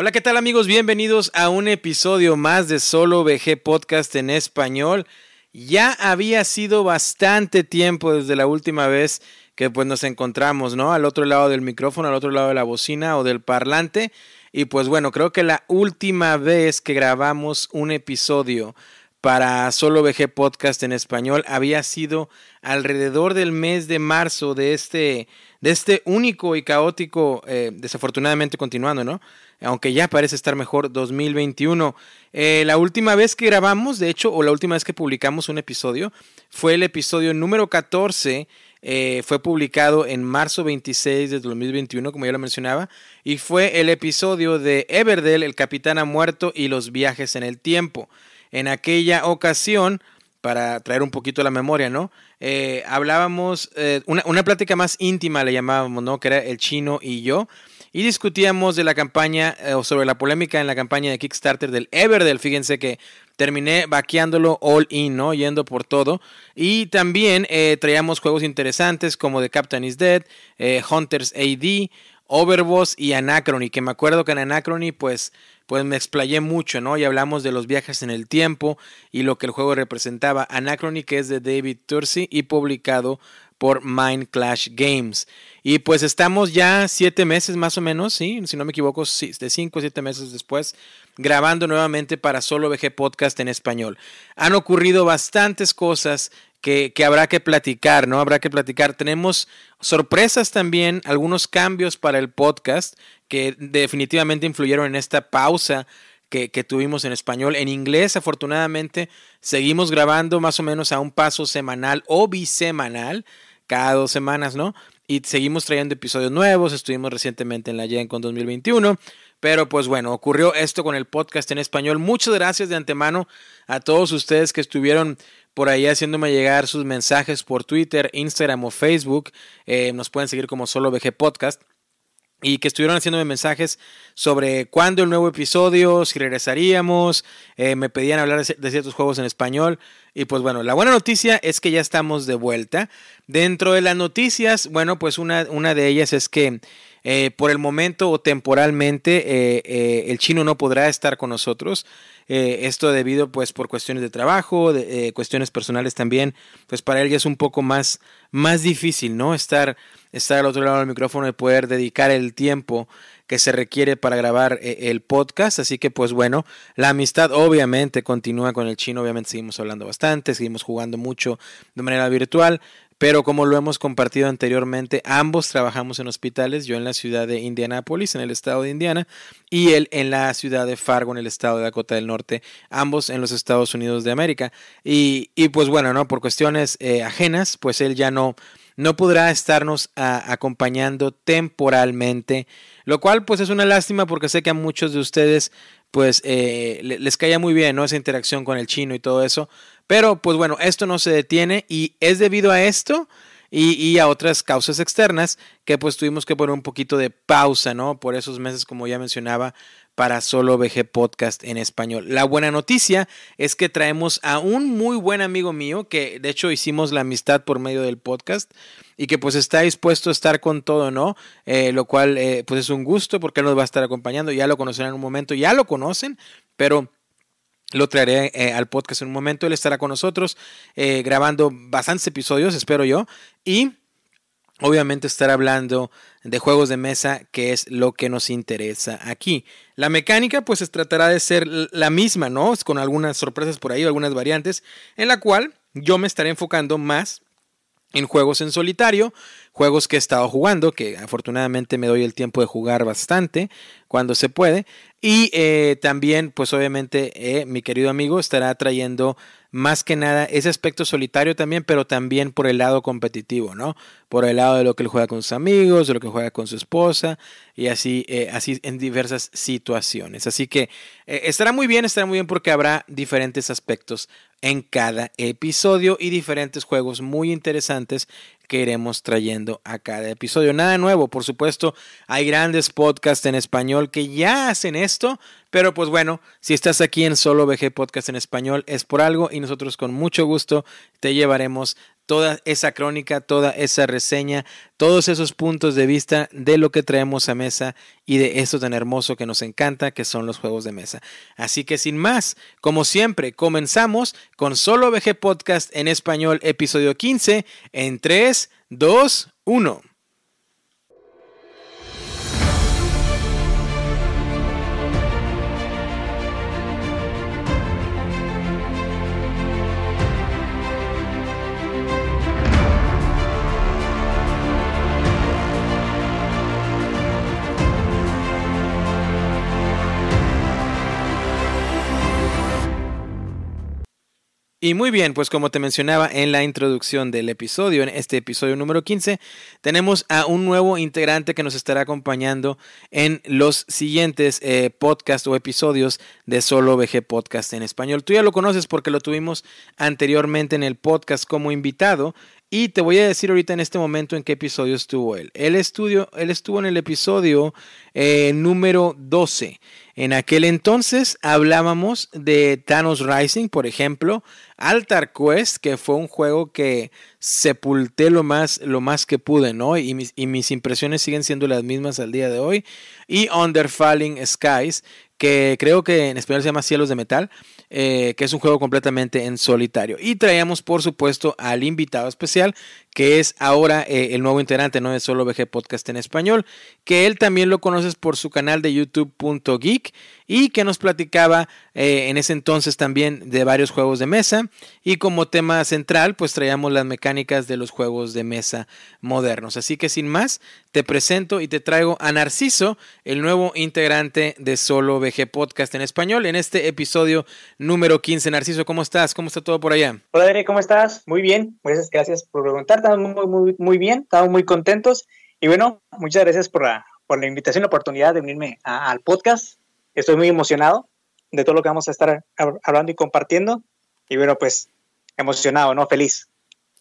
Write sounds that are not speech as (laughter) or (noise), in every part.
Hola, ¿qué tal amigos? Bienvenidos a un episodio más de Solo VG Podcast en español. Ya había sido bastante tiempo desde la última vez que pues nos encontramos, ¿no? Al otro lado del micrófono, al otro lado de la bocina o del parlante. Y pues bueno, creo que la última vez que grabamos un episodio para Solo VG Podcast en español había sido alrededor del mes de marzo de este, de este único y caótico, eh, desafortunadamente continuando, ¿no? Aunque ya parece estar mejor 2021. Eh, la última vez que grabamos, de hecho, o la última vez que publicamos un episodio, fue el episodio número 14. Eh, fue publicado en marzo 26 de 2021, como ya lo mencionaba, y fue el episodio de Everdell, el capitán ha muerto y los viajes en el tiempo. En aquella ocasión, para traer un poquito la memoria, ¿no? Eh, hablábamos, una, una, plática más íntima le llamábamos, ¿no? Que era el chino y yo y discutíamos de la campaña eh, o sobre la polémica en la campaña de Kickstarter del Everdell. Fíjense que terminé vaqueándolo all in, ¿no? Yendo por todo. Y también eh, traíamos juegos interesantes como The Captain is Dead, eh, Hunters AD, Overboss y Anachrony, que me acuerdo que en Anachrony pues, pues me explayé mucho, ¿no? Y hablamos de los viajes en el tiempo y lo que el juego representaba. Anachrony, que es de David Tursi y publicado por Mind Clash Games. Y pues estamos ya siete meses más o menos, ¿sí? si no me equivoco, de cinco o siete meses después, grabando nuevamente para Solo VG Podcast en español. Han ocurrido bastantes cosas que, que, habrá que platicar, ¿no? Habrá que platicar. Tenemos sorpresas también, algunos cambios para el podcast que definitivamente influyeron en esta pausa que, que, tuvimos en español. En inglés, afortunadamente, seguimos grabando más o menos a un paso semanal o bisemanal cada dos semanas, ¿no? Y seguimos trayendo episodios nuevos, estuvimos recientemente en la Gen con 2021, pero pues bueno, ocurrió esto con el podcast en español. Muchas gracias de antemano a todos ustedes que estuvieron por ahí haciéndome llegar sus mensajes por Twitter, Instagram o Facebook. Eh, nos pueden seguir como solo VG Podcast y que estuvieron haciéndome mensajes sobre cuándo el nuevo episodio, si regresaríamos, eh, me pedían hablar de ciertos juegos en español y pues bueno, la buena noticia es que ya estamos de vuelta. Dentro de las noticias, bueno, pues una, una de ellas es que eh, por el momento o temporalmente eh, el chino no podrá estar con nosotros. esto debido pues por cuestiones de trabajo, de, cuestiones personales también, pues para él ya es un poco más, más difícil, ¿no? Estar estar al otro lado del micrófono y poder dedicar el tiempo que se requiere para grabar eh, el podcast. Así que pues bueno, la amistad obviamente continúa con el chino, obviamente seguimos hablando bastante, seguimos jugando mucho de manera virtual. Pero como lo hemos compartido anteriormente, ambos trabajamos en hospitales, yo en la ciudad de Indianápolis, en el estado de Indiana, y él en la ciudad de Fargo, en el estado de Dakota del Norte, ambos en los Estados Unidos de América. Y, y pues bueno, ¿no? Por cuestiones eh, ajenas, pues él ya no, no podrá estarnos acompañando temporalmente, lo cual pues es una lástima porque sé que a muchos de ustedes pues eh, les caía muy bien ¿no? esa interacción con el chino y todo eso, pero pues bueno, esto no se detiene y es debido a esto y, a otras causas externas que pues tuvimos que poner un poquito de pausa, ¿no? Por esos meses, como ya mencionaba, para Solo VG Podcast en español. La buena noticia es que traemos a un muy buen amigo mío que de hecho hicimos la amistad por medio del podcast y que pues está dispuesto a estar con todo, ¿no? Eh, lo cual eh, pues es un gusto porque él nos va a estar acompañando, ya lo conocerán en un momento, ya lo conocen, pero... Lo traeré eh, al podcast en un momento. Él estará con nosotros grabando bastantes episodios, espero yo. Y obviamente estar hablando de juegos de mesa, que es lo que nos interesa aquí. La mecánica pues tratará de ser la misma, ¿no? Con algunas sorpresas por ahí, algunas variantes, en la cual yo me estaré enfocando más en juegos en solitario, juegos que he estado jugando, que afortunadamente me doy el tiempo de jugar bastante cuando se puede. Y eh, también, pues obviamente, eh, mi querido amigo estará trayendo más que nada ese aspecto solitario también, pero también por el lado competitivo, ¿no? Por el lado de lo que él juega con sus amigos, de lo que juega con su esposa y así, eh, así en diversas situaciones. Así que eh, estará muy bien, estará muy bien porque habrá diferentes aspectos en cada episodio y diferentes juegos muy interesantes que iremos trayendo a cada episodio. Nada nuevo, por supuesto, hay grandes podcasts en español que ya hacen esto, pero pues bueno, si estás aquí en Solo VG Podcast en español es por algo y nosotros con mucho gusto te llevaremos toda esa crónica, toda esa reseña, todos esos puntos de vista de lo que traemos a mesa y de eso tan hermoso que nos encanta, que son los juegos de mesa. Así que sin más, como siempre, comenzamos con Solo VG Podcast en español, episodio 15, en 3, 2, 1. Y muy bien, pues como te mencionaba en la introducción del episodio, en este episodio número 15, tenemos a un nuevo integrante que nos estará acompañando en los siguientes eh, podcasts o episodios de Solo VG Podcast en español. Tú ya lo conoces porque lo tuvimos anteriormente en el podcast como invitado y te voy a decir ahorita en este momento en qué episodio estuvo él. Él, estudio, él estuvo en el episodio eh, número 12. En aquel entonces hablábamos de Thanos Rising, por ejemplo, Altar Quest, que fue un juego que sepulté lo más, lo más que pude, ¿no? Y mis, impresiones siguen siendo las mismas al día de hoy. Y Under Falling Skies, que creo que en español se llama Cielos de Metal, eh, que es un juego completamente en solitario. Y traíamos, por supuesto, al invitado especial, que es ahora eh, el nuevo integrante ¿no? de Solo VG Podcast en español, que él también lo conoces por su canal de youtube.geek y que nos platicaba eh, en ese entonces también de varios juegos de mesa y como tema central pues traíamos las mecánicas de los juegos de mesa modernos. Así que sin más, te presento y te traigo a Narciso, el nuevo integrante de Solo VG Podcast en español, en este episodio número 15. Narciso, ¿cómo estás? ¿Cómo está todo por allá? Hola, Dere, ¿cómo estás? Muy bien, muchas gracias por preguntar estamos muy, muy, bien, estamos muy contentos. Y bueno, muchas gracias por la, por la invitación, la oportunidad de unirme al podcast. Estoy muy emocionado de todo lo que vamos a estar hablando y compartiendo. Y bueno, pues emocionado, ¿no? Feliz.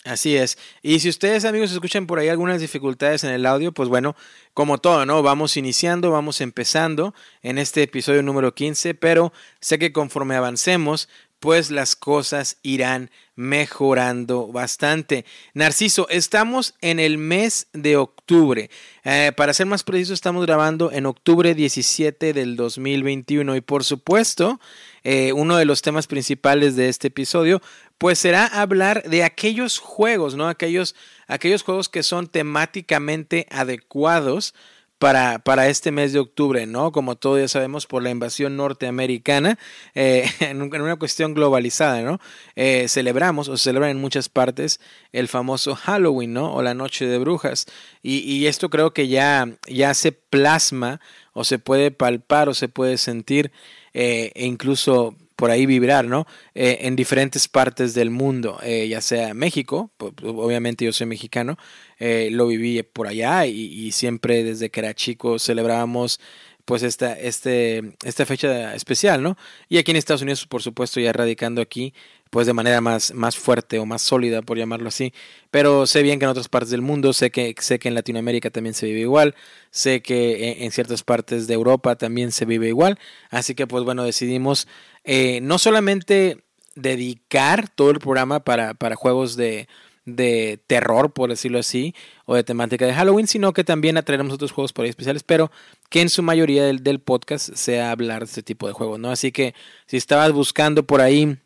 Así es. Y si ustedes, amigos, escuchan por ahí algunas dificultades en el audio, pues bueno, como todo, ¿no? Vamos iniciando, vamos empezando en este episodio número 15, pero sé que conforme avancemos, pues las cosas irán mejorando bastante. Narciso, estamos en el mes de octubre. Eh, para ser más preciso, estamos grabando en octubre 17 del 2021 y por supuesto, eh, uno de los temas principales de este episodio, pues será hablar de aquellos juegos, ¿no? Aquellos, aquellos juegos que son temáticamente adecuados para, para este mes de octubre, ¿no? Como todos ya sabemos, por la invasión norteamericana, eh, (laughs) en, una cuestión globalizada, ¿no? Eh, celebramos o celebran en muchas partes el famoso Halloween, ¿no? O la Noche de Brujas. Y, y esto creo que ya, ya se plasma o se puede palpar o se puede sentir e incluso por ahí vibrar, ¿no? Eh, en diferentes partes del mundo, eh, ya sea México, pues, obviamente yo soy mexicano, eh, lo viví por allá y, siempre desde que era chico celebrábamos pues esta, este, esta fecha especial, ¿no? Y aquí en Estados Unidos, por supuesto, ya radicando aquí, pues de manera más, más fuerte o más sólida, por llamarlo así. Pero sé bien que en otras partes del mundo, sé que, sé que en Latinoamérica también se vive igual, sé que en, ciertas partes de Europa también se vive igual. Así que, pues bueno, decidimos eh, no solamente dedicar todo el programa para, para juegos de, de terror, por decirlo así, o de temática de Halloween, sino que también atraeremos otros juegos por ahí especiales, pero que en su mayoría del, del, podcast sea hablar de este tipo de juegos, ¿no? Así que si estabas buscando por ahí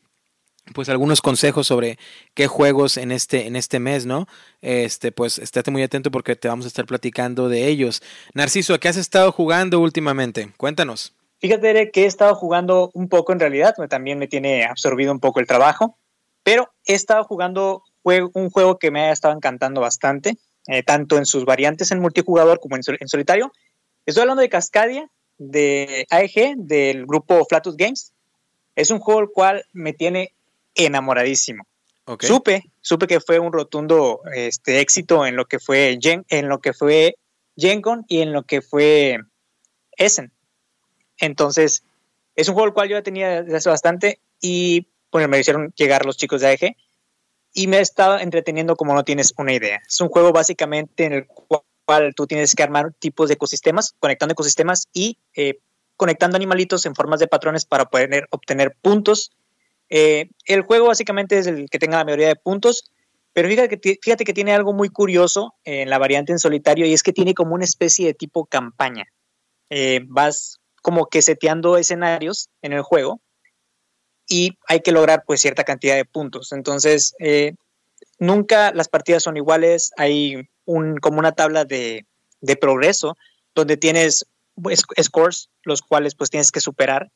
pues algunos consejos sobre qué juegos en este en este mes, ¿no? Este, pues estate muy atento porque te vamos a estar platicando de ellos. Narciso, ¿qué has estado jugando últimamente? Cuéntanos. Fíjate que he estado jugando un poco en realidad, también me tiene absorbido un poco el trabajo, pero he estado jugando un juego que me ha estado encantando bastante, eh, tanto en sus variantes en multijugador como en, solitario. Estoy hablando de Cascadia, de AEG, del grupo Flatus Games. Es un juego el cual me tiene enamoradísimo. Supe, supe que fue un rotundo este, éxito en lo que fue Gen, en lo que fue GenCon y en lo que fue Essen. Entonces, es un juego el cual yo ya tenía desde hace bastante y bueno, me hicieron llegar los chicos de AEG y me he estado entreteniendo como no tienes una idea. Es un juego básicamente en el cual tú tienes que armar tipos de ecosistemas, conectando ecosistemas y eh, conectando animalitos en formas de patrones para poder obtener puntos. Eh, el juego básicamente es el que tenga la mayoría de puntos. Pero fíjate que, fíjate que tiene algo muy curioso en la variante en solitario y es que tiene como una especie de tipo campaña. Eh, vas como que seteando escenarios en el juego y hay que lograr pues cierta cantidad de puntos. Entonces, eh, nunca las partidas son iguales, hay un, como una tabla de, de progreso donde tienes pues, scores, los cuales pues tienes que superar.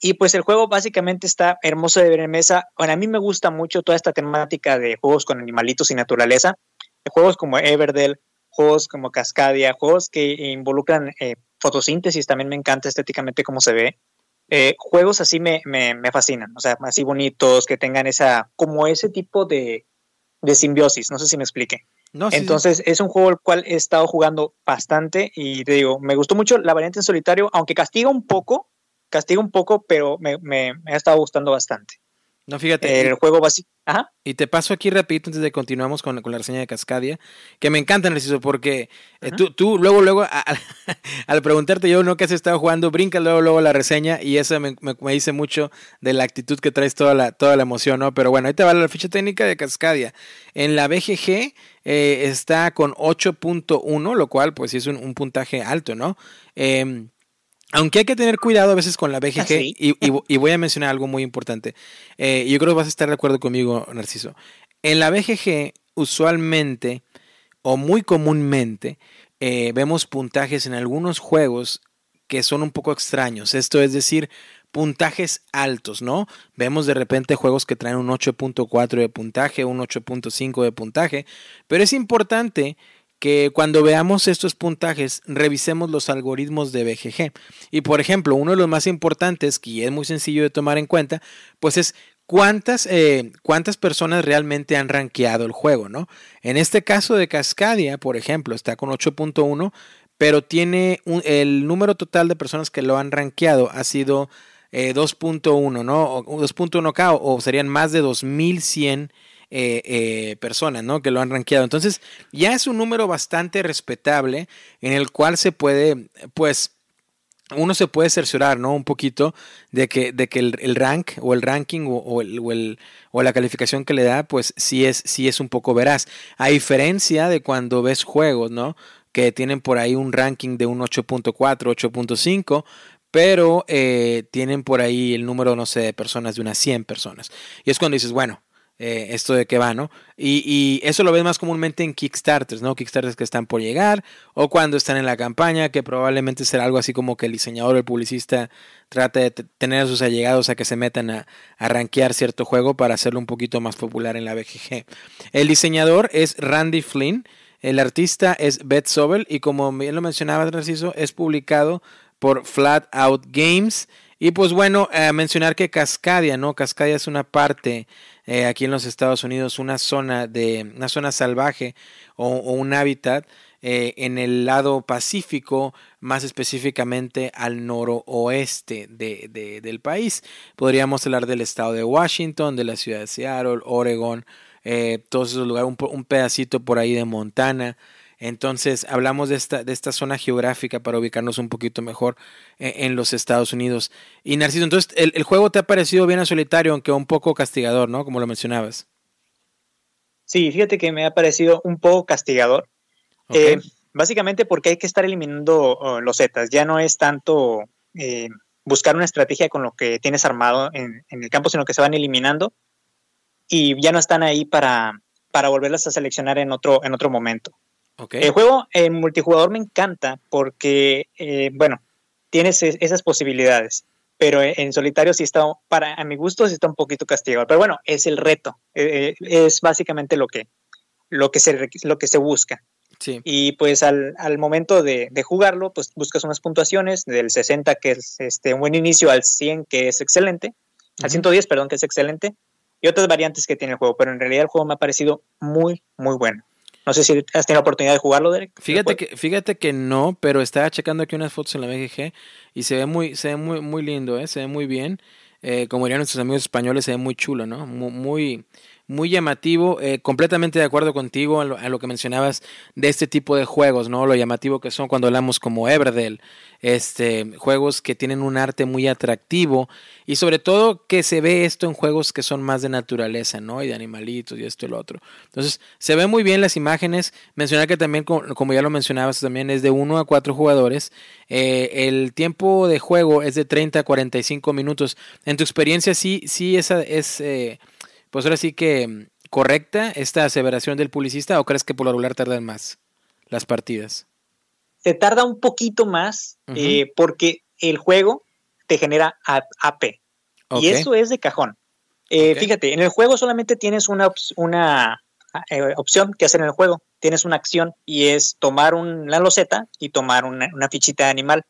Y pues el juego básicamente está hermoso de ver en mesa. Bueno, a mí me gusta mucho toda esta temática de juegos con animalitos y naturaleza. Juegos como Everdell, juegos como Cascadia, juegos que involucran eh, fotosíntesis, también me encanta estéticamente cómo se ve. Eh, juegos así me, me, me, fascinan, o sea, así bonitos, que tengan esa, como ese tipo de, de simbiosis, no sé si me explique. Entonces es un juego al cual he estado jugando bastante y te digo, me gustó mucho la variante en solitario, aunque castiga un poco, castiga un poco, pero me, me, me ha estado gustando bastante. No, fíjate. El juego básico. Ajá. Y te paso aquí repito antes de continuamos con, con la reseña de Cascadia, que me encanta, Narciso, porque eh, tú, tú luego, luego, (laughs) al preguntarte yo no que has estado jugando, brinca luego, luego la reseña y eso me, me, dice mucho de la actitud que traes toda la, toda la emoción, ¿no? Pero bueno, ahí te va la ficha técnica de Cascadia. En la BGG eh, está con 8.1, lo cual pues sí es un, un puntaje alto, ¿no? Eh, aunque hay que tener cuidado a veces con la BGG, ah, y, voy a mencionar algo muy importante. Eh, yo creo que vas a estar de acuerdo conmigo, Narciso. En la BGG, usualmente o muy comúnmente, eh, vemos puntajes en algunos juegos que son un poco extraños. Esto es decir, puntajes altos, ¿no? Vemos de repente juegos que traen un 8.4 de puntaje, un 8.5 de puntaje, pero es importante que cuando veamos estos puntajes revisemos los algoritmos de BGG. Y por ejemplo, uno de los más importantes, que es muy sencillo de tomar en cuenta, pues es cuántas, eh, cuántas personas realmente han rankeado el juego, ¿no? En este caso de Cascadia, por ejemplo, está con 8.1, pero tiene el número total de personas que lo han rankeado ha sido 2.1, eh, ¿no? 2.1K o, o serían más de 2100 eh, eh, personas, ¿no? Que lo han rankeado. Entonces, ya es un número bastante respetable en el cual se puede, pues, uno se puede cerciorar, ¿no? Un poquito de que, de que el, rank o el ranking o, el, o, la calificación que le da, pues sí es, sí es un poco veraz. A diferencia de cuando ves juegos, ¿no? Que tienen por ahí un ranking de un 8.4, 8.5, pero eh, tienen por ahí el número, no sé, de personas, de unas 100 personas. Y es cuando dices, bueno, eh, esto de qué va, ¿no? Y, eso lo ves más comúnmente en Kickstarters, ¿no? Kickstarters que están por llegar o cuando están en la campaña, que probablemente será algo así como que el diseñador o el publicista trate de tener a sus allegados a que se metan a, a rankear cierto juego para hacerlo un poquito más popular en la BGG. El diseñador es Randy Flynn, el artista es Beth Sobel y como bien lo mencionaba Narciso, es publicado por Flat Out Games. Y pues bueno, mencionar que Cascadia, ¿no? Cascadia es una parte eh, aquí en los Estados Unidos una zona de una zona salvaje o, un hábitat eh, en el lado pacífico, más específicamente al noroeste de, del país. Podríamos hablar del estado de Washington, de la ciudad de Seattle, Oregon, eh, todos esos lugares, un, pedacito por ahí de Montana. Entonces, hablamos de esta, de esta zona geográfica para ubicarnos un poquito mejor en, en los Estados Unidos. Y Narciso, entonces, el, el, juego te ha parecido bien a solitario, aunque un poco castigador, ¿no? Como lo mencionabas. Sí, fíjate que me ha parecido un poco castigador. Eh, básicamente porque hay que estar eliminando uh, los Zetas. Ya no es tanto eh, buscar una estrategia con lo que tienes armado en, en, el campo, sino que se van eliminando y ya no están ahí para, para volverlas a seleccionar en otro, en otro momento. El juego en multijugador me encanta porque, eh, bueno, tienes esas posibilidades, pero en solitario sí está, para a mi gusto sí está un poquito castigado. Pero bueno, es el reto, eh, eh, es básicamente lo que, lo que, se, lo que se busca. Sí. Y pues al, al momento de, de, jugarlo, pues buscas unas puntuaciones del 60, que es este, un buen inicio, al 100, que es excelente, al 110, perdón, que es excelente, y otras variantes que tiene el juego, pero en realidad el juego me ha parecido muy, muy bueno. No sé si has tenido la oportunidad de jugarlo, Derek. Fíjate que, fíjate que no, pero estaba checando aquí unas fotos en la BGG y se ve muy, se ve muy, muy lindo, ¿eh? se ve muy bien. Eh, como dirían nuestros amigos españoles, se ve muy chulo, ¿no? Muy, muy llamativo, eh, completamente de acuerdo contigo a lo, que mencionabas de este tipo de juegos, ¿no? Lo llamativo que son cuando hablamos como Everdell, este, juegos que tienen un arte muy atractivo y sobre todo que se ve esto en juegos que son más de naturaleza, ¿no? Y de animalitos y esto y lo otro. Entonces, se ven muy bien las imágenes. Mencionar que también, como ya lo mencionabas, también es de 1 a 4 jugadores. Eh, el tiempo de juego es de 30 a 45 minutos. En tu experiencia, sí, sí, esa es, eh, pues ahora sí que mm, correcta esta aseveración del publicista o crees que por lo regular tardan más las partidas? Se tarda un poquito más eh, porque el juego te genera AP. Y eso es de cajón. Fíjate, en el juego solamente tienes una, una opción que hacer en el juego. Tienes una acción y es tomar una loseta y tomar una, una fichita de animal.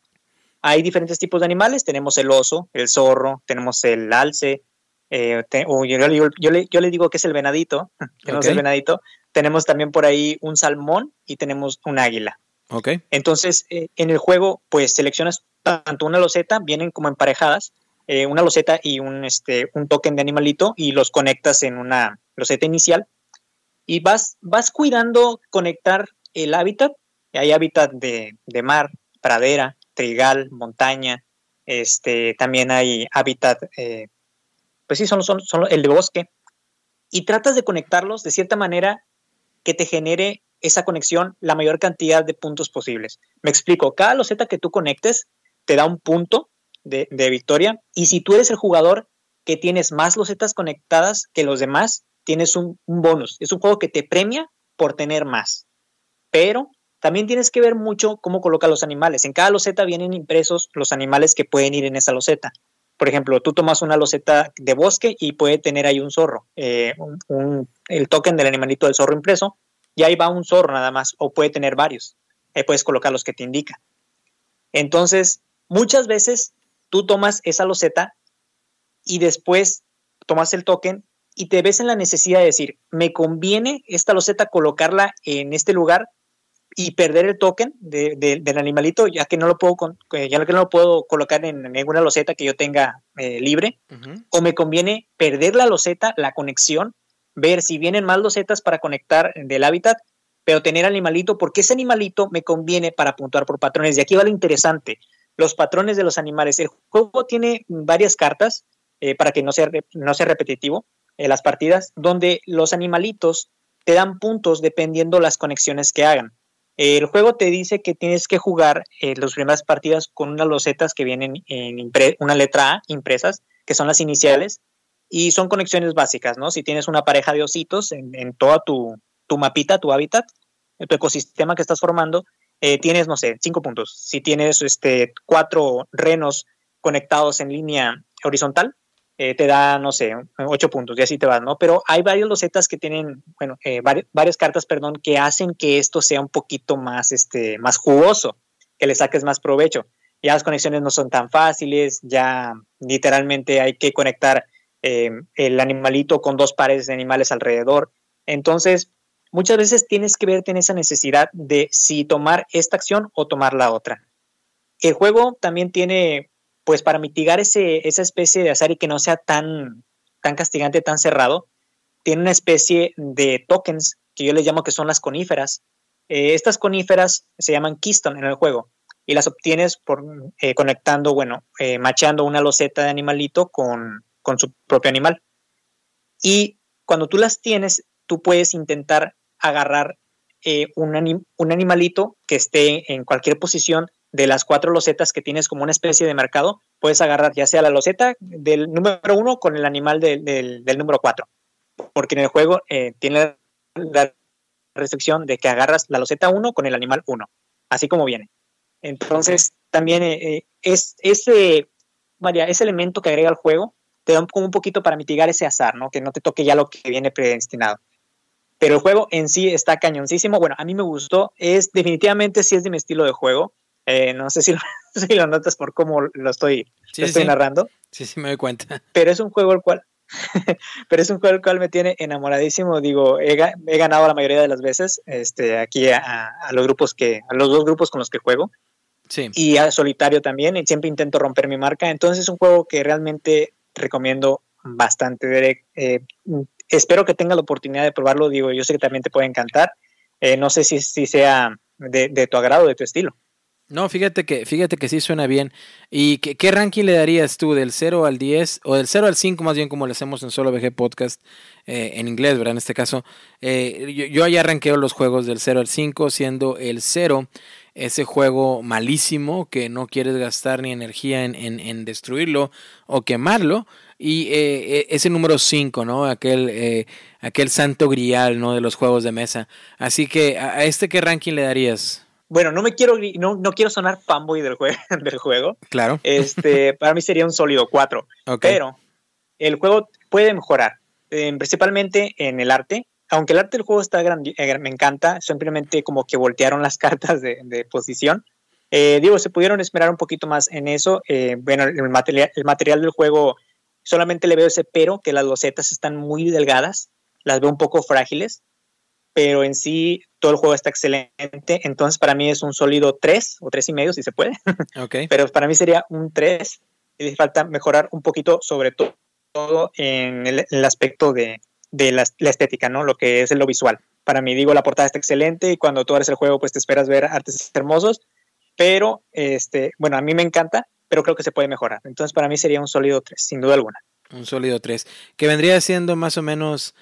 Hay diferentes tipos de animales, tenemos el oso, el zorro, tenemos el alce, eh, yo, le, digo que es el venadito, (laughs) tenemos el venadito, tenemos también por ahí un salmón y tenemos un águila. Okay. Entonces, eh, en el juego, pues seleccionas tanto una loseta, vienen como emparejadas, eh, una loseta y un, este, un token de animalito y los conectas en una loseta inicial y vas, vas cuidando conectar el hábitat. Hay hábitat de, de mar, pradera, trigal, montaña, este, también hay hábitat, eh, pues sí, son, el de bosque, y tratas de conectarlos de cierta manera que te genere esa conexión la mayor cantidad de puntos posibles. Me explico, cada loseta que tú conectes te da un punto de, victoria, y si tú eres el jugador que tienes más losetas conectadas que los demás, tienes un, un bonus. Es un juego que te premia por tener más. Pero también tienes que ver mucho cómo coloca los animales. En cada loseta vienen impresos los animales que pueden ir en esa loseta. Por ejemplo, tú tomas una loseta de bosque y puede tener ahí un zorro, eh, el token del animalito del zorro impreso, y ahí va un zorro nada más, o puede tener varios. Ahí puedes colocar los que te indica. Entonces, muchas veces tú tomas esa loseta y después tomas el token y te ves en la necesidad de decir, me conviene esta loseta colocarla en este lugar y perder el token del animalito, ya que no lo puedo ya que no lo puedo colocar en ninguna loseta que yo tenga eh, libre, o me conviene perder la loseta, la conexión, ver si vienen más losetas para conectar del hábitat, pero tener animalito, porque ese animalito me conviene para puntuar por patrones. Y aquí va lo interesante, los patrones de los animales. El juego tiene varias cartas, eh, para que no sea, no sea repetitivo, eh, las partidas, donde los animalitos te dan puntos dependiendo las conexiones que hagan. El juego te dice que tienes que jugar eh, las primeras partidas con unas losetas que vienen en una letra A impresas, que son las iniciales, y son conexiones básicas, ¿no? Si tienes una pareja de ositos en, toda tu, mapita, tu hábitat, tu ecosistema que estás formando, eh, tienes, no sé, cinco puntos. Si tienes este, cuatro renos conectados en línea horizontal, eh, te da, no sé, ocho puntos y así te vas, ¿no? Pero hay varios losetas que tienen, bueno, eh, varias cartas, perdón, que hacen que esto sea un poquito más, este, más jugoso, que le saques más provecho. Ya las conexiones no son tan fáciles, ya literalmente hay que conectar eh, el animalito con dos pares de animales alrededor. Entonces, muchas veces tienes que verte en esa necesidad de si tomar esta acción o tomar la otra. El juego también tiene pues para mitigar ese, esa especie de azar y que no sea tan, tan castigante, tan cerrado, tiene una especie de tokens que yo les llamo que son las coníferas. Eh, estas coníferas se llaman keystone en el juego y las obtienes por eh, conectando, bueno, eh, machando una loseta de animalito con, con su propio animal. Y cuando tú las tienes, tú puedes intentar agarrar un, un, animalito que esté en cualquier posición de las cuatro losetas que tienes como una especie de mercado, puedes agarrar ya sea la loseta del número uno con el animal del, número cuatro. Porque en el juego eh, tiene la restricción de que agarras la loseta uno con el animal uno, así como viene. Entonces, también eh, eh, es ese, vaya, ese elemento que agrega al juego te da un, un poquito para mitigar ese azar, ¿no? Que no te toque ya lo que viene predestinado. Pero el juego en sí está cañoncísimo. Bueno, a mí me gustó. Es definitivamente sí es de mi estilo de juego. Eh, no sé si lo, (laughs) si lo, notas por cómo lo estoy, estoy narrando. Sí, sí, me doy cuenta. (laughs) Pero es un juego el cual, (laughs) pero es un juego el cual me tiene enamoradísimo. Digo, he, ganado la mayoría de las veces este, aquí a, los grupos que, a los dos grupos con los que juego. Sí. Y a solitario también, y siempre intento romper mi marca. Entonces es un juego que realmente recomiendo bastante, Derek. Eh, espero que tenga la oportunidad de probarlo. Digo, yo sé que también te puede encantar. Eh, no sé si, si sea de, de, tu agrado, de tu estilo. No, fíjate que, fíjate que sí suena bien. ¿Y qué, ranking le darías tú del 0 al 10 o del 0 al 5 más bien como lo hacemos en Solo VG Podcast eh, en inglés, ¿verdad? En este caso, eh, yo, yo ya ranqueo los juegos del 0 al 5 siendo el 0 ese juego malísimo que no quieres gastar ni energía en, en, destruirlo o quemarlo. Y eh, eh ese número 5, ¿no? Aquel, eh, aquel santo grial, ¿no? De los juegos de mesa. Así que, ¿a este qué ranking le darías? Bueno, no me quiero, no, no quiero sonar fanboy del, jue (laughs) del juego. Claro. Este, (laughs) para mí sería un sólido 4. Okay. Pero el juego puede mejorar, eh, principalmente en el arte aunque el arte del juego está grande, eh, me encanta, simplemente como que voltearon las (laughs) cartas de, de posición. Eh, digo, se pudieron esperar un poquito más en eso. Eh, bueno, el material, el material del juego solamente le veo ese pero, que las losetas están muy delgadas, las veo un poco frágiles, pero en sí todo el juego está excelente. Entonces, para mí es un sólido 3 o 3 y medio, si se puede. (laughs) Okay. pero para mí sería un 3. Y falta mejorar un poquito, sobre todo en el, en el aspecto de, de la, la, estética, ¿no? Lo que es lo visual. Para mí, digo, la portada está excelente y cuando tú abres el juego, pues te esperas ver artes hermosos, pero, este, bueno, a mí me encanta, pero creo que se puede mejorar. Entonces, para mí sería un sólido 3, sin duda alguna. Un sólido 3, que vendría siendo más o menos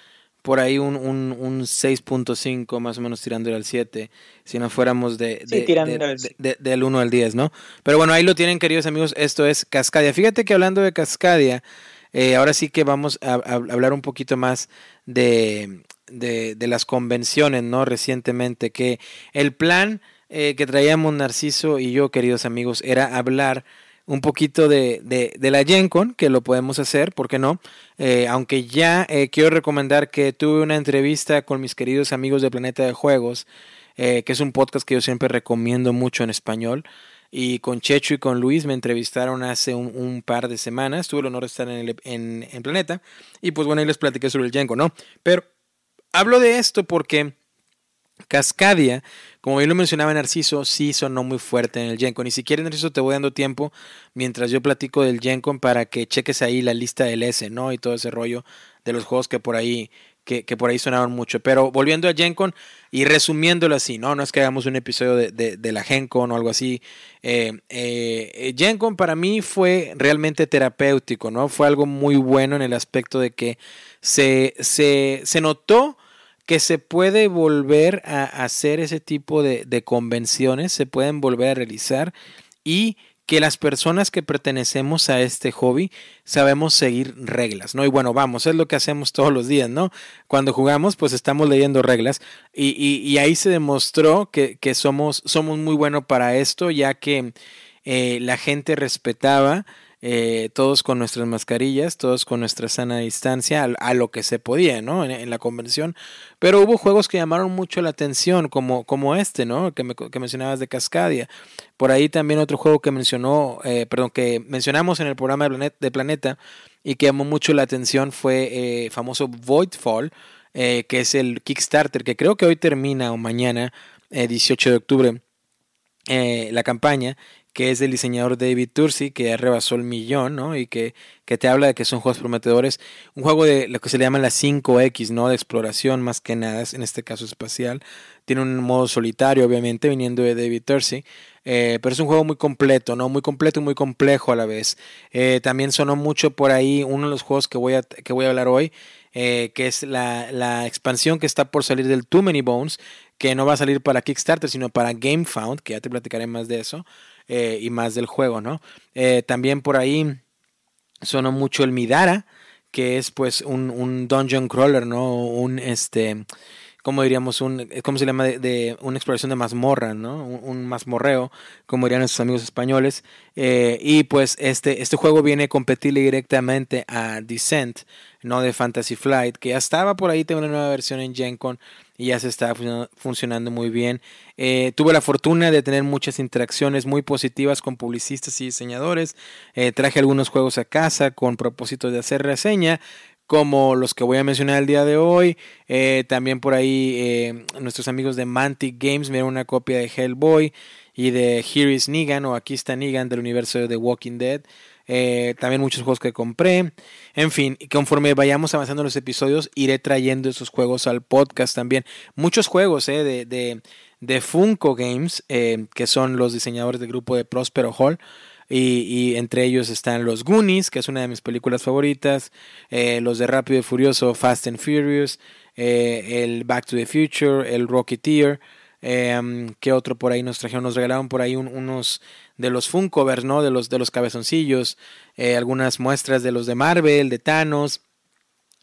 por ahí un, un, un 6.5, más o menos tirándole al 7, si no fuéramos de, de, sí, de, de, de, del 1 al 10, ¿no? Pero bueno, ahí lo tienen, queridos amigos, esto es Cascadia. Fíjate que hablando de Cascadia, eh, ahora sí que vamos a, a, hablar un poquito más de, de, de, las convenciones, ¿no? Recientemente, que el plan eh, que traíamos Narciso y yo, queridos amigos, era hablar un poquito de, de, de la GenCon, que lo podemos hacer, ¿por qué no? Eh, aunque ya eh, quiero recomendar que tuve una entrevista con mis queridos amigos de Planeta de Juegos, eh, que es un podcast que yo siempre recomiendo mucho en español y con Checho y con Luis me entrevistaron hace un, par de semanas. Tuve el honor de estar en, el, en, en, Planeta y pues bueno, ahí les platiqué sobre el Yenko, ¿no? Pero hablo de esto porque Cascadia, como bien lo mencionaba Narciso, sí sonó muy fuerte en el Gencon. Ni siquiera Narciso te voy dando tiempo mientras yo platico del Gencon para que cheques ahí la lista del S, ¿no? Y todo ese rollo de los juegos que por ahí que, por ahí sonaron mucho. Pero volviendo a GenCon y resumiéndolo así, ¿no? No es que hagamos un episodio de, de, de la GenCon o algo así. Eh, eh, GenCon para mí fue realmente terapéutico, ¿no? Fue algo muy bueno en el aspecto de que se, se, se notó que se puede volver a hacer ese tipo de, de convenciones, se pueden volver a realizar y que las personas que pertenecemos a este hobby sabemos seguir reglas, ¿no? Y bueno, vamos, es lo que hacemos todos los días, ¿no? Cuando jugamos, pues estamos leyendo reglas y, y, y ahí se demostró que, que somos, somos muy buenos para esto, ya que eh, la gente respetaba eh, todos con nuestras mascarillas, todos con nuestra sana distancia, a, lo que se podía, ¿no? En, la convención. Pero hubo juegos que llamaron mucho la atención, como, como este, ¿no? Que, me, mencionabas de Cascadia. Por ahí también otro juego que mencionó, eh, perdón, que mencionamos en el programa de Planeta, de Planeta y que llamó mucho la atención fue eh, famoso Voidfall, eh, que es el Kickstarter, que creo que hoy termina o mañana, 18 de octubre, la campaña que es del diseñador David Tursi, que ya rebasó el millón, ¿no? Y que, que te habla de que son juegos prometedores. Un juego de lo que se le llama la 5X, ¿no? De exploración más que nada, en este caso espacial. Tiene un modo solitario, obviamente, viniendo de David Tursi. Eh, pero es un juego muy completo, ¿no? Muy completo y muy complejo a la vez. Eh, también sonó mucho por ahí uno de los juegos que voy a, que voy a hablar hoy, eh, que es la, la expansión que está por salir del Too Many Bones, que no va a salir para Kickstarter, sino para GameFound, que ya te platicaré más de eso eh, y más del juego, ¿no? Eh, también por ahí sonó mucho el Midara, que es pues un, un dungeon crawler, ¿no? Un este como diríamos, un, ¿cómo se llama? De, una exploración de mazmorra, ¿no? Un, mazmorreo, como dirían nuestros amigos españoles. Eh, y pues este, este juego viene a competirle directamente a Descent, ¿no? De Fantasy Flight, que ya estaba por ahí, tengo una nueva versión en GenCon y ya se está funcionando muy bien. Eh, tuve la fortuna de tener muchas interacciones muy positivas con publicistas y diseñadores. Eh, traje algunos juegos a casa con propósito de hacer reseña como los que voy a mencionar el día de hoy. Eh, también por ahí nuestros amigos de Mantic Games me dieron una copia de Hellboy y de Here is Negan o Aquí está Negan del universo de The Walking Dead. Eh, también muchos juegos que compré. En fin, conforme vayamos avanzando los episodios, iré trayendo esos juegos al podcast también. Muchos juegos eh, de, de, de, Funko Games, eh, que son los diseñadores del grupo de Prospero Hall. Y, y, entre ellos están los Goonies, que es una de mis películas favoritas, los de Rápido y Furioso, Fast and Furious, el Back to the Future, el Rocketeer, eh, ¿qué otro por ahí nos trajeron? Nos regalaron por ahí un, unos de los Funkovers, ¿no? De los, de los cabezoncillos, eh, algunas muestras de los de Marvel, de Thanos.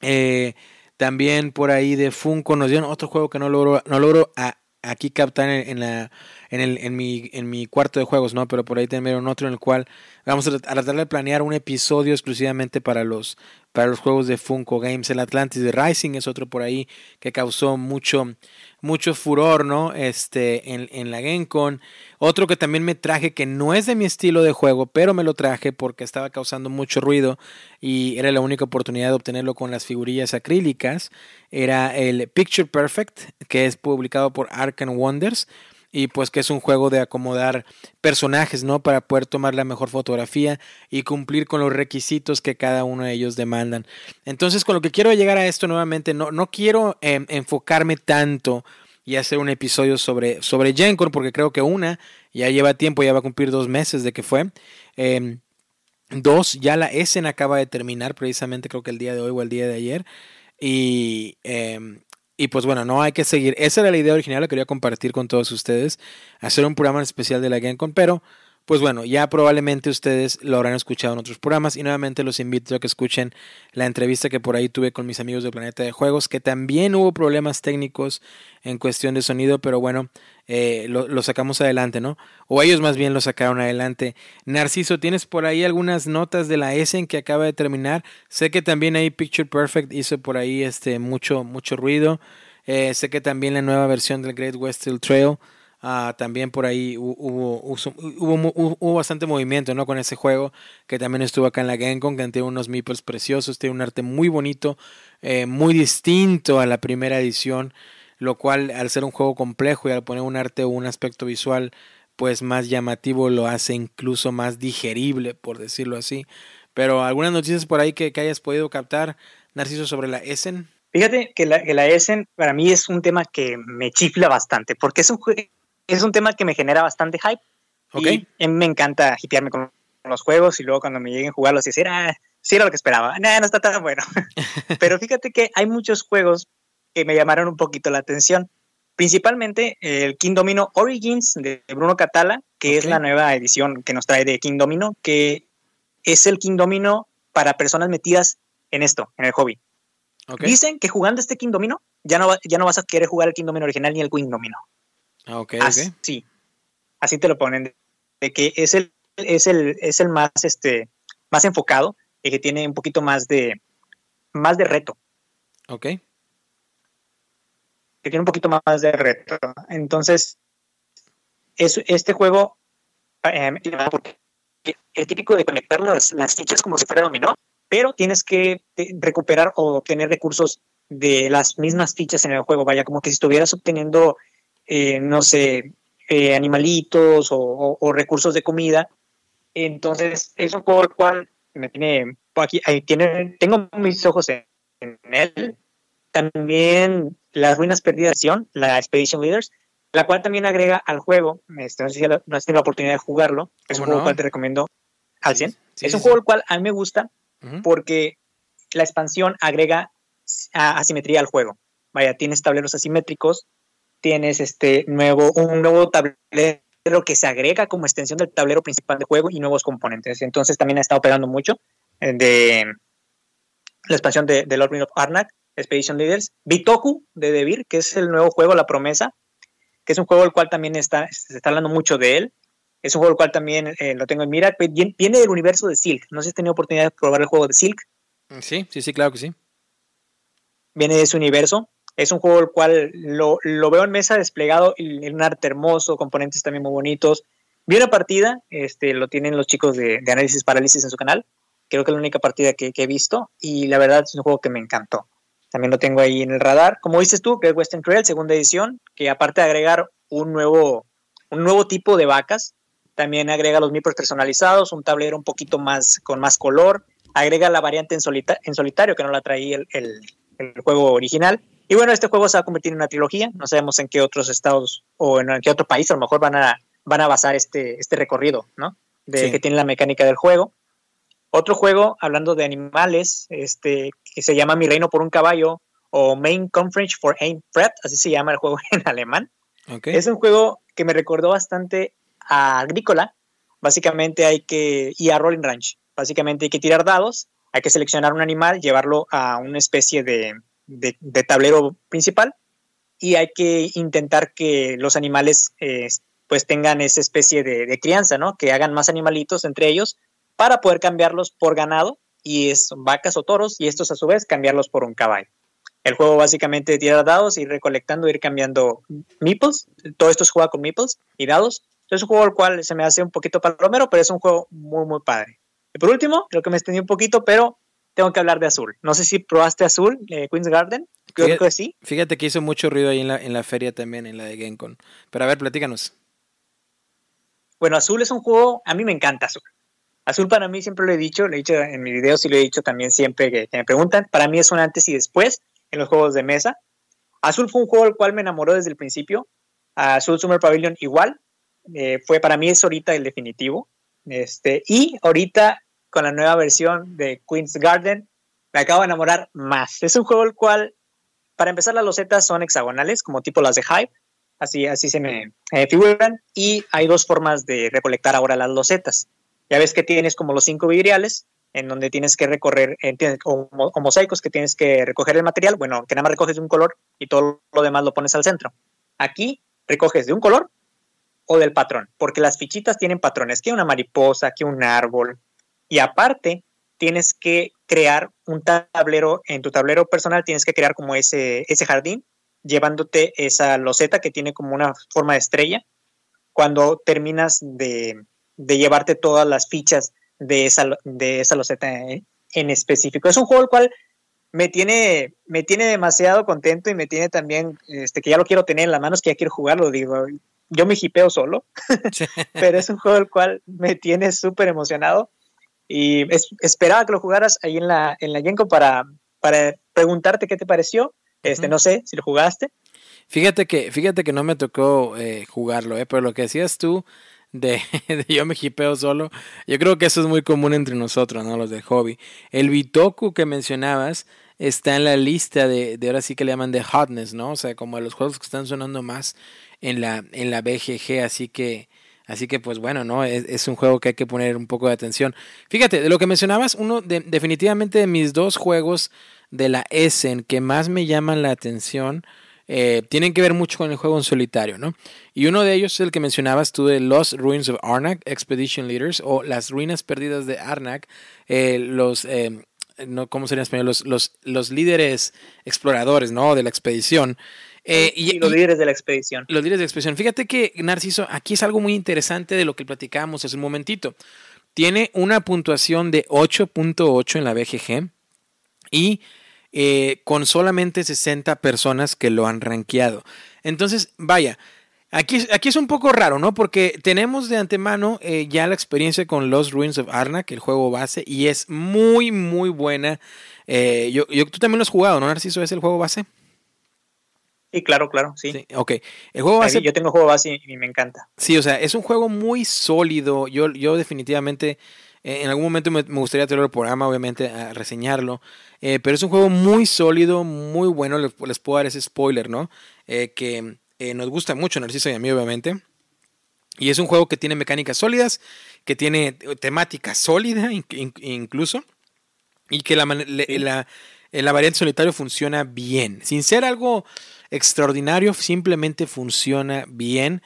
Eh, también por ahí de Funko nos dieron otro juego que no logro, no logro a, aquí captar en la en, el, en, mi, cuarto de juegos, ¿no? Pero por ahí también otro en el cual vamos a tratar de planear un episodio exclusivamente para los, para los juegos de Funko Games. El Atlantis de Rising es otro por ahí que causó mucho, mucho furor, ¿no? Este, en, en la GameCon. Otro que también me traje que no es de mi estilo de juego, pero me lo traje porque estaba causando mucho ruido y era la única oportunidad de obtenerlo con las figurillas acrílicas. Era el Picture Perfect, que es publicado por Ark and Wonders y pues que es un juego de acomodar personajes, ¿no? Para poder tomar la mejor fotografía y cumplir con los requisitos que cada uno de ellos demandan. Entonces, con lo que quiero llegar a esto nuevamente, no, no quiero eh, enfocarme tanto y hacer un episodio sobre, sobre Gencon, porque creo que una ya lleva tiempo, ya va a cumplir dos meses de que fue. Eh, dos, ya la Essen acaba de terminar, precisamente creo que el día de hoy o el día de ayer. Y, eh, y pues bueno, no hay que seguir. Esa era la idea original, la quería compartir con todos ustedes. Hacer un programa especial de la GameCon, pero pues bueno, ya probablemente ustedes lo habrán escuchado en otros programas y nuevamente los invito a que escuchen la entrevista que por ahí tuve con mis amigos de Planeta de Juegos, que también hubo problemas técnicos en cuestión de sonido, pero bueno, eh, lo, sacamos adelante, ¿no? O ellos más bien lo sacaron adelante. Narciso, ¿tienes por ahí algunas notas de la Essen que acaba de terminar? Sé que también ahí Picture Perfect hizo por ahí este mucho, mucho ruido. Eh, sé que también la nueva versión del Great Western Trail Uh, también por ahí hubo, hubo, bastante movimiento ¿no? con ese juego que también estuvo acá en la GameCon, que tiene unos meeples preciosos, tiene un arte muy bonito, eh, muy distinto a la primera edición, lo cual al ser un juego complejo y al poner un arte o un aspecto visual pues más llamativo lo hace incluso más digerible, por decirlo así. Pero algunas noticias por ahí que, que hayas podido captar, Narciso, sobre la Essen. Fíjate que la, que la Essen para mí es un tema que me chifla bastante, porque es un es un tema que me genera bastante hype. Okay. Y me encanta hipearme con los juegos y luego cuando me lleguen a jugarlos y decir, ah, sí era lo que esperaba. No, no está tan bueno. (laughs) Pero fíjate que hay muchos juegos que me llamaron un poquito la atención. Principalmente el King Domino Origins de Bruno Catala, que okay. es la nueva edición que nos trae de King Domino, que es el King Domino para personas metidas en esto, en el hobby. Okay. Dicen que jugando este King Domino ya no, ya no vas a querer jugar el King Domino original ni el Queen Domino. Ah, okay, así, okay. Sí, así te lo ponen, de que es el, es el, es el más, este, más enfocado y que tiene un poquito más de, más de reto. Ok. Que tiene un poquito más de reto. Entonces, es, este juego, eh, el típico de conectar las, las fichas como si fuera dominó, pero tienes que recuperar o obtener recursos de las mismas fichas en el juego. Vaya, como que si estuvieras obteniendo eh, no sé, eh, animalitos o, o, o, recursos de comida. Entonces, es un juego el cual me tiene, aquí, ahí tiene, tengo mis ojos en, en él. También las ruinas perdidas, la Expedition Leaders, la cual también agrega al juego, este, no sé si no has tenido la oportunidad de jugarlo, es un juego no? cual te recomiendo al 100. Sí, sí, es un sí, juego el cual a mí me gusta uh -huh. porque la expansión agrega asimetría al juego. Vaya, tienes tableros asimétricos, tienes este nuevo, un nuevo tablero que se agrega como extensión del tablero principal de juego y nuevos componentes. Entonces también ha estado pegando mucho eh, de la expansión de, de Lord of Arnak, Expedition Leaders, Bitoku de Devir, que es el nuevo juego La Promesa, que es un juego el cual también está, se está hablando mucho de él. Es un juego el cual también eh, lo tengo en mira. Viene del universo de Silk. No sé si has tenido oportunidad de probar el juego de Silk. Sí, sí, sí, claro que sí. Viene de ese universo. Es un juego el cual lo, lo veo en mesa desplegado en un arte hermoso, componentes también muy bonitos. Vi una partida, este, lo tienen los chicos de, de Análisis Parálisis en su canal. Creo que es la única partida que, que, he visto y la verdad es un juego que me encantó. También lo tengo ahí en el radar. Como dices tú, que es Western Trail, segunda edición, que aparte de agregar un nuevo, un nuevo tipo de vacas, también agrega los meeples personalizados, un tablero un poquito más con más color, agrega la variante en, en solitario que no la traía el, juego original. Y bueno, este juego se va a convertir en una trilogía. No sabemos en qué otros estados o en qué otro país a lo mejor van a, van a basar este, este recorrido, ¿no? De que tiene la mecánica del juego. Otro juego, hablando de animales, este, que se llama Mi Reino por un Caballo o Main Conference for Ein Fred, así se llama el juego (laughs) en alemán. Es un juego que me recordó bastante a Agrícola. Básicamente hay que, y a Rolling Ranch. Básicamente hay que tirar dados, hay que seleccionar un animal, llevarlo a una especie de, tablero principal y hay que intentar que los animales eh, pues tengan esa especie de, crianza, ¿no? Que hagan más animalitos entre ellos para poder cambiarlos por ganado y es vacas o toros y estos a su vez cambiarlos por un caballo. El juego básicamente tirar dados, ir recolectando, ir cambiando meeples. Todo esto se juega con meeples y dados. Es un juego al cual se me hace un poquito palomero, pero es un juego muy, muy padre. Y por último, creo que me extendí un poquito, pero tengo que hablar de Azul. No sé si probaste Azul, eh, Queen's Garden. Creo que sí. Fíjate que hizo mucho ruido ahí en la, en la feria también, en la de Gencon. Pero a ver, platícanos. Bueno, Azul es un juego, a mí me encanta Azul. Azul para mí siempre lo he dicho, lo he dicho en mi videos y lo he dicho también siempre que, me preguntan. Para mí es un antes y después en los juegos de mesa. Azul fue un juego al cual me enamoró desde el principio. Azul Summer Pavilion igual. Eh, fue para mí es ahorita el definitivo. Este, y ahorita con la nueva versión de Queen's Garden me acabo de enamorar más. Es un juego el cual, para empezar, las losetas son hexagonales, como tipo las de Hive. Así, así se me figuran. Y hay dos formas de recolectar ahora las losetas. Ya ves que tienes como los cinco vidriales, en donde tienes que recorrer, eh, o, mosaicos que tienes que recoger el material, bueno, que nada más recoges de un color y todo lo demás lo pones al centro. Aquí recoges de un color o del patrón, porque las fichitas tienen patrones, que una mariposa, que un árbol, y aparte tienes que crear un tablero, en tu tablero personal tienes que crear como ese, ese jardín, llevándote esa loseta que tiene como una forma de estrella. Cuando terminas de, de llevarte todas las fichas de esa, de esa loseta en específico. Es un juego el cual me tiene, me tiene demasiado contento y me tiene también, este, que ya lo quiero tener en las manos, que ya quiero jugarlo, digo, yo me hipeo solo, (laughs) pero es un juego el cual me tiene súper emocionado y esperaba que lo jugaras ahí en la, en la Yenko para, para preguntarte qué te pareció, este, no sé si lo jugaste. Fíjate que, fíjate que no me tocó eh, jugarlo, eh, pero lo que decías tú (laughs) de, yo me hipeo solo. Yo creo que eso es muy común entre nosotros, ¿no? Los de hobby. El Bitoku que mencionabas está en la lista de, de ahora sí que le llaman de hotness, ¿no? O sea, como de los juegos que están sonando más en la, en la BGG, así que, así que pues bueno, ¿no? Es, es un juego que hay que poner un poco de atención. Fíjate, de lo que mencionabas, uno de, definitivamente de mis dos juegos de la Essen que más me llaman la atención eh, tienen que ver mucho con el juego en solitario, ¿no? Y uno de ellos es el que mencionabas tú de Lost Ruins of Arnak, Expedition Leaders, o Las Ruinas Perdidas de Arnak, eh, los... Eh, no, ¿Cómo sería en español? Los, los, los líderes exploradores, ¿no? De la expedición. y, los líderes de la expedición. Los líderes de la expedición. Fíjate que, Narciso, aquí es algo muy interesante de lo que platicábamos hace un momentito. Tiene una puntuación de 8.8 en la BGG y eh, con solamente 60 personas que lo han rankeado. Entonces, vaya, aquí, aquí es un poco raro, ¿no? Porque tenemos de antemano eh, ya la experiencia con Los Ruins of Arnak, el juego base, y es muy, muy buena. Eh, yo, yo, tú también lo has jugado, ¿no, Narciso? ¿Es el juego base? Sí, claro, claro, sí. sí ok. El juego base. Yo tengo juego base y me encanta. Sí, o sea, es un juego muy sólido. Yo, yo definitivamente eh, en algún momento me, gustaría tenerlo el programa, obviamente, a reseñarlo. Eh, pero es un juego muy sólido, muy bueno. Les, puedo dar ese spoiler, ¿no? Eh, que nos gusta mucho, Narciso y a mí, obviamente. Y es un juego que tiene mecánicas sólidas, que tiene temática sólida incluso. Y que la, la, la variante solitario funciona bien. Sin ser algo extraordinario, simplemente funciona bien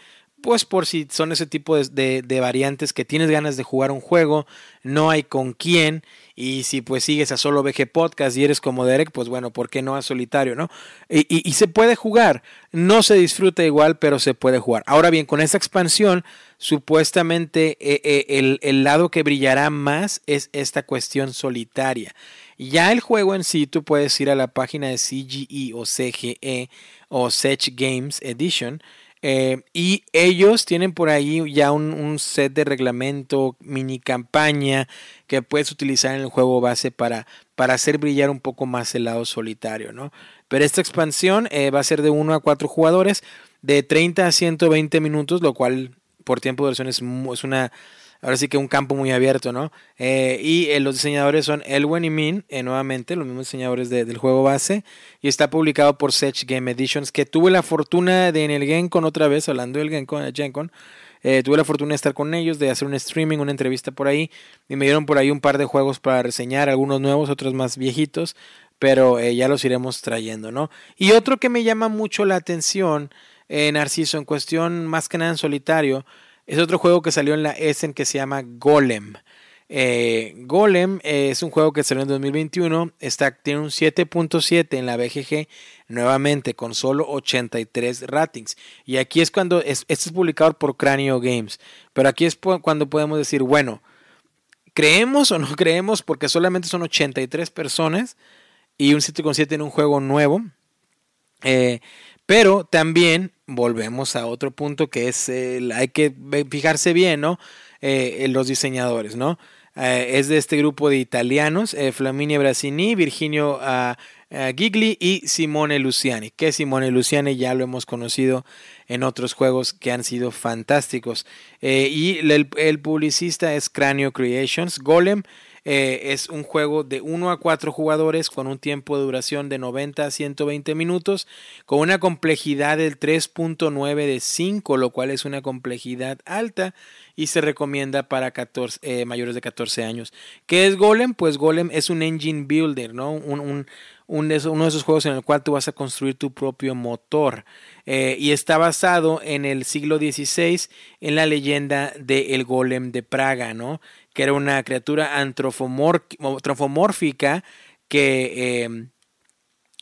pues por si son ese tipo de, variantes que tienes ganas de jugar un juego, no hay con quién, y si pues sigues a solo VG Podcast y eres como Derek, pues bueno, ¿por qué no a solitario, no? Y, se puede jugar, no se disfruta igual, pero se puede jugar. Ahora bien, con esta expansión, supuestamente eh, eh, el, el lado que brillará más es esta cuestión solitaria. Ya el juego en sí, tú puedes ir a la página de CGE o CGE o Sech Games Edition Eh, y ellos tienen por ahí ya un, set de reglamento, mini campaña que puedes utilizar en el juego base para, para hacer brillar un poco más el lado solitario, ¿no? Pero esta expansión eh, va a ser de 1 a 4 jugadores, de 30 a 120 minutos, lo cual por tiempo de duración es, es una ahora sí que un campo muy abierto, ¿no? Eh, y eh, los diseñadores son Elwen y Min, eh, nuevamente, los mismos diseñadores del juego base, y está publicado por Sech Game Editions, que tuve la fortuna de en el Gencon otra vez, hablando del Gencon, Gencon tuve la fortuna de estar con ellos, de hacer un streaming, una entrevista por ahí, y me dieron por ahí un par de juegos para reseñar, algunos nuevos, otros más viejitos, pero ya los iremos trayendo, ¿no? Y otro que me llama mucho la atención, Narciso, en cuestión más que nada en solitario, es otro juego que salió en la Essen que se llama Golem. Eh, Golem es un juego que salió en 2021, está, tiene un 7.7 en la BGG, nuevamente con solo 83 ratings. Y aquí es cuando, es, esto es publicado por Cranio Games, pero aquí es cuando podemos decir, bueno, ¿creemos o no (laughs) creemos? Porque solamente son 83 personas y un 7.7 en un juego nuevo. Eh, pero también volvemos a otro punto que es, hay que fijarse bien, ¿no? Eh, en los diseñadores, ¿no? Eh, es de este grupo de italianos, eh, Flaminia Brasini, Virginio uh, Gigli y Simone Luciani. Que Simone Luciani ya lo hemos conocido en otros juegos que han sido fantásticos. y el, publicista es Cranio Creations. Golem eh, es un juego de 1 a 4 jugadores con un tiempo de duración de 90 a 120 minutos, con una complejidad del 3.9 de 5, lo cual es una complejidad alta y se recomienda para 14, eh, mayores de 14 años. ¿Qué es Golem? Pues Golem es un engine builder, ¿no? Un, un, uno de esos juegos en el cual tú vas a construir tu propio motor. Eh, y está basado en el siglo XVI en la leyenda del el golem de Praga, ¿no? Que era una criatura antropomórfica que eh,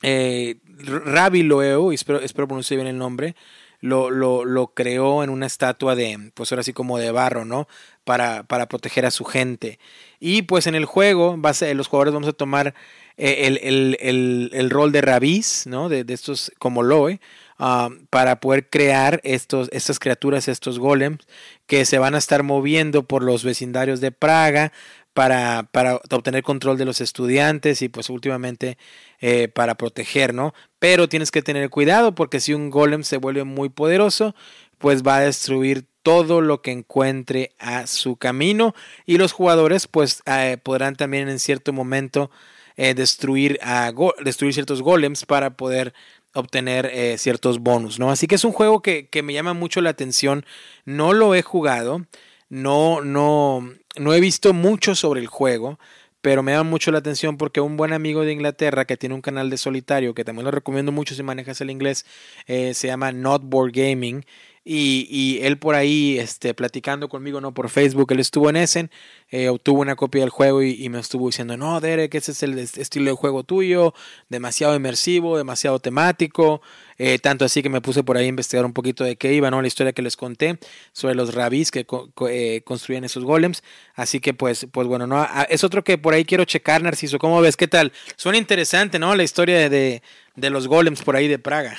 eh, Rabi Loeo, espero, espero pronunciar bien el nombre, lo, lo, lo, creó en una estatua de, pues ahora sí como de barro, ¿no? Para, para proteger a su gente. Y pues en el juego, base, los jugadores vamos a tomar eh, el, el, el, el, rol de rabis, ¿no? De, de estos como Loe, Ah, para poder crear estos, estas criaturas, estos golems, que se van a estar moviendo por los vecindarios de Praga para, para obtener control de los estudiantes y pues últimamente eh, para proteger, ¿no? Pero tienes que tener cuidado porque si un golem se vuelve muy poderoso, pues va a destruir todo lo que encuentre a su camino y los jugadores pues eh, podrán también en cierto momento eh, destruir, a destruir ciertos golems para poder obtener eh, ciertos bonus, ¿no? Así que es un juego que, que, me llama mucho la atención. No lo he jugado, no, no, no he visto mucho sobre el juego, pero me llama mucho la atención porque un buen amigo de Inglaterra que tiene un canal de solitario, que también lo recomiendo mucho si manejas el inglés, eh, se llama Notboard Gaming y, y, él por ahí, este, platicando conmigo, ¿no? Por Facebook, él estuvo en Essen, eh, obtuvo una copia del juego y, me estuvo diciendo, no, Derek, ese es el estilo de juego tuyo, demasiado inmersivo, demasiado temático, eh, tanto así que me puse por ahí a investigar un poquito de qué iba, ¿no? La historia que les conté sobre los rabis que eh, construían esos golems, así que pues, pues bueno, ¿no? Ah, es otro que por ahí quiero checar, Narciso, ¿cómo ves? ¿Qué tal? Suena interesante, ¿no? La historia de, de los golems por ahí de Praga.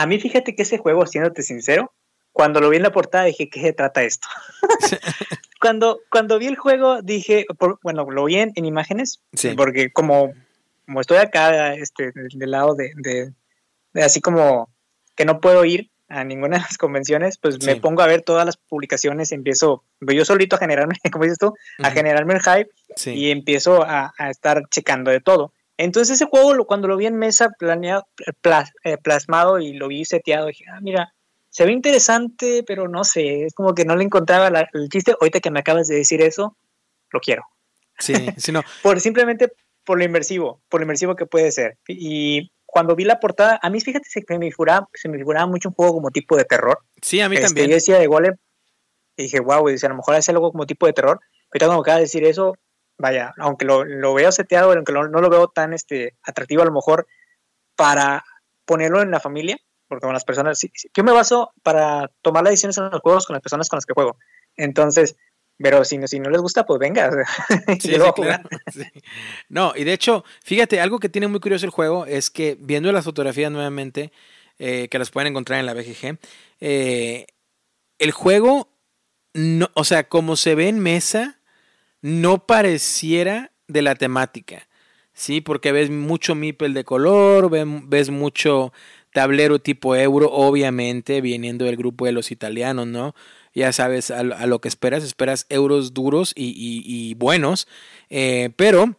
A mí fíjate que ese juego, siéndote sincero, cuando lo vi en la portada dije, ¿qué se trata esto? (laughs) cuando, cuando vi el juego dije, bueno, lo vi en, imágenes, porque como, como estoy acá este, del lado de, de, así como que no puedo ir a ninguna de las convenciones, pues me pongo a ver todas las publicaciones, empiezo yo solito a generarme, (laughs) como dices tú, a generarme el hype y empiezo a, a, estar checando de todo. Entonces ese juego cuando lo vi en mesa planeado, eh, plasmado y lo vi seteado, dije, ah, mira, se ve interesante, pero no sé, es como que no le encontraba el chiste. Ahorita que me acabas de decir eso, lo quiero. Sí, sí, no. (laughs) por, simplemente por lo inmersivo, por lo inmersivo que puede ser. Y cuando vi la portada, a mí fíjate se me figuraba, se me figuraba mucho un juego como tipo de terror. Sí, a mí este, también. Yo decía de Golem y dije, wow, a lo mejor es algo como tipo de terror. Pero cuando acaba de decir eso, vaya, aunque lo, lo veo seteado, aunque no lo veo tan este, atractivo a lo mejor para ponerlo en la familia, porque con las personas, yo me baso para tomar las decisiones en los juegos con las personas con las que juego. Entonces, pero si, si no les gusta, pues venga. Sí, No, y de hecho, fíjate, algo que tiene muy curioso el juego es que viendo las fotografías nuevamente, que las pueden encontrar en la BGG. el juego, no, o sea, como se ve en mesa, no pareciera de la temática. Sí, porque ves mucho mipel de color, ves mucho tablero tipo euro, obviamente, viniendo del grupo de los italianos, ¿no? Ya sabes a, lo que esperas, esperas euros duros y, buenos, eh, pero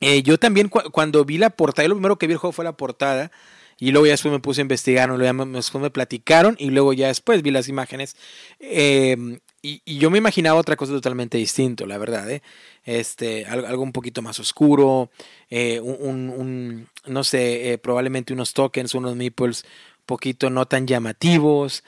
eh, yo también cuando vi la portada, lo primero que vi el juego fue la portada, y luego ya después me puse a investigar, luego después me platicaron y luego ya después vi las imágenes. Eh, y, yo me imaginaba otra cosa totalmente distinto, la verdad, ¿eh? Este, algo, un poquito más oscuro, eh, un, no sé, probablemente unos tokens, unos meeples poquito no tan llamativos,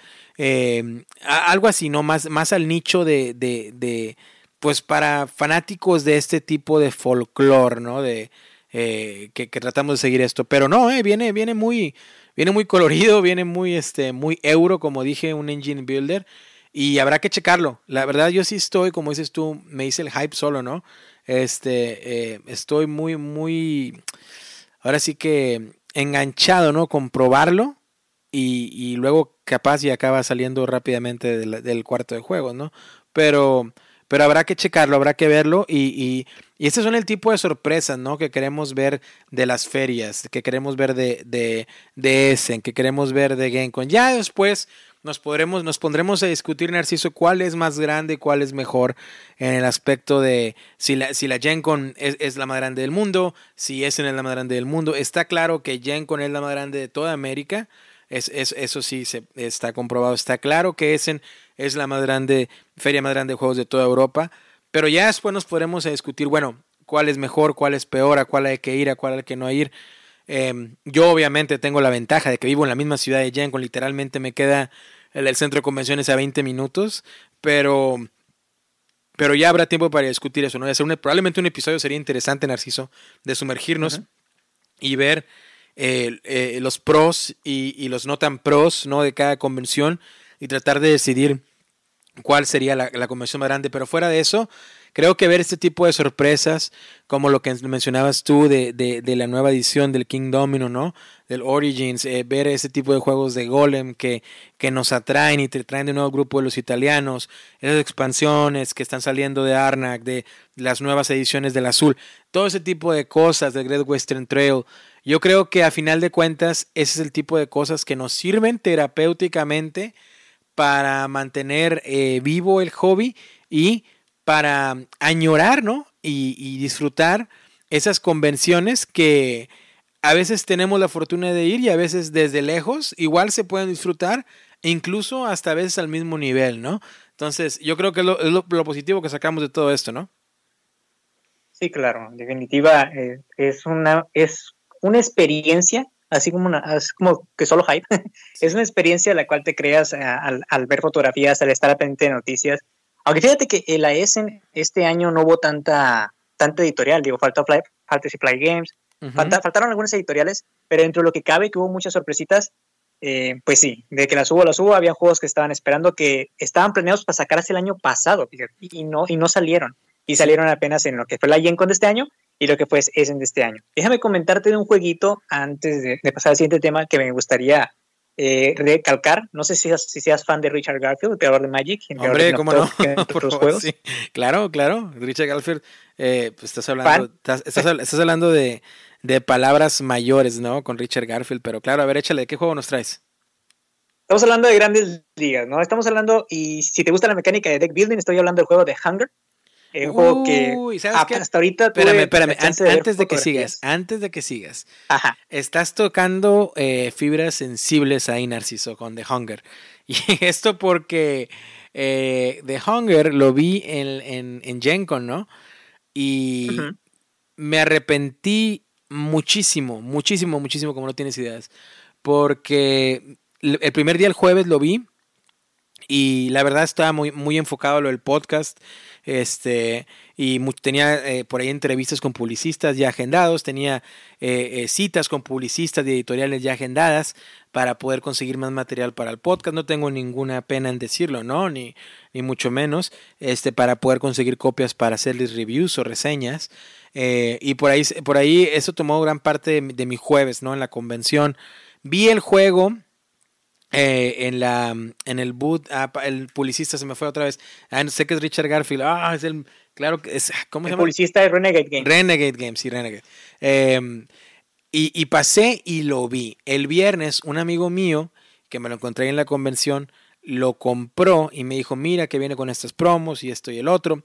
algo así, ¿no? Más, más al nicho de, de, de, pues para fanáticos de este tipo de folclore, ¿no? De, eh, que, tratamos de seguir esto. Pero no, eh, viene, viene muy, viene muy colorido, viene muy, este, muy euro, como dije, un engine builder. Y habrá que checarlo. La verdad, yo sí estoy, como dices tú, me hice el hype solo, ¿no? Este, eh, estoy muy, muy, ahora sí que enganchado, ¿no? Con probarlo. Y, luego capaz y acaba saliendo rápidamente del, del cuarto de juego, ¿no? Pero pero habrá que checarlo, habrá que verlo y, y, y este son el tipo de sorpresas, ¿no? Que queremos ver de las ferias, que queremos ver de, de, de Essen, que queremos ver de GameCon. Ya después nos podremos, nos pondremos a discutir, Narciso, cuál es más grande, cuál es mejor en el aspecto de si la, si la GenCon es, es la más grande del mundo, si Essen es la más grande del mundo. Está claro que GenCon es la más grande de toda América. Es, es, eso sí se, está comprobado. Está claro que Essen es la más grande, feria más grande de juegos de toda Europa. Pero ya después nos podremos discutir, bueno, cuál es mejor, cuál es peor, a cuál hay que ir, a cuál hay que no ir. Em, yo obviamente tengo la ventaja de que vivo en la misma ciudad de Yencon, literalmente me queda el, centro de convenciones a 20 minutos, pero, pero ya habrá tiempo para discutir eso, ¿no? hacer probablemente un episodio sería interesante, Narciso, de sumergirnos y ver eh, eh, los pros y, y, los no tan pros, ¿no? De cada convención y tratar de decidir cuál sería la, la, convención más grande. Pero fuera de eso, creo que ver este tipo de sorpresas, como lo que mencionabas tú de, de, de la nueva edición del King Domino, ¿no? Del Origins, eh, ver ese tipo de juegos de Golem que, que nos atraen y te traen de nuevo grupo de los italianos, esas expansiones que están saliendo de Arnak, de las nuevas ediciones del Azul, todo ese tipo de cosas del Great Western Trail. Yo creo que a final de cuentas ese es el tipo de cosas que nos sirven terapéuticamente para mantener eh, vivo el hobby y para añorar, ¿no? Y, y, disfrutar esas convenciones que a veces tenemos la fortuna de ir y a veces desde lejos igual se pueden disfrutar, incluso hasta a veces al mismo nivel, ¿no? Entonces, yo creo que es lo, positivo que sacamos de todo esto, ¿no? Sí, claro, en definitiva eh, es una es una experiencia así como, una, así como que solo hype, (laughs) es una experiencia la cual te creas al, al, ver fotografías, al estar pendiente de noticias. Aunque fíjate que la ESEN este año no hubo tanta, tanta editorial, digo, faltó Fly, Fantasy Fly Games, uh -huh. falta, faltaron algunas editoriales, pero dentro de lo que cabe, que hubo muchas sorpresitas, eh, pues sí, de que las hubo, las hubo, había juegos que estaban esperando que estaban planeados para sacarse el año pasado, y, no, y no salieron, y salieron apenas en lo que fue la Gen Con de este año, y lo que pues es en este año. Déjame comentarte de un jueguito antes de, de pasar al siguiente tema que me gustaría eh, recalcar. No sé si seas, si seas fan de Richard Garfield, el creador de Magic. Hombre, ¿cómo no? (laughs) Por juegos. Sí. Claro, claro. Richard Garfield, eh, pues estás hablando, estás, (laughs) estás, estás, hablando de, de palabras mayores, ¿no? Con Richard Garfield, pero claro, a ver, échale, ¿qué juego nos traes? Estamos hablando de grandes ligas, ¿no? Estamos hablando, y si te gusta la mecánica de deck building, estoy hablando del juego de Hunger, un juego que hasta ahorita espérame, espérame, antes, de, antes de que sigas, antes de que sigas, Ajá. estás tocando eh, fibras sensibles ahí, Narciso, con The Hunger. (laughs) Y esto porque eh, The Hunger lo vi en, en, en GenCon, ¿no? Y uh -huh. me arrepentí muchísimo, muchísimo, muchísimo, como no tienes ideas. Porque el primer día, el jueves, lo vi. Y la verdad estaba muy, muy enfocado a lo del podcast. Este, y tenía eh, por ahí entrevistas con publicistas ya agendados, tenía eh, eh, citas con publicistas de editoriales ya agendadas para poder conseguir más material para el podcast. No tengo ninguna pena en decirlo, ¿no? Ni, ni mucho menos, este, para poder conseguir copias para hacerles reviews o reseñas. y por ahí, por ahí eso tomó gran parte de, de mi jueves, ¿no? En la convención Vi el juego eh, en la en el boot, ah, el publicista se me fue otra vez. Ah, sé que es Richard Garfield. Ah, es el claro que es ¿cómo se llama? El publicista de Renegade Games. Renegade Games, sí, Renegade. Em, y, y, pasé y lo vi. El viernes un amigo mío que me lo encontré en la convención lo compró y me dijo, "Mira que viene con estas promos y esto y el otro."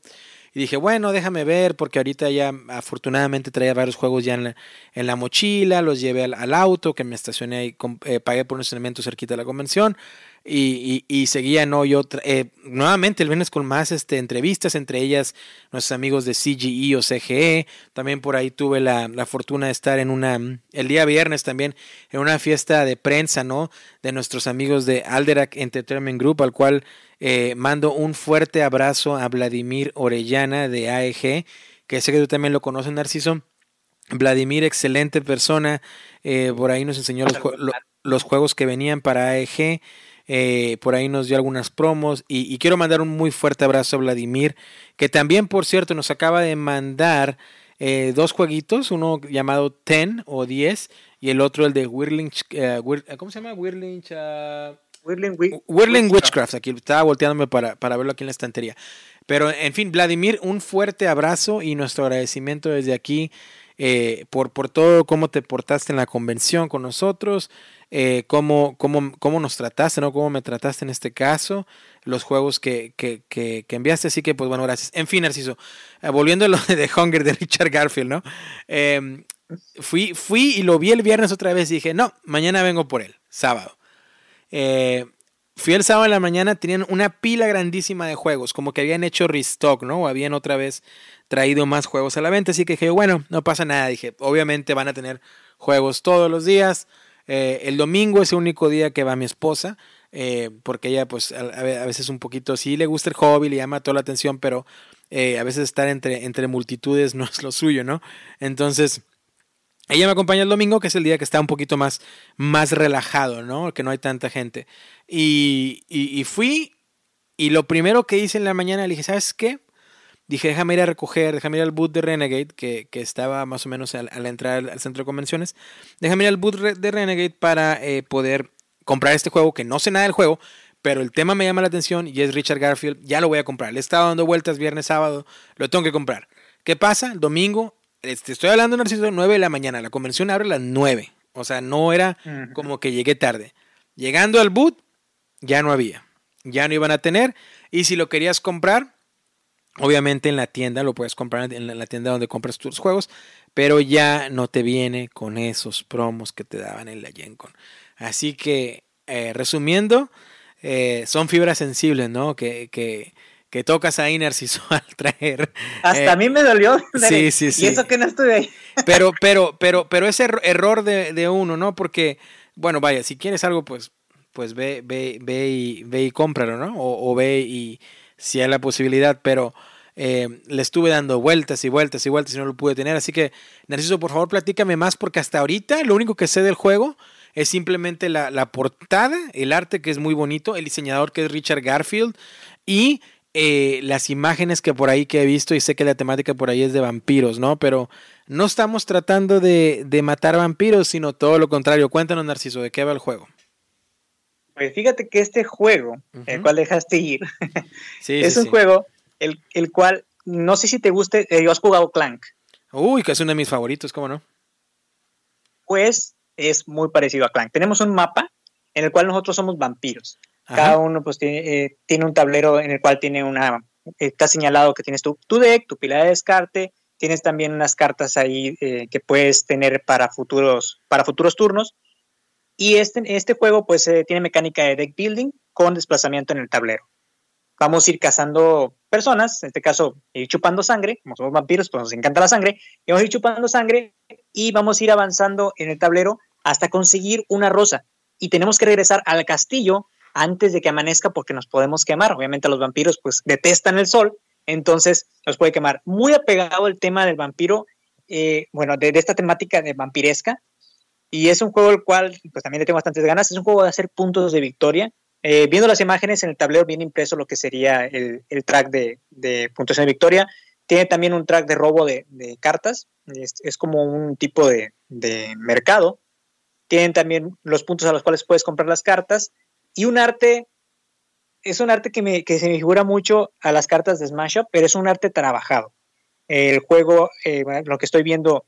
Y dije, bueno, déjame ver, porque ahorita ya afortunadamente traía varios juegos ya en la, mochila, los llevé al, auto, que me estacioné y eh, pagué por unos elementos cerquita de la convención. Y, y, seguía, no, yo eh, nuevamente el viernes con más este, entrevistas, entre ellas nuestros amigos de CGE o CGE. También por ahí tuve la, la, fortuna de estar en una, el día viernes también, en una fiesta de prensa, ¿no? De nuestros amigos de Alderac Entertainment Group, al cual eh, mando un fuerte abrazo a Vladimir Orellana de AEG, que sé que tú también lo conoces, Narciso. Vladimir, excelente persona. Eh, por ahí nos enseñó los, juegos que venían para AEG. Eh, por ahí nos dio algunas promos. Y, quiero mandar un muy fuerte abrazo a Vladimir, que también, por cierto, nos acaba de mandar dos jueguitos, uno llamado Ten o 10 y el otro el de Whirling, ¿cómo se llama? Whirling, Whirling, Witchcraft. Aquí estaba volteándome para, para verlo aquí en la estantería. Pero, en fin, Vladimir, un fuerte abrazo y nuestro agradecimiento desde aquí eh, por, por todo cómo te portaste en la convención con nosotros, eh, cómo, cómo, cómo, nos trataste, ¿no? Cómo me trataste en este caso, los juegos que, que, que, enviaste. Así que, pues bueno, gracias. En fin, Narciso, eh, volviendo a lo de Hunger de Richard Garfield, ¿no? Em, fui, fui y lo vi el viernes otra vez y dije, no, mañana vengo por él, sábado. Eh, fui el sábado en la mañana, tenían una pila grandísima de juegos, como que habían hecho restock, ¿no? O habían otra vez traído más juegos a la venta, así que dije, bueno, no pasa nada, dije, obviamente van a tener juegos todos los días. Eh, el domingo es el único día que va mi esposa, eh, porque ella pues a, veces un poquito, sí le gusta el hobby, le llama toda la atención, pero a veces estar entre, entre multitudes (laughs) no es lo suyo, ¿no? Entonces ella me acompaña el domingo, que es el día que está un poquito más, más relajado, ¿no? Que no hay tanta gente. Y, y, fui, y lo primero que hice en la mañana, le dije, ¿sabes qué? Dije, déjame ir a recoger, déjame ir al boot de Renegade, que, que estaba más o menos a, la entrada al centro de convenciones. Déjame ir al boot de Renegade para eh, poder comprar este juego, que no sé nada del juego, pero el tema me llama la atención y es Richard Garfield. Ya lo voy a comprar. Le he estado dando vueltas viernes, sábado, lo tengo que comprar. ¿Qué pasa? El domingo este, estoy hablando, Narciso, de 9 de la mañana. La convención abre a las 9. O sea, no era como que llegué tarde. Llegando al boot, ya no había. Ya no iban a tener. Y si lo querías comprar, obviamente en la tienda, lo puedes comprar en la tienda donde compras tus juegos, pero ya no te viene con esos promos que te daban en la GenCon. Así que, eh, resumiendo, eh, son fibras sensibles, ¿no? Que, que, que tocas ahí, Narciso, al traer. Hasta eh, a mí me dolió. Sí, sí, sí. Y eso que no estuve ahí. (laughs) Pero, pero, pero, pero ese error de, uno, ¿no? Porque, bueno, vaya, si quieres algo, pues, pues ve, ve, ve y ve y cómpralo, ¿no? O, ve y si hay la posibilidad, pero eh, le estuve dando vueltas y vueltas y vueltas y no lo pude tener. Así que, Narciso, por favor, platícame más, porque hasta ahorita lo único que sé del juego es simplemente la, la portada, el arte que es muy bonito, el diseñador que es Richard Garfield y eh, las imágenes que por ahí que he visto y sé que la temática por ahí es de vampiros, ¿no? Pero no estamos tratando de, matar vampiros, sino todo lo contrario. Cuéntanos, Narciso, ¿de qué va el juego? Pues fíjate que este juego, el cual dejaste ir, (laughs) (laughs) es un juego el, el, cual, no sé si te guste, eh, yo has jugado Clank. Uy, que es uno de mis favoritos, ¿cómo no? Pues es muy parecido a Clank. Tenemos un mapa en el cual nosotros somos vampiros. Cada uno pues eh, tiene, un tablero en el cual tiene una, está señalado que tienes tu, tu deck, tu pila de descarte, tienes también unas cartas ahí eh, que puedes tener para futuros, para futuros turnos. Y este, este juego pues eh, tiene mecánica de deck building con desplazamiento en el tablero. Vamos a ir cazando personas, en este caso ir chupando sangre, como somos vampiros, pues nos encanta la sangre, y vamos a ir chupando sangre y vamos a ir avanzando en el tablero hasta conseguir una rosa. Y tenemos que regresar al castillo antes de que amanezca porque nos podemos quemar. Obviamente los vampiros pues detestan el sol, entonces nos puede quemar. Muy apegado el tema del vampiro, eh, bueno, de, esta temática de vampiresca. Y es un juego el cual pues también le tengo bastantes ganas. Es un juego de hacer puntos de victoria. Eh, viendo las imágenes en el tablero viene impreso lo que sería el, track de, de puntuación de victoria. Tiene también un track de robo de, cartas. Es, como un tipo de, de mercado tienen también los puntos a los cuales puedes comprar las cartas y un arte, es un arte que, me, que se me figura mucho a las cartas de Smash Up, pero es un arte trabajado. El juego, eh, lo que estoy viendo,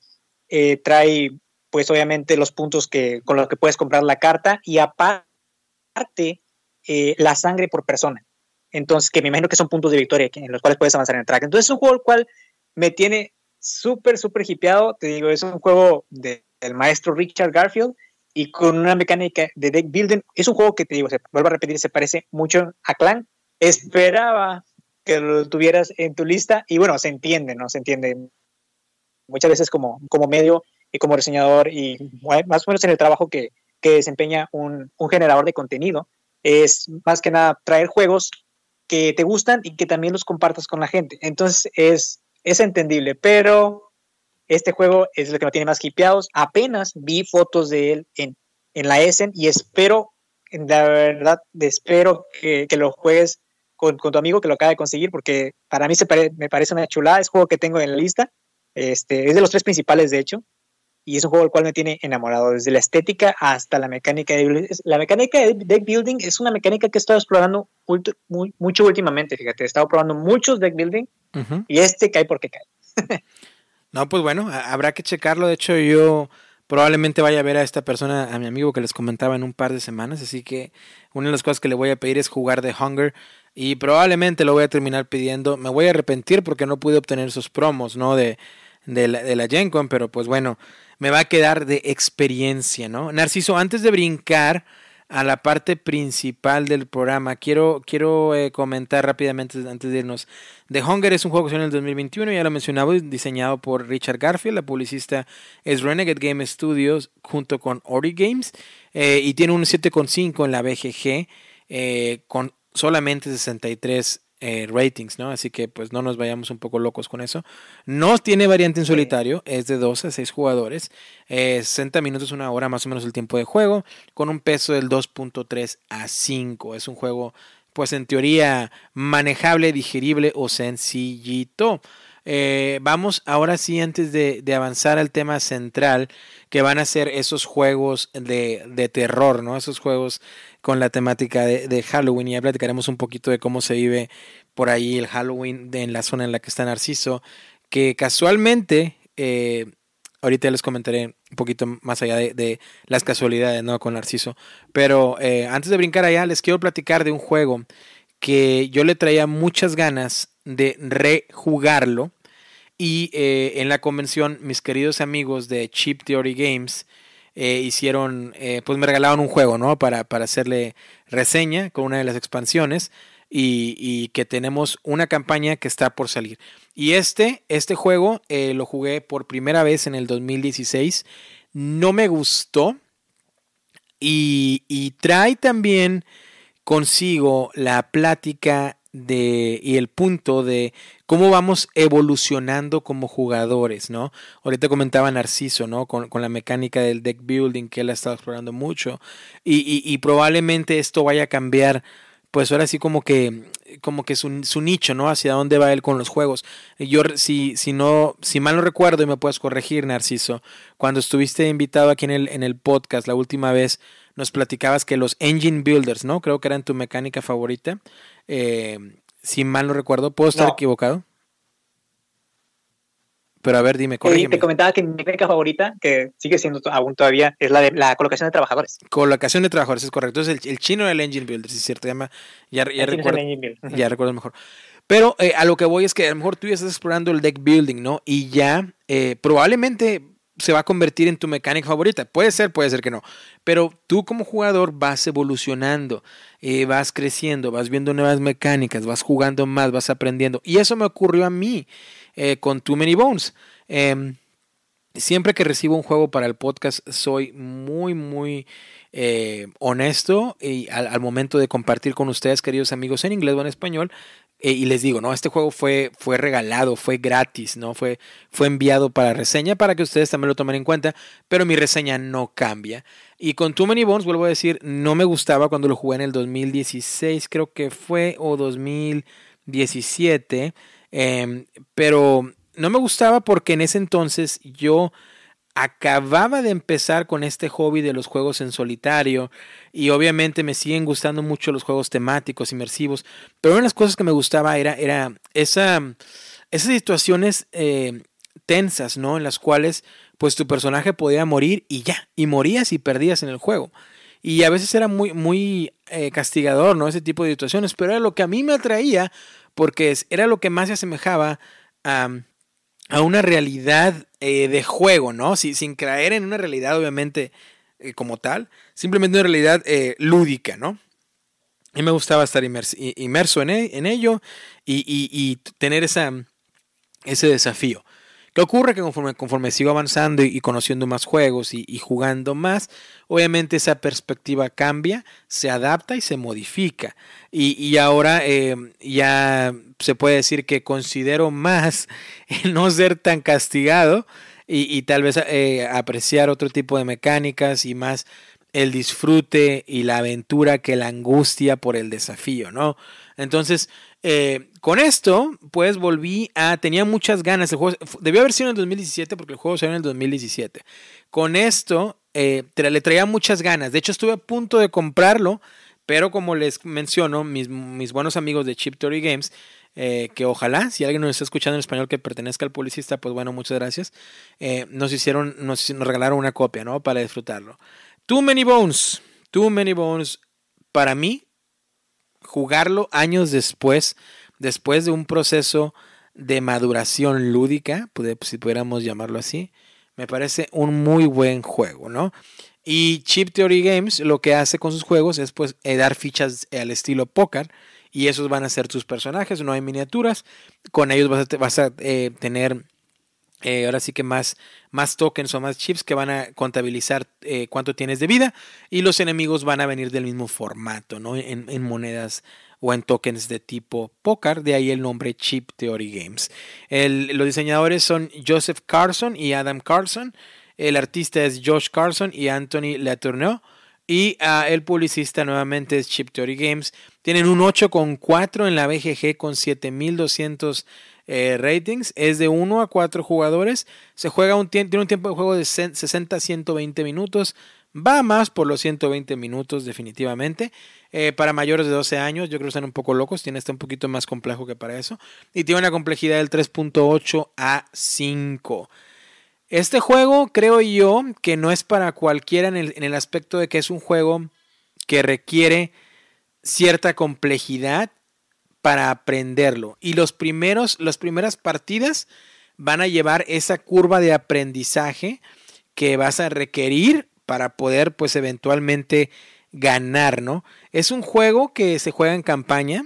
eh, trae pues obviamente los puntos que, con los que puedes comprar la carta y aparte eh, la sangre por persona. Entonces, que me imagino que son puntos de victoria en los cuales puedes avanzar en el track. Entonces, es un juego el cual me tiene súper, súper hipeado. Te digo, es un juego del maestro Richard Garfield y con una mecánica de deck building. Es un juego que te digo, se, vuelvo a repetir, se parece mucho a Clan. Esperaba que lo tuvieras en tu lista y bueno, se entiende, ¿no? Se entiende. Muchas veces como, como medio y como diseñador y más o menos en el trabajo que, que desempeña un, un generador de contenido, es más que nada traer juegos que te gustan y que también los compartas con la gente. Entonces es, es entendible, pero este juego es lo que me tiene más hipeados. Apenas vi fotos de él en, en la Essen y espero, la verdad, espero que, que lo juegues con, con, tu amigo que lo acaba de conseguir, porque para mí se me parece una chulada. Es juego que tengo en la lista. Este, es de los tres principales, de hecho y es un juego el cual me tiene enamorado, desde la estética hasta la mecánica de La mecánica de deck building es una mecánica que he estado explorando muy, mucho últimamente, fíjate, he estado probando muchos deck building y este cae porque cae. (laughs) no, pues bueno, habrá que checarlo, de hecho yo probablemente vaya a ver a esta persona, a mi amigo que les comentaba en un par de semanas, así que una de las cosas que le voy a pedir es jugar de Hunger y probablemente lo voy a terminar pidiendo, me voy a arrepentir porque no pude obtener sus promos, ¿no? De, de la, de la Gen pero pues bueno, me va a quedar de experiencia, ¿no? Narciso, antes de brincar a la parte principal del programa, quiero, quiero eh, comentar rápidamente antes de irnos. The Hunger es un juego que salió en el 2021, ya lo mencionaba, diseñado por Richard Garfield, la publicista es Renegade Game Studios junto con Ori Games, eh, y tiene un 7.5 en la BGG, eh, con solamente 63 eh, ratings, ¿no? Así que pues no nos vayamos un poco locos con eso. No tiene variante en solitario, es de 2 a 6 jugadores, 60 minutos, una hora más o menos el tiempo de juego, con un peso del 2.3 a 5. Es un juego pues en teoría manejable, digerible o sencillito. Eh, vamos ahora sí, antes de, avanzar al tema central, que van a ser esos juegos de, de terror, ¿no? Esos juegos con la temática de, Halloween y ya platicaremos un poquito de cómo se vive por ahí el Halloween en la zona en la que está Narciso, que casualmente, eh, ahorita les comentaré un poquito más allá de, las casualidades ¿no? con Narciso, pero eh, antes de brincar allá les quiero platicar de un juego que yo le traía muchas ganas de rejugarlo y eh, en la convención mis queridos amigos de Cheap Theory Games eh, hicieron, eh, pues me regalaron un juego, ¿no? Para, para hacerle reseña con una de las expansiones y, y, que tenemos una campaña que está por salir. Y este, este juego lo jugué por primera vez en el 2016. No me gustó y, y trae también consigo la plática de, y el punto de cómo vamos evolucionando como jugadores, ¿no? Ahorita comentaba Narciso, ¿no? Con, con la mecánica del deck building que él ha estado explorando mucho y, y, y, probablemente esto vaya a cambiar, pues ahora sí como que, como que su, su, nicho, ¿no? Hacia dónde va él con los juegos. Yo, si, si no, si mal no recuerdo y me puedes corregir, Narciso, cuando estuviste invitado aquí en el, en el podcast la última vez, nos platicabas que los engine builders, ¿no? Creo que eran tu mecánica favorita. Eh, si mal no recuerdo, ¿puedo estar equivocado? Pero a ver, dime, corrígeme. te comentaba que mi mecánica favorita, que sigue siendo aún todavía, es la de la colocación de trabajadores. Colocación de trabajadores, es correcto. Es el, el chino del engine builder, si es cierto. Ya, ya, recuerdo, ya recuerdo mejor. Pero eh, a lo que voy es que a lo mejor tú ya estás explorando el deck building, ¿no? Y ya eh, probablemente se va a convertir en tu mecánica favorita. Puede ser, puede ser que no. Pero tú como jugador vas evolucionando, eh, vas creciendo, vas viendo nuevas mecánicas, vas jugando más, vas aprendiendo. Y eso me ocurrió a mí eh, con Too Many Bones. Eh, siempre que recibo un juego para el podcast soy muy, muy eh, honesto y al, momento de compartir con ustedes, queridos amigos, en inglés o en español, eh, y les digo, no, este juego fue, fue regalado, fue gratis, ¿no? Fue, fue enviado para reseña para que ustedes también lo tomen en cuenta, pero mi reseña no cambia. Y con Too Many Bones, vuelvo a decir, no me gustaba cuando lo jugué en el 2016, creo que fue, o 2017, eh, pero no me gustaba porque en ese entonces yo acababa de empezar con este hobby de los juegos en solitario y obviamente me siguen gustando mucho los juegos temáticos, inmersivos, pero una de las cosas que me gustaba era, era esa, esas situaciones eh, tensas, ¿no? En las cuales pues tu personaje podía morir y ya, y morías y perdías en el juego. Y a veces era muy, muy eh, castigador, ¿no? Ese tipo de situaciones, pero era lo que a mí me atraía porque era lo que más se asemejaba a, a una realidad eh, de juego, ¿no? sin caer en una realidad, obviamente, eh, como tal, simplemente una realidad lúdica, ¿no? Y me gustaba estar inmerso, en, e, en, ello y, tener ese desafío. ¿Qué ocurre? Que conforme, conforme sigo avanzando y, conociendo más juegos y, jugando más, obviamente esa perspectiva cambia, se adapta y se modifica. Y, ahora eh, ya se puede decir que considero más (laughs) no ser tan castigado y, tal vez eh, apreciar otro tipo de mecánicas y más el disfrute y la aventura que la angustia por el desafío, ¿no? Entonces, eh, con esto, pues volví a. Tenía muchas ganas. El juego debió haber sido en el 2017 porque el juego salió en el 2017. Con esto, eh, le traía muchas ganas. De hecho, estuve a punto de comprarlo, pero como les menciono, mis, mis buenos amigos de Chip Theory Games, eh, que ojalá, si alguien nos está escuchando en español que pertenezca al publicista, pues bueno, muchas gracias. nos hicieron, nos regalaron una copia, ¿no? Para disfrutarlo. Too Many Bones. Too Many Bones, para mí, jugarlo años después, después de un proceso de maduración lúdica, si pudiéramos llamarlo así, me parece un muy buen juego, ¿no? Y Chip Theory Games lo que hace con sus juegos es pues eh, dar fichas al estilo póker y esos van a ser tus personajes, no hay miniaturas, con ellos vas a, vas a eh, tener eh, ahora sí que más, más tokens o más chips que van a contabilizar eh, cuánto tienes de vida y los enemigos van a venir del mismo formato, ¿no? En, monedas o en tokens de tipo póker, de ahí el nombre Chip Theory Games. los diseñadores son Joseph Carson y Adam Carson, el artista es Josh Carson y Anthony Letourneau. Y ah, el publicista nuevamente es Chip Theory Games. Tienen un 8,4 en la BGG con 7200 eh, ratings. Es de 1 a 4 jugadores. Se juega un tiene un tiempo de juego de 60 a 120 minutos. Va más por los 120 minutos, definitivamente. Eh, para mayores de 12 años, yo creo que están un poco locos. Tiene este un poquito más complejo que para eso. Y tiene una complejidad del 3.8 a 5. Este juego, creo yo, que no es para cualquiera en el, en el aspecto de que es un juego que requiere cierta complejidad para aprenderlo. Y los primeros, las primeras partidas van a llevar esa curva de aprendizaje que vas a requerir para poder, pues, eventualmente ganar, ¿no? Es un juego que se juega en campaña.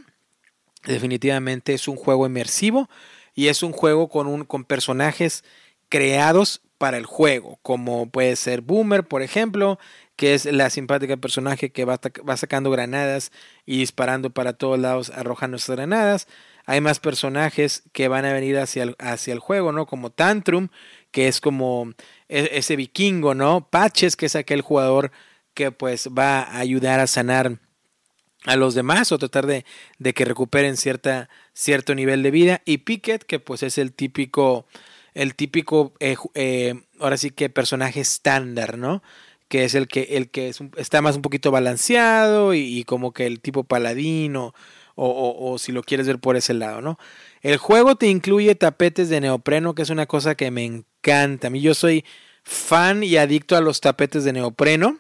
Definitivamente es un juego inmersivo y es un juego con, un, con personajes creados para el juego, como puede ser Boomer, por ejemplo, que es la simpática personaje que va, sacando granadas y disparando para todos lados, arrojando esas granadas. Hay más personajes que van a venir hacia el, hacia el juego, ¿no? Como Tantrum, que es como e, ese vikingo, ¿no? Patches, que es aquel jugador que pues va a ayudar a sanar a los demás o tratar de, de que recuperen cierta, cierto nivel de vida. Y Pickett, que pues es el típico, el típico, eh, eh, ahora sí que personaje estándar, ¿no? que es el que, el que está más un poquito balanceado y, como que el tipo paladino o, o, si lo quieres ver por ese lado, ¿no? El juego te incluye tapetes de neopreno, que es una cosa que me encanta. A mí yo soy fan y adicto a los tapetes de neopreno.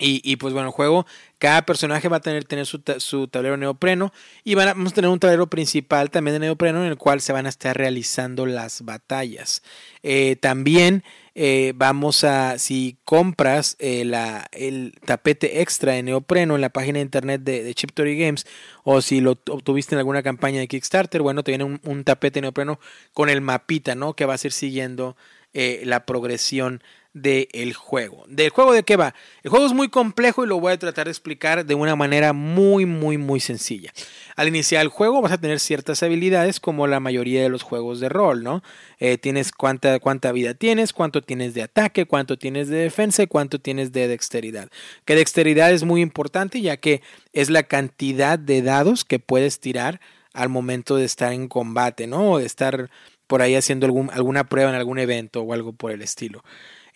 Y, pues bueno, el juego, cada personaje va a tener, tener su, su tablero neopreno y van a, vamos a tener un tablero principal también de neopreno en el cual se van a estar realizando las batallas. Eh, también eh, vamos a, si compras eh, el tapete extra de neopreno en la página de internet de, de Chiptory Games o si lo obtuviste en alguna campaña de Kickstarter, bueno, te viene un, un tapete neopreno con el mapita, ¿no? Que va a ir siguiendo la progresión del juego. ¿Del juego de qué va? El juego es muy complejo y lo voy a tratar de explicar de una manera muy, muy, muy sencilla. Al iniciar el juego vas a tener ciertas habilidades como la mayoría de los juegos de rol, ¿no? Eh, tienes cuánta, cuánta vida tienes, cuánto tienes de ataque, cuánto tienes de defensa y cuánto tienes de dexteridad. Que dexteridad es muy importante ya que es la cantidad de dados que puedes tirar al momento de estar en combate, ¿no? O de estar por ahí haciendo algún, alguna prueba en algún evento o algo por el estilo.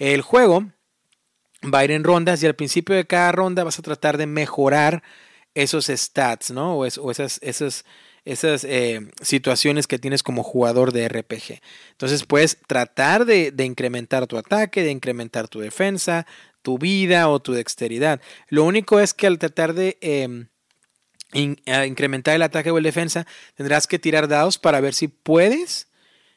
El juego va a ir en rondas y al principio de cada ronda vas a tratar de mejorar esos stats, ¿no? O, esas, esas, esas eh, situaciones que tienes como jugador de RPG. Entonces puedes tratar de, incrementar tu ataque, de incrementar tu defensa, tu vida o tu dexteridad. Lo único es que al tratar de em, incrementar el ataque o la defensa, tendrás que tirar dados para ver si puedes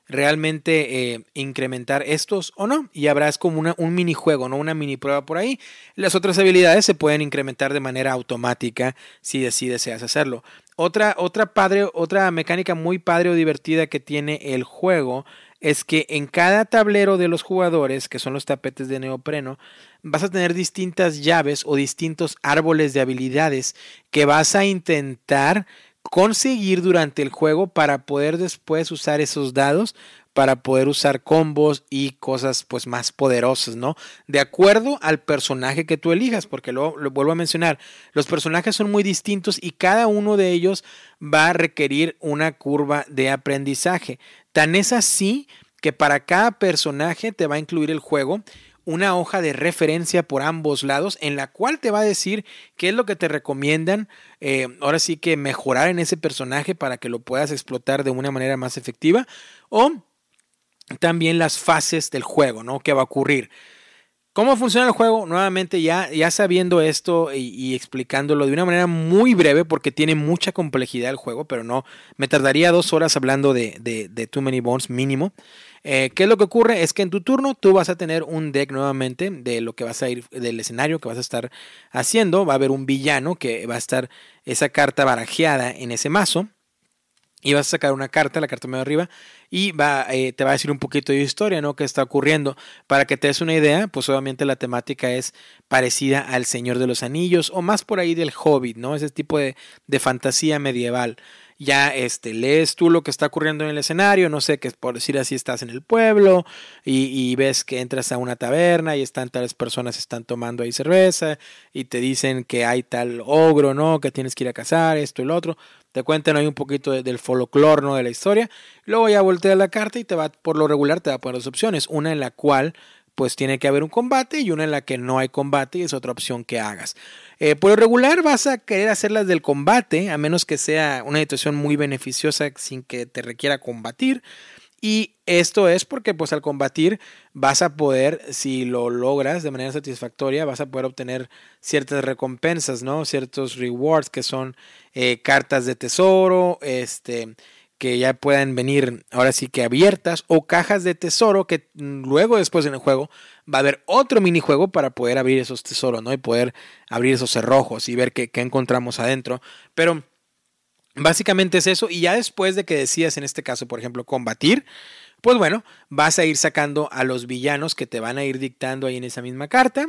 realmente eh, incrementar estos o no. Y habrá como una, un minijuego, ¿no? Una mini prueba por ahí. Las otras habilidades se pueden incrementar de manera automática si, si deseas hacerlo. Otra, otra, padre, otra mecánica muy padre o divertida que tiene el juego es que en cada tablero de los jugadores, que son los tapetes de neopreno, vas a tener distintas llaves o distintos árboles de habilidades que vas a intentar conseguir durante el juego para poder después usar esos dados para poder usar combos y cosas pues más poderosas, ¿no? De acuerdo al personaje que tú elijas, porque lo, lo, vuelvo a mencionar, los personajes son muy distintos y cada uno de ellos va a requerir una curva de aprendizaje. Tan es así que para cada personaje te va a incluir el juego una hoja de referencia por ambos lados en la cual te va a decir qué es lo que te recomiendan eh, ahora sí que mejorar en ese personaje para que lo puedas explotar de una manera más efectiva o también las fases del juego, ¿no? ¿Qué va a ocurrir? ¿Cómo funciona el juego? Nuevamente, ya, ya sabiendo esto y, explicándolo de una manera muy breve, porque tiene mucha complejidad el juego, pero no, me tardaría dos horas hablando de, de, de Too Many Bones mínimo. Eh, ¿Qué es lo que ocurre? Es que en tu turno tú vas a tener un deck nuevamente de lo que vas a ir, del escenario que vas a estar haciendo. Va a haber un villano que va a estar esa carta barajeada en ese mazo. Y vas a sacar una carta, la carta medio arriba, y va, eh, te va a decir un poquito de historia, ¿no? ¿Qué está ocurriendo? Para que te des una idea, pues obviamente la temática es parecida al Señor de los Anillos, o más por ahí del Hobbit, ¿no? Ese tipo de, de fantasía medieval ya este, lees tú lo que está ocurriendo en el escenario, no sé, que por decir así estás en el pueblo y, ves que entras a una taberna y están tales personas están tomando ahí cerveza y te dicen que hay tal ogro, ¿no? Que tienes que ir a cazar, esto y lo otro. Te cuentan ahí un poquito del folclore, ¿no? De la historia. Luego ya voltea la carta y te va, por lo regular, te va a poner dos opciones. Una en la cual pues tiene que haber un combate y una en la que no hay combate y es otra opción que hagas. Eh, por lo regular vas a querer hacerlas del combate, a menos que sea una situación muy beneficiosa sin que te requiera combatir. Y esto es porque pues al combatir vas a poder, si lo logras de manera satisfactoria, vas a poder obtener ciertas recompensas, ¿no? Ciertos rewards que son eh, cartas de tesoro, este, que ya puedan venir ahora sí que abiertas o cajas de tesoro que luego después en el juego va a haber otro minijuego para poder abrir esos tesoros, ¿no? Y poder abrir esos cerrojos y ver qué, encontramos adentro. Pero básicamente es eso y ya después de que decías en este caso, por ejemplo, combatir, pues bueno, vas a ir sacando a los villanos que te van a ir dictando ahí en esa misma carta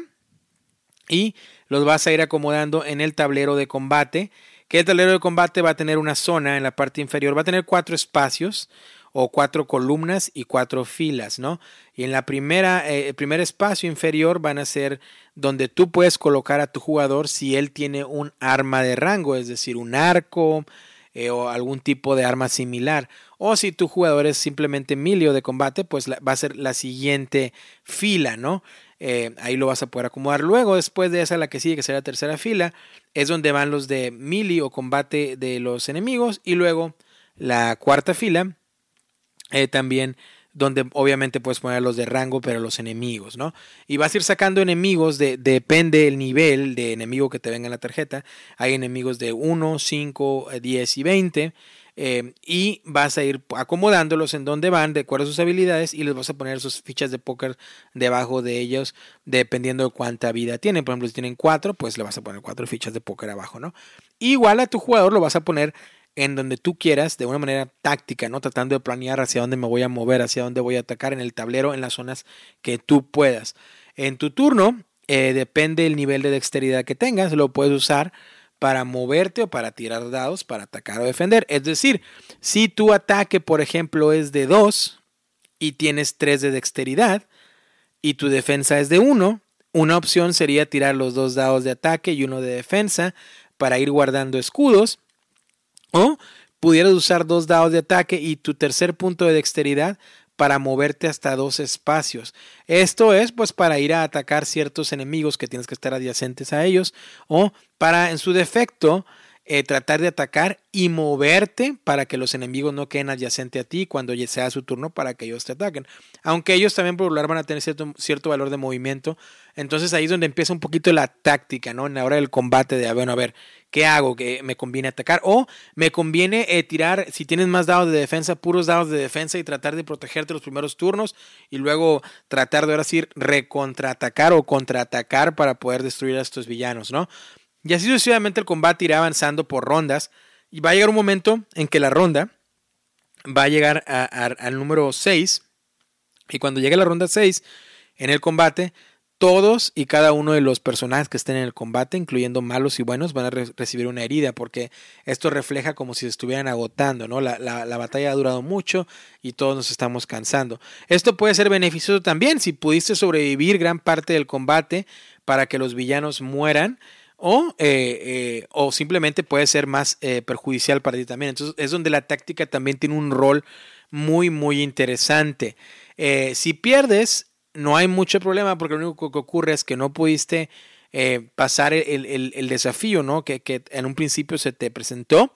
y los vas a ir acomodando en el tablero de combate que el tablero de combate va a tener una zona en la parte inferior, va a tener cuatro espacios o cuatro columnas y cuatro filas, ¿no? Y en la primera, eh, el primer espacio inferior van a ser donde tú puedes colocar a tu jugador si él tiene un arma de rango, es decir, un arco eh, o algún tipo de arma similar. O si tu jugador es simplemente milio de combate, pues va a ser la siguiente fila, ¿no? Eh, ahí lo vas a poder acomodar. Luego, después de esa, la que sigue, que será la tercera fila, es donde van los de mili o combate de los enemigos. Y luego la cuarta fila, eh, también donde obviamente puedes poner los de rango, pero los enemigos, ¿no? Y vas a ir sacando enemigos, de, depende el nivel de enemigo que te venga en la tarjeta. Hay enemigos de 1, 5, 10 y 20. Eh, y vas a ir acomodándolos en donde van de acuerdo a sus habilidades y les vas a poner sus fichas de póker debajo de ellos dependiendo de cuánta vida tienen. Por ejemplo, si tienen cuatro, pues le vas a poner cuatro fichas de póker abajo, ¿no? Igual a tu jugador lo vas a poner en donde tú quieras, de una manera táctica, ¿no? Tratando de planear hacia dónde me voy a mover, hacia dónde voy a atacar en el tablero, en las zonas que tú puedas. En tu turno, eh, depende el nivel de dexteridad que tengas, lo puedes usar para moverte o para tirar dados para atacar o defender. Es decir, si tu ataque, por ejemplo, es de 2 y tienes 3 de dexteridad y tu defensa es de 1, una opción sería tirar los dos dados de ataque y uno de defensa para ir guardando escudos. O pudieras usar dos dados de ataque y tu tercer punto de dexteridad para moverte hasta dos espacios. Esto es pues para ir a atacar ciertos enemigos que tienes que estar adyacentes a ellos o para en su defecto eh, tratar de atacar y moverte para que los enemigos no queden adyacente a ti cuando sea su turno para que ellos te ataquen. Aunque ellos también por van a tener cierto, cierto valor de movimiento. Entonces ahí es donde empieza un poquito la táctica, ¿no? En la hora del combate de, bueno, a ver, ¿qué hago? ¿Que me conviene atacar? O me conviene eh, tirar, si tienes más dados de defensa, puros dados de defensa y tratar de protegerte los primeros turnos y luego tratar de ahora sí recontraatacar o contraatacar para poder destruir a estos villanos, ¿no? Y así sucesivamente el combate irá avanzando por rondas y va a llegar un momento en que la ronda va a llegar al número 6 y cuando llegue la ronda 6 en el combate, todos y cada uno de los personajes que estén en el combate, incluyendo malos y buenos, van a recibir una herida, porque esto refleja como si se estuvieran agotando, ¿no? La, la, batalla ha durado mucho y todos nos estamos cansando. Esto puede ser beneficioso también si pudiste sobrevivir gran parte del combate para que los villanos mueran o, eh, eh, o simplemente puede ser más eh, perjudicial para ti también. Entonces es donde la táctica también tiene un rol muy, muy interesante. si pierdes, no hay mucho problema porque lo único que ocurre es que no pudiste pasar el, desafío ¿no? Que, que, en un principio se te presentó.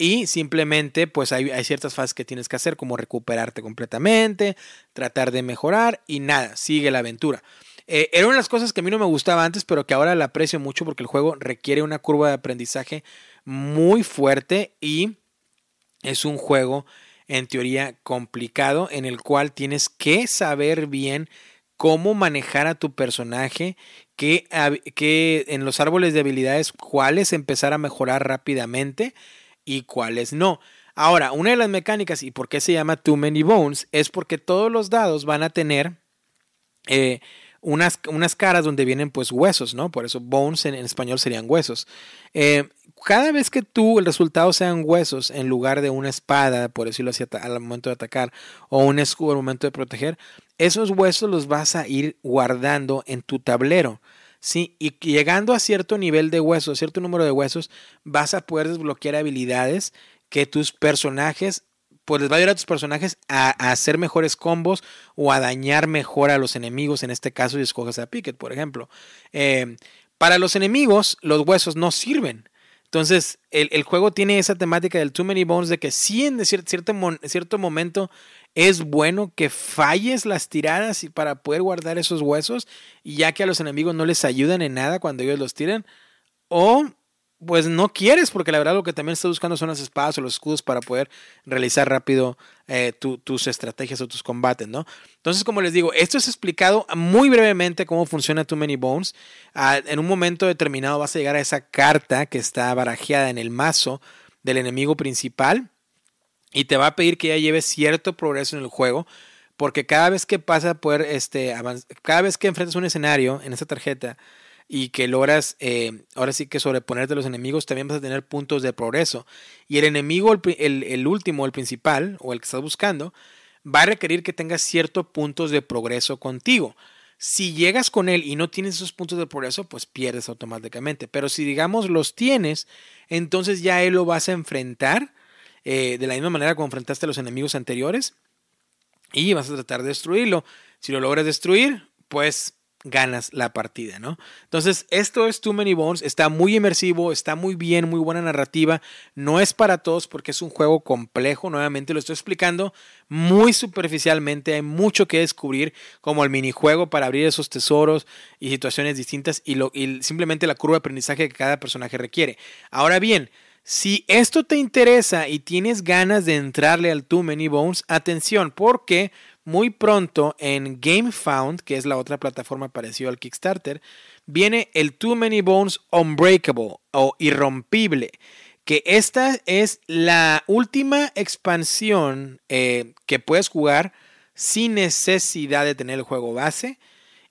Y simplemente, pues hay, hay, ciertas fases que tienes que hacer, como recuperarte completamente, tratar de mejorar y nada, sigue la aventura. Eh, era una de las cosas que a mí no me gustaba antes, pero que ahora la aprecio mucho porque el juego requiere una curva de aprendizaje muy fuerte y es un juego en teoría complicado en el cual tienes que saber bien cómo manejar a tu personaje, que, que en los árboles de habilidades cuáles empezar a mejorar rápidamente y cuáles no. Ahora, una de las mecánicas y por qué se llama Too Many Bones es porque todos los dados van a tener eh, unas, unas caras donde vienen pues huesos, ¿no? Por eso bones en, español serían huesos. Eh, cada vez que tú el resultado sean huesos en lugar de una espada, por decirlo así, al momento de atacar, o un escudo al momento de proteger, esos huesos los vas a ir guardando en tu tablero. Sí, y llegando a cierto nivel de huesos, cierto número de huesos, vas a poder desbloquear habilidades que tus personajes pues les va a ayudar a tus personajes a, hacer mejores combos o a dañar mejor a los enemigos. En este caso, si escoges a Pickett, por ejemplo. Eh, para los enemigos, los huesos no sirven. Entonces, el, juego tiene esa temática del Too Many Bones de que sí en cierto, cierto momento es bueno que falles las tiradas para poder guardar esos huesos y ya que a los enemigos no les ayudan en nada cuando ellos los tiran. O pues no quieres, porque la verdad lo que también estás buscando son las espadas o los escudos para poder realizar rápido eh, tus estrategias o tus combates, ¿no? Entonces, como les digo, esto es explicado muy brevemente cómo funciona Too Many Bones. Ah, en un momento determinado vas a llegar a esa carta que está barajeada en el mazo del enemigo principal y te va a pedir que ya lleves cierto progreso en el juego. Porque cada vez que pasa a poder, este, cada vez que enfrentas un escenario en esa tarjeta, y que logras eh, ahora sí que sobreponerte a los enemigos, también vas a tener puntos de progreso. Y el enemigo, el, el, último, el principal, o el que estás buscando, va a requerir que tengas ciertos puntos de progreso contigo. Si llegas con él y no tienes esos puntos de progreso, pues pierdes automáticamente. Pero si digamos los tienes, entonces ya él lo vas a enfrentar eh, de la misma manera como enfrentaste a los enemigos anteriores y vas a tratar de destruirlo. Si lo logras destruir, pues ganas la partida, ¿no? Entonces, esto es Too Many Bones, está muy inmersivo, está muy bien, muy buena narrativa, no es para todos porque es un juego complejo, nuevamente lo estoy explicando muy superficialmente, hay mucho que descubrir, como el minijuego para abrir esos tesoros y situaciones distintas y, y simplemente la curva de aprendizaje que cada personaje requiere. Ahora bien, si esto te interesa y tienes ganas de entrarle al Too Many Bones, atención, porque muy pronto en GameFound, que es la otra plataforma parecida al Kickstarter, viene el Too Many Bones Unbreakable o Irrompible, que esta es la última expansión eh, que puedes jugar sin necesidad de tener el juego base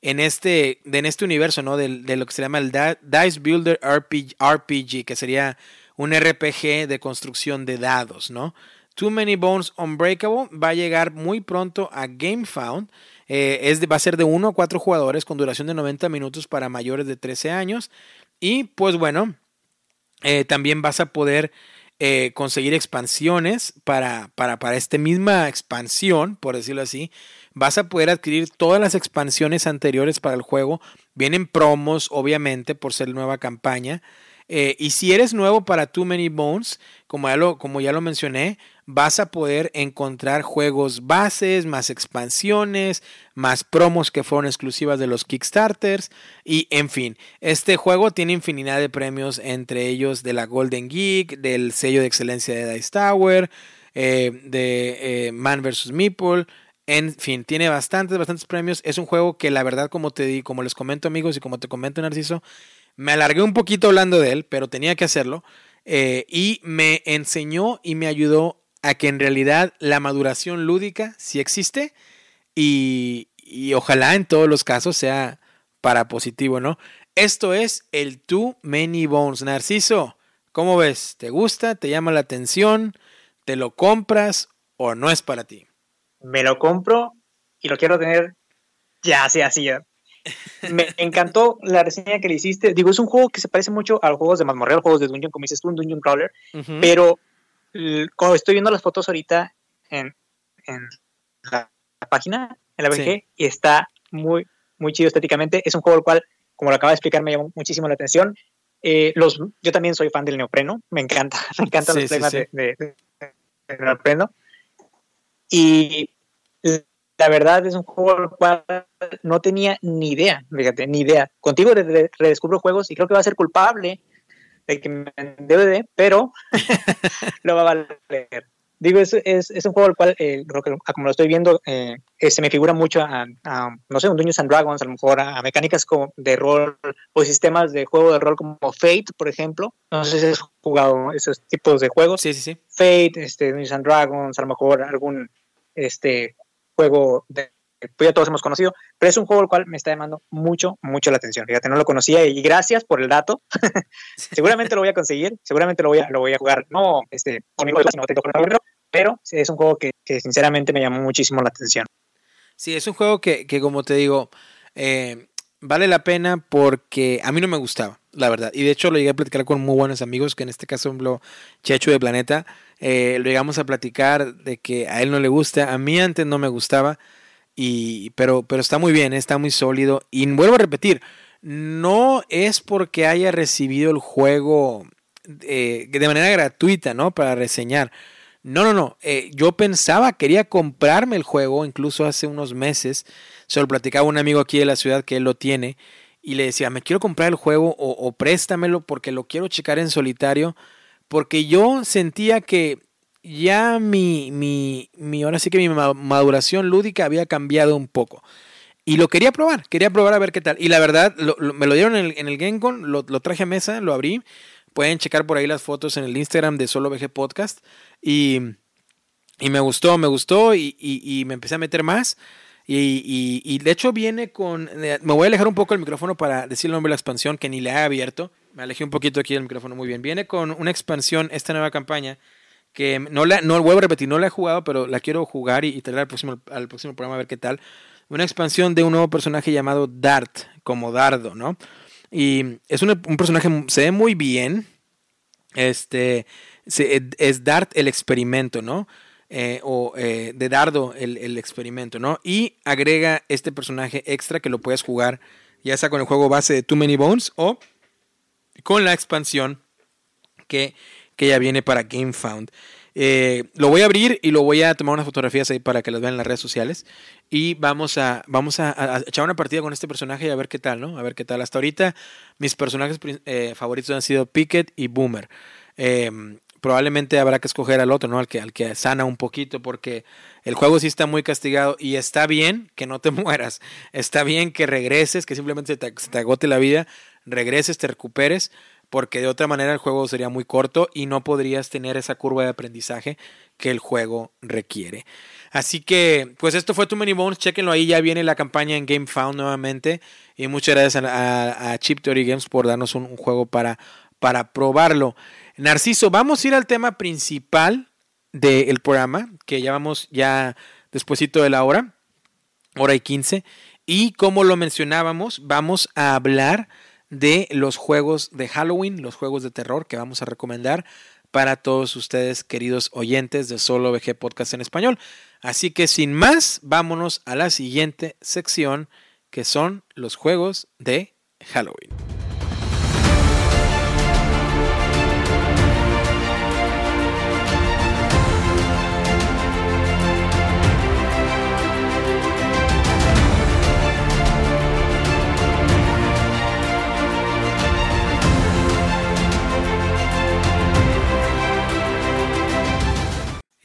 en este, en este universo, ¿no? De, de, lo que se llama el Dice Builder RPG, RPG, que sería un RPG de construcción de dados, ¿no? Too Many Bones Unbreakable va a llegar muy pronto a GameFound. Eh, es va a ser de 1 a 4 jugadores con duración de 90 minutos para mayores de 13 años. Y pues bueno, eh, también vas a poder eh, conseguir expansiones para, para, para esta misma expansión, por decirlo así. Vas a poder adquirir todas las expansiones anteriores para el juego. Vienen promos, obviamente, por ser nueva campaña. Eh, y si eres nuevo para Too Many Bones, como ya, lo, como ya lo mencioné, vas a poder encontrar juegos bases, más expansiones, más promos que fueron exclusivas de los Kickstarters. Y en fin, este juego tiene infinidad de premios, entre ellos de la Golden Geek, del sello de excelencia de Dice Tower, eh, de eh, Man vs. Meeple. En fin, tiene bastantes, bastantes premios. Es un juego que la verdad, como te di, como les comento amigos y como te comento Narciso, me alargué un poquito hablando de él, pero tenía que hacerlo. Eh, y me enseñó y me ayudó a que en realidad la maduración lúdica sí existe y, y ojalá en todos los casos sea para positivo, ¿no? Esto es el Too Many Bones. Narciso, ¿cómo ves? ¿Te gusta? ¿Te llama la atención? ¿Te lo compras o no es para ti? Me lo compro y lo quiero tener ya, así, así. Me (laughs) encantó la reseña que le hiciste. Digo, es un juego que se parece mucho a los juegos de Mazmorreal, juegos de Dungeon, como dices tú, un Dungeon Crawler. Pero cuando estoy viendo las fotos ahorita en, en la, página, en la BG, y está muy, muy chido estéticamente. Es un juego el cual, como lo acaba de explicar, me llamó muchísimo la atención. Eh, los, yo también soy fan del neopreno, me encanta, (laughs) me encantan los temas de, de, neopreno. Y la verdad es un juego al cual no tenía ni idea, fíjate, ni idea. Contigo redescubro juegos y creo que va a ser culpable de que me DVD, pero (laughs) lo va a valer. Digo, es, es, es un juego al cual, eh, como lo estoy viendo, eh, eh, se me figura mucho a, no sé, un Dungeons and Dragons, a lo mejor a, mecánicas como de rol o sistemas de juego de rol como Fate, por ejemplo. No sé si has jugado esos tipos de juegos. Sí, sí, sí. Fate, este, Dungeons and Dragons, a lo mejor algún este, juego de, pues ya todos hemos conocido, pero es un juego al cual me está llamando mucho, mucho la atención. Fíjate, no lo conocía y gracias por el dato. (laughs) seguramente lo voy a conseguir, seguramente lo voy a, lo voy a jugar, no este, conmigo, sino pero es un juego que, que, sinceramente me llamó muchísimo la atención. Sí, es un juego que, que como te digo, eh, vale la pena porque a mí no me gustaba, la verdad. Y de hecho lo llegué a platicar con muy buenos amigos, que en este caso lo Checho de Planeta. Eh, lo llegamos a platicar de que a él no le gusta, a mí antes no me gustaba, y, pero, pero está muy bien, está muy sólido. Y vuelvo a repetir, no es porque haya recibido el juego eh, de manera gratuita, ¿no? Para reseñar. No, no, no. Eh, yo pensaba, quería comprarme el juego, incluso hace unos meses. Se lo platicaba un amigo aquí de la ciudad que él lo tiene. Y le decía, me quiero comprar el juego o, o préstamelo porque lo quiero checar en solitario porque yo sentía que ya mi, mi, mi, ahora sí que mi maduración lúdica había cambiado un poco. Y lo quería probar, quería probar a ver qué tal. Y la verdad, me lo dieron en el, en el lo, traje a mesa, lo abrí. Pueden checar por ahí las fotos en el Instagram de Solo VG Podcast. Y, y me gustó, me gustó y, y, me empecé a meter más. Y, y, de hecho viene con... Eh, me voy a alejar un poco el micrófono para decir el nombre de la expansión que ni le he abierto. Me alejé un poquito aquí del micrófono muy bien. Viene con una expansión, esta nueva campaña, que no la, no vuelvo a repetir, no la he jugado, pero la quiero jugar y, traer al próximo, al próximo programa a ver qué tal. Una expansión de un nuevo personaje llamado Dart, como dardo, ¿no? Y es un, un personaje, se ve muy bien. Este, es Dart el experimento, ¿no? Eh, o eh, de dardo el, el, experimento, ¿no? Y agrega este personaje extra que lo puedes jugar ya sea con el juego base de Too Many Bones o con la expansión que, que ya viene para GameFound. Eh, lo voy a abrir y lo voy a tomar unas fotografías ahí para que las vean en las redes sociales. Y vamos a, vamos a, echar una partida con este personaje y a ver qué tal, ¿no? A ver qué tal. Hasta ahorita mis personajes eh, favoritos han sido Pickett y Boomer. Eh, probablemente habrá que escoger al otro, ¿no? Al que, al que sana un poquito, porque el juego sí está muy castigado y está bien que no te (laughs) mueras. Está bien que regreses, que simplemente te, se te agote la vida, regreses, te recuperes, porque de otra manera el juego sería muy corto y no podrías tener esa curva de aprendizaje que el juego requiere. Así que, pues esto fue Too Many Bones, chequenlo ahí, ya viene la campaña en GameFound nuevamente y muchas gracias a, Chip Theory Games por darnos un, juego para, para probarlo. Narciso, vamos a ir al tema principal del programa, que ya vamos ya despuesito de la hora, hora y quince, y como lo mencionábamos, vamos a hablar de los juegos de Halloween, los juegos de terror que vamos a recomendar para todos ustedes, queridos oyentes de Solo VG Podcast en español. Así que sin más, vámonos a la siguiente sección, que son los juegos de Halloween.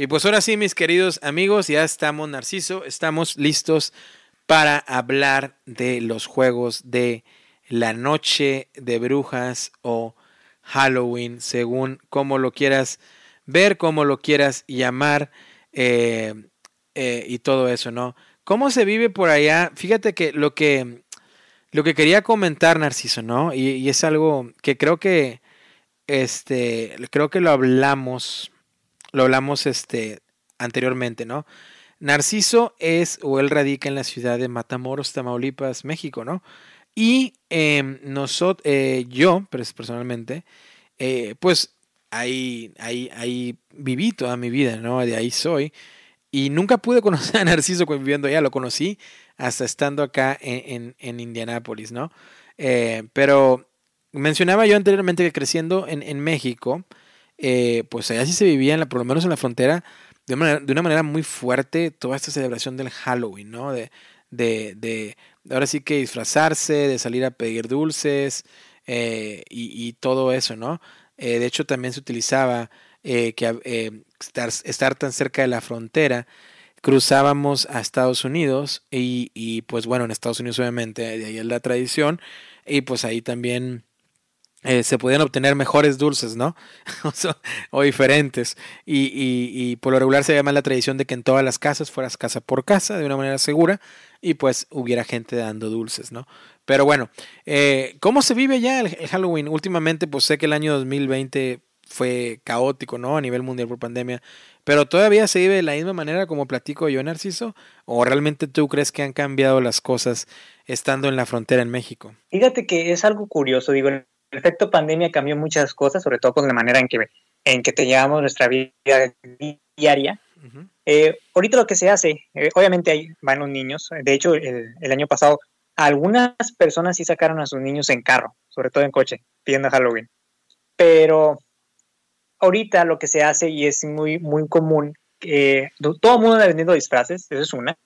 Y pues ahora sí, mis queridos amigos, ya estamos, Narciso, estamos listos para hablar de los juegos de la noche de brujas o Halloween, según como lo quieras ver, como lo quieras llamar eh, eh, y todo eso, ¿no? ¿Cómo se vive por allá? Fíjate que lo que, lo que quería comentar, Narciso, ¿no? Y, y es algo que creo que, este, creo que lo hablamos lo hablamos este, anteriormente, ¿no? Narciso es o él radica en la ciudad de Matamoros, Tamaulipas, México, ¿no? Y em, nosotros, eh, yo, personalmente, eh, pues ahí, ahí, ahí viví toda mi vida, ¿no? De ahí soy. Y nunca pude conocer a Narciso viviendo allá, lo conocí hasta estando acá en, en, Indianápolis, ¿no? Eh, pero mencionaba yo anteriormente que creciendo en, en México, eh, pues allá sí se vivía, por lo menos en la frontera, de una, manera, de una manera muy fuerte toda esta celebración del Halloween, ¿no? De, de, de ahora sí que disfrazarse, de salir a pedir dulces eh, y, todo eso, ¿no? Eh, de hecho, también se utilizaba que estar, estar tan cerca de la frontera cruzábamos a Estados Unidos y, y, pues bueno, en Estados Unidos obviamente ahí es la tradición y pues ahí también eh, se podían obtener mejores dulces, ¿no? (laughs) o diferentes. Y, y, por lo regular se llama la tradición de que en todas las casas fueras casa por casa, de una manera segura, y pues hubiera gente dando dulces, ¿no? Pero bueno, eh, ¿cómo se vive ya el, Halloween? Últimamente, pues sé que el año 2020 fue caótico, ¿no? A nivel mundial por pandemia. Pero todavía se vive de la misma manera como platico yo, Narciso. ¿O realmente tú crees que han cambiado las cosas estando en la frontera en México? Fíjate que es algo curioso, digo, efecto pandemia cambió muchas cosas, sobre todo con la manera en que, en que te llevamos nuestra vida diaria. Eh, ahorita lo que se hace, eh, obviamente ahí van los niños, de hecho el, año pasado algunas personas sí sacaron a sus niños en carro, sobre todo en coche, pidiendo Halloween. Pero ahorita lo que se hace y es muy, muy común, eh, todo el mundo anda vendiendo disfraces, eso es una.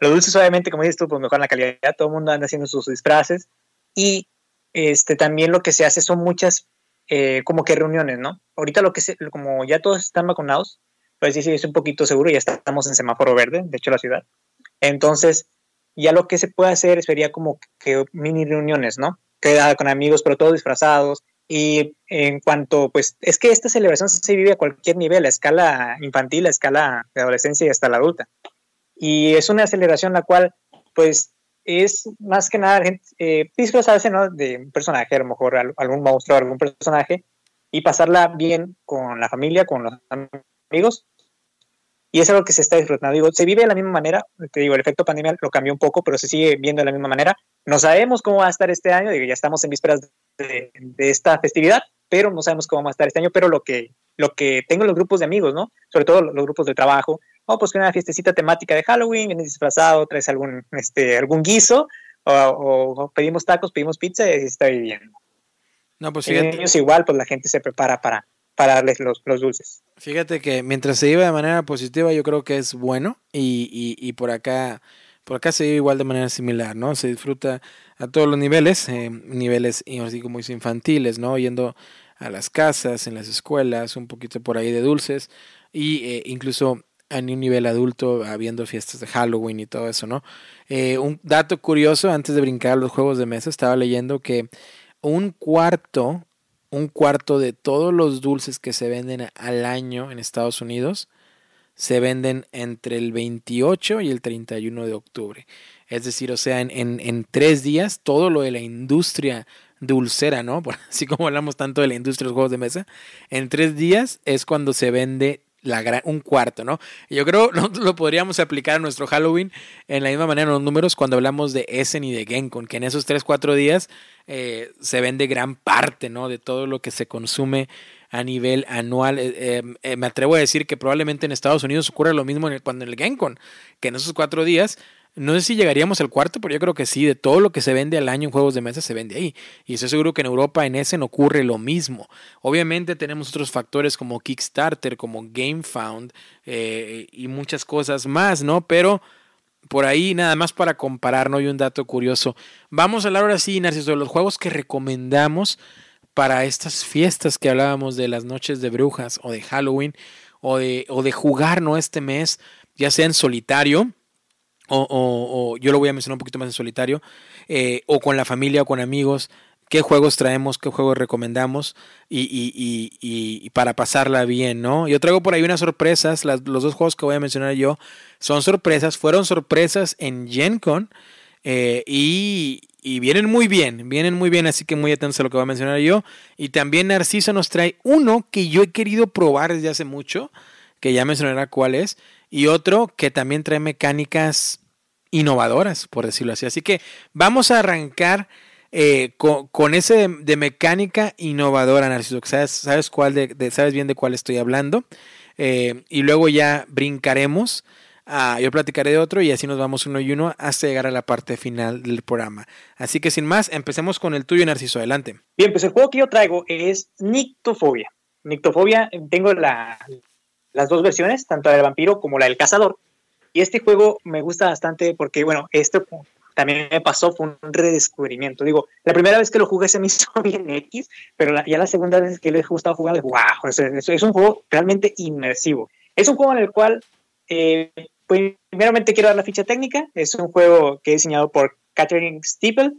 Los dulces obviamente, como dices tú, pues mejor la calidad, todo el mundo anda haciendo sus disfraces y este, también lo que se hace son muchas eh, como que reuniones, ¿no? Ahorita lo que se, como ya todos están vacunados, pues sí, sí, es un poquito seguro, ya estamos en semáforo verde, de hecho la ciudad. Entonces, ya lo que se puede hacer sería como que mini reuniones, ¿no? Quedar con amigos, pero todos disfrazados. Y en cuanto, pues, es que esta celebración se vive a cualquier nivel, a escala infantil, a escala de adolescencia y hasta la adulta. Y es una celebración la cual, pues, es más que nada eh, disfrazarse ¿no? de un personaje, a lo mejor algún monstruo, algún personaje, y pasarla bien con la familia, con los amigos. Y es algo que se está disfrutando. Digo, se vive de la misma manera. Te digo, el efecto pandemia lo cambió un poco, pero se sigue viendo de la misma manera. No sabemos cómo va a estar este año. Digo, ya estamos en vísperas de, de esta festividad, pero no sabemos cómo va a estar este año. Pero lo que, lo que tengo en los grupos de amigos, ¿no? Sobre todo los grupos de trabajo, oh, pues que una fiestecita temática de Halloween, vienes disfrazado, traes algún, este, algún guiso, o, pedimos tacos, pedimos pizza y se está viviendo. No, pues fíjate. En igual, pues la gente se prepara para, para darles los, los, dulces. Fíjate que mientras se vive de manera positiva, yo creo que es bueno y, y, y por acá por acá se vive igual de manera similar, ¿no? Se disfruta a todos los niveles, eh, niveles, así como infantiles, ¿no? Yendo a las casas, en las escuelas, un poquito por ahí de dulces y eh, incluso a un nivel adulto habiendo fiestas de Halloween y todo eso, ¿no? Eh, un dato curioso, antes de brincar a los juegos de mesa, estaba leyendo que un cuarto, un cuarto de todos los dulces que se venden al año en Estados Unidos se venden entre el 28 y el 31 de octubre. Es decir, o sea, en, en, en tres días, todo lo de la industria dulcera, ¿no? (laughs) Así como hablamos tanto de la industria de los juegos de mesa, en tres días es cuando se vende la un cuarto, ¿no? Yo creo (laughs) no lo podríamos aplicar a nuestro Halloween en la misma manera en los números cuando hablamos de Essen y de Genkon, que en esos 3, 4 días eh, se vende gran parte, ¿no? De todo lo que se consume a nivel anual. Eh, eh, me atrevo a decir que probablemente en Estados Unidos ocurra lo mismo en cuando en el Genkon, que en esos cuatro días no sé si llegaríamos al cuarto, pero yo creo que sí, de todo lo que se vende al año en juegos de mesa se vende ahí. Y estoy seguro que en Europa en ese no ocurre lo mismo. Obviamente tenemos otros factores como Kickstarter, como GameFound eh, y muchas cosas más, ¿no? Pero por ahí nada más para comparar, ¿no? hay un dato curioso. Vamos a hablar ahora sí, Narciso, de los juegos que recomendamos para estas fiestas que hablábamos de las noches de brujas o de Halloween o de, o de jugar, ¿no? Este mes, ya sea en solitario o, yo lo voy a mencionar un poquito más en solitario, eh, o con la familia o con amigos, qué juegos traemos, qué juegos recomendamos y, y, y, y, para pasarla bien, ¿no? Yo traigo por ahí unas sorpresas, los dos juegos que voy a mencionar yo son sorpresas, fueron sorpresas en Gen Con eh, y, vienen muy bien, vienen muy bien, así que muy atentos a lo que voy a mencionar yo. Y también Narciso nos trae uno que yo he querido probar desde hace mucho, que ya mencionará cuál es, y otro que también trae mecánicas innovadoras, por decirlo así. Así que vamos a arrancar eh, con, ese de, mecánica innovadora, Narciso. ¿Sabes, sabes, cuál sabes bien de cuál estoy hablando? Eh, y luego ya brincaremos. yo platicaré de otro y así nos vamos uno y uno hasta llegar a la parte final del programa. Así que sin más, empecemos con el tuyo, Narciso. Adelante. Bien, pues el juego que yo traigo es Nictofobia. Nictofobia, tengo la, las dos versiones, tanto la del vampiro como la del cazador. Y este juego me gusta bastante porque, bueno, esto también me pasó, fue un redescubrimiento. Digo, la primera vez que lo jugué se me (laughs) hizo bien X, pero ya la segunda vez que lo he gustado jugar, wow, es, es, un juego realmente inmersivo. Es un juego en el cual, eh, primeramente quiero dar la ficha técnica. Es un juego que es diseñado por Catherine Steeple,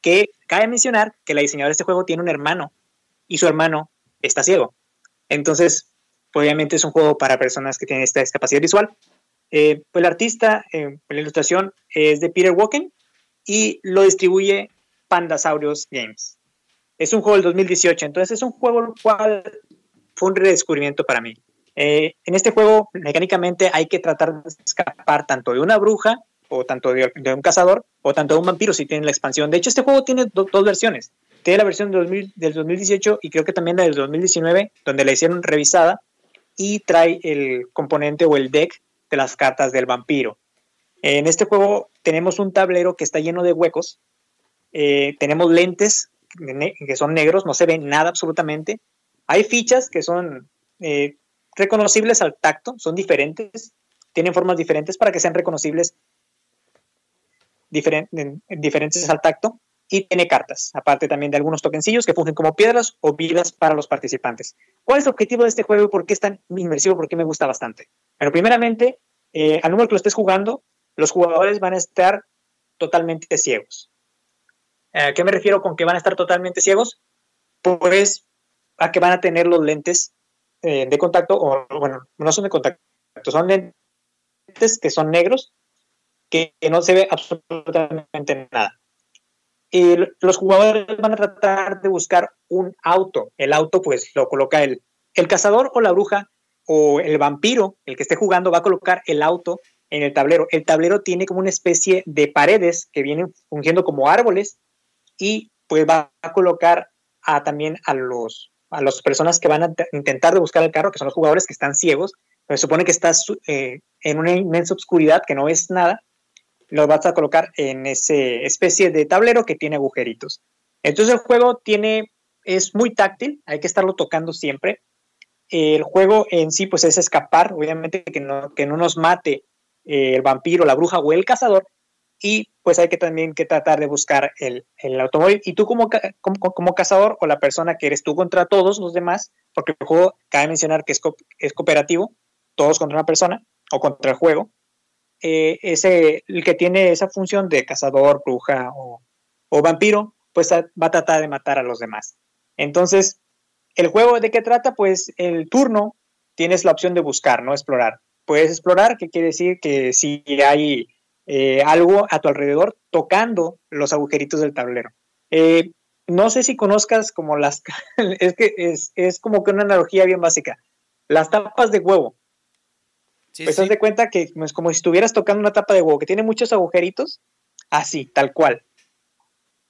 que cabe mencionar que la diseñadora de este juego tiene un hermano y su hermano está ciego. Entonces, obviamente es un juego para personas que tienen esta discapacidad visual. Eh, pues el artista, eh, la ilustración es de Peter Walken y lo distribuye Pandasaurus Games. Es un juego del 2018, entonces es un juego el cual fue un redescubrimiento para mí. Eh, en este juego, mecánicamente, hay que tratar de escapar tanto de una bruja, o tanto de, un cazador, o tanto de un vampiro si tiene la expansión. De hecho, este juego tiene dos versiones. Tiene la versión del 2018 y creo que también la del 2019, donde la hicieron revisada, y trae el componente o el deck de las cartas del vampiro. En este juego tenemos un tablero que está lleno de huecos, eh, tenemos lentes que son negros, no se ve nada absolutamente. Hay fichas que son eh, reconocibles al tacto, son diferentes, tienen formas diferentes para que sean reconocibles diferentes al tacto y tiene cartas, aparte también de algunos tokencillos que fungen como piedras o vidas para los participantes. ¿Cuál es el objetivo de este juego y por qué es tan inmersivo? ¿Por qué me gusta bastante? Pero primeramente, eh, al número que lo estés jugando, los jugadores van a estar totalmente ciegos. ¿A qué me refiero con que van a estar totalmente ciegos? Pues a que van a tener los lentes eh, de contacto, o bueno, no son de contacto, son lentes que son negros, que no se ve absolutamente nada los jugadores van a tratar de buscar un auto. El auto, pues, lo coloca el, el cazador o la bruja o el vampiro, el que esté jugando, va a colocar el auto en el tablero. El tablero tiene como una especie de paredes que vienen fungiendo como árboles y pues va a colocar a, también a los a las personas que van a intentar de buscar el carro, que son los jugadores que están ciegos, se supone que estás eh, en una inmensa oscuridad que no ves nada, lo vas a colocar en ese especie de tablero que tiene agujeritos. Entonces el juego tiene, es muy táctil, hay que estarlo tocando siempre. El juego en sí pues es escapar, obviamente que no, que no nos mate eh, el vampiro, la bruja o el cazador, y pues hay que también que tratar de buscar el, automóvil. Y tú como, como, como, cazador o la persona que eres tú contra todos los demás, porque el juego cabe mencionar que es, es cooperativo, todos contra una persona o contra el juego, eh, ese, el que tiene esa función de cazador, bruja o, vampiro, pues va a tratar de matar a los demás. Entonces, ¿el juego de qué trata? Pues el turno tienes la opción de buscar, no explorar. Puedes explorar, que quiere decir que si hay eh, algo a tu alrededor tocando los agujeritos del tablero. Eh, no sé si conozcas como las, (laughs) es que es, es, como que una analogía bien básica. Las tapas de huevo. Pues haz de cuenta que es como si estuvieras tocando una tapa de huevo que tiene muchos agujeritos, así, tal cual.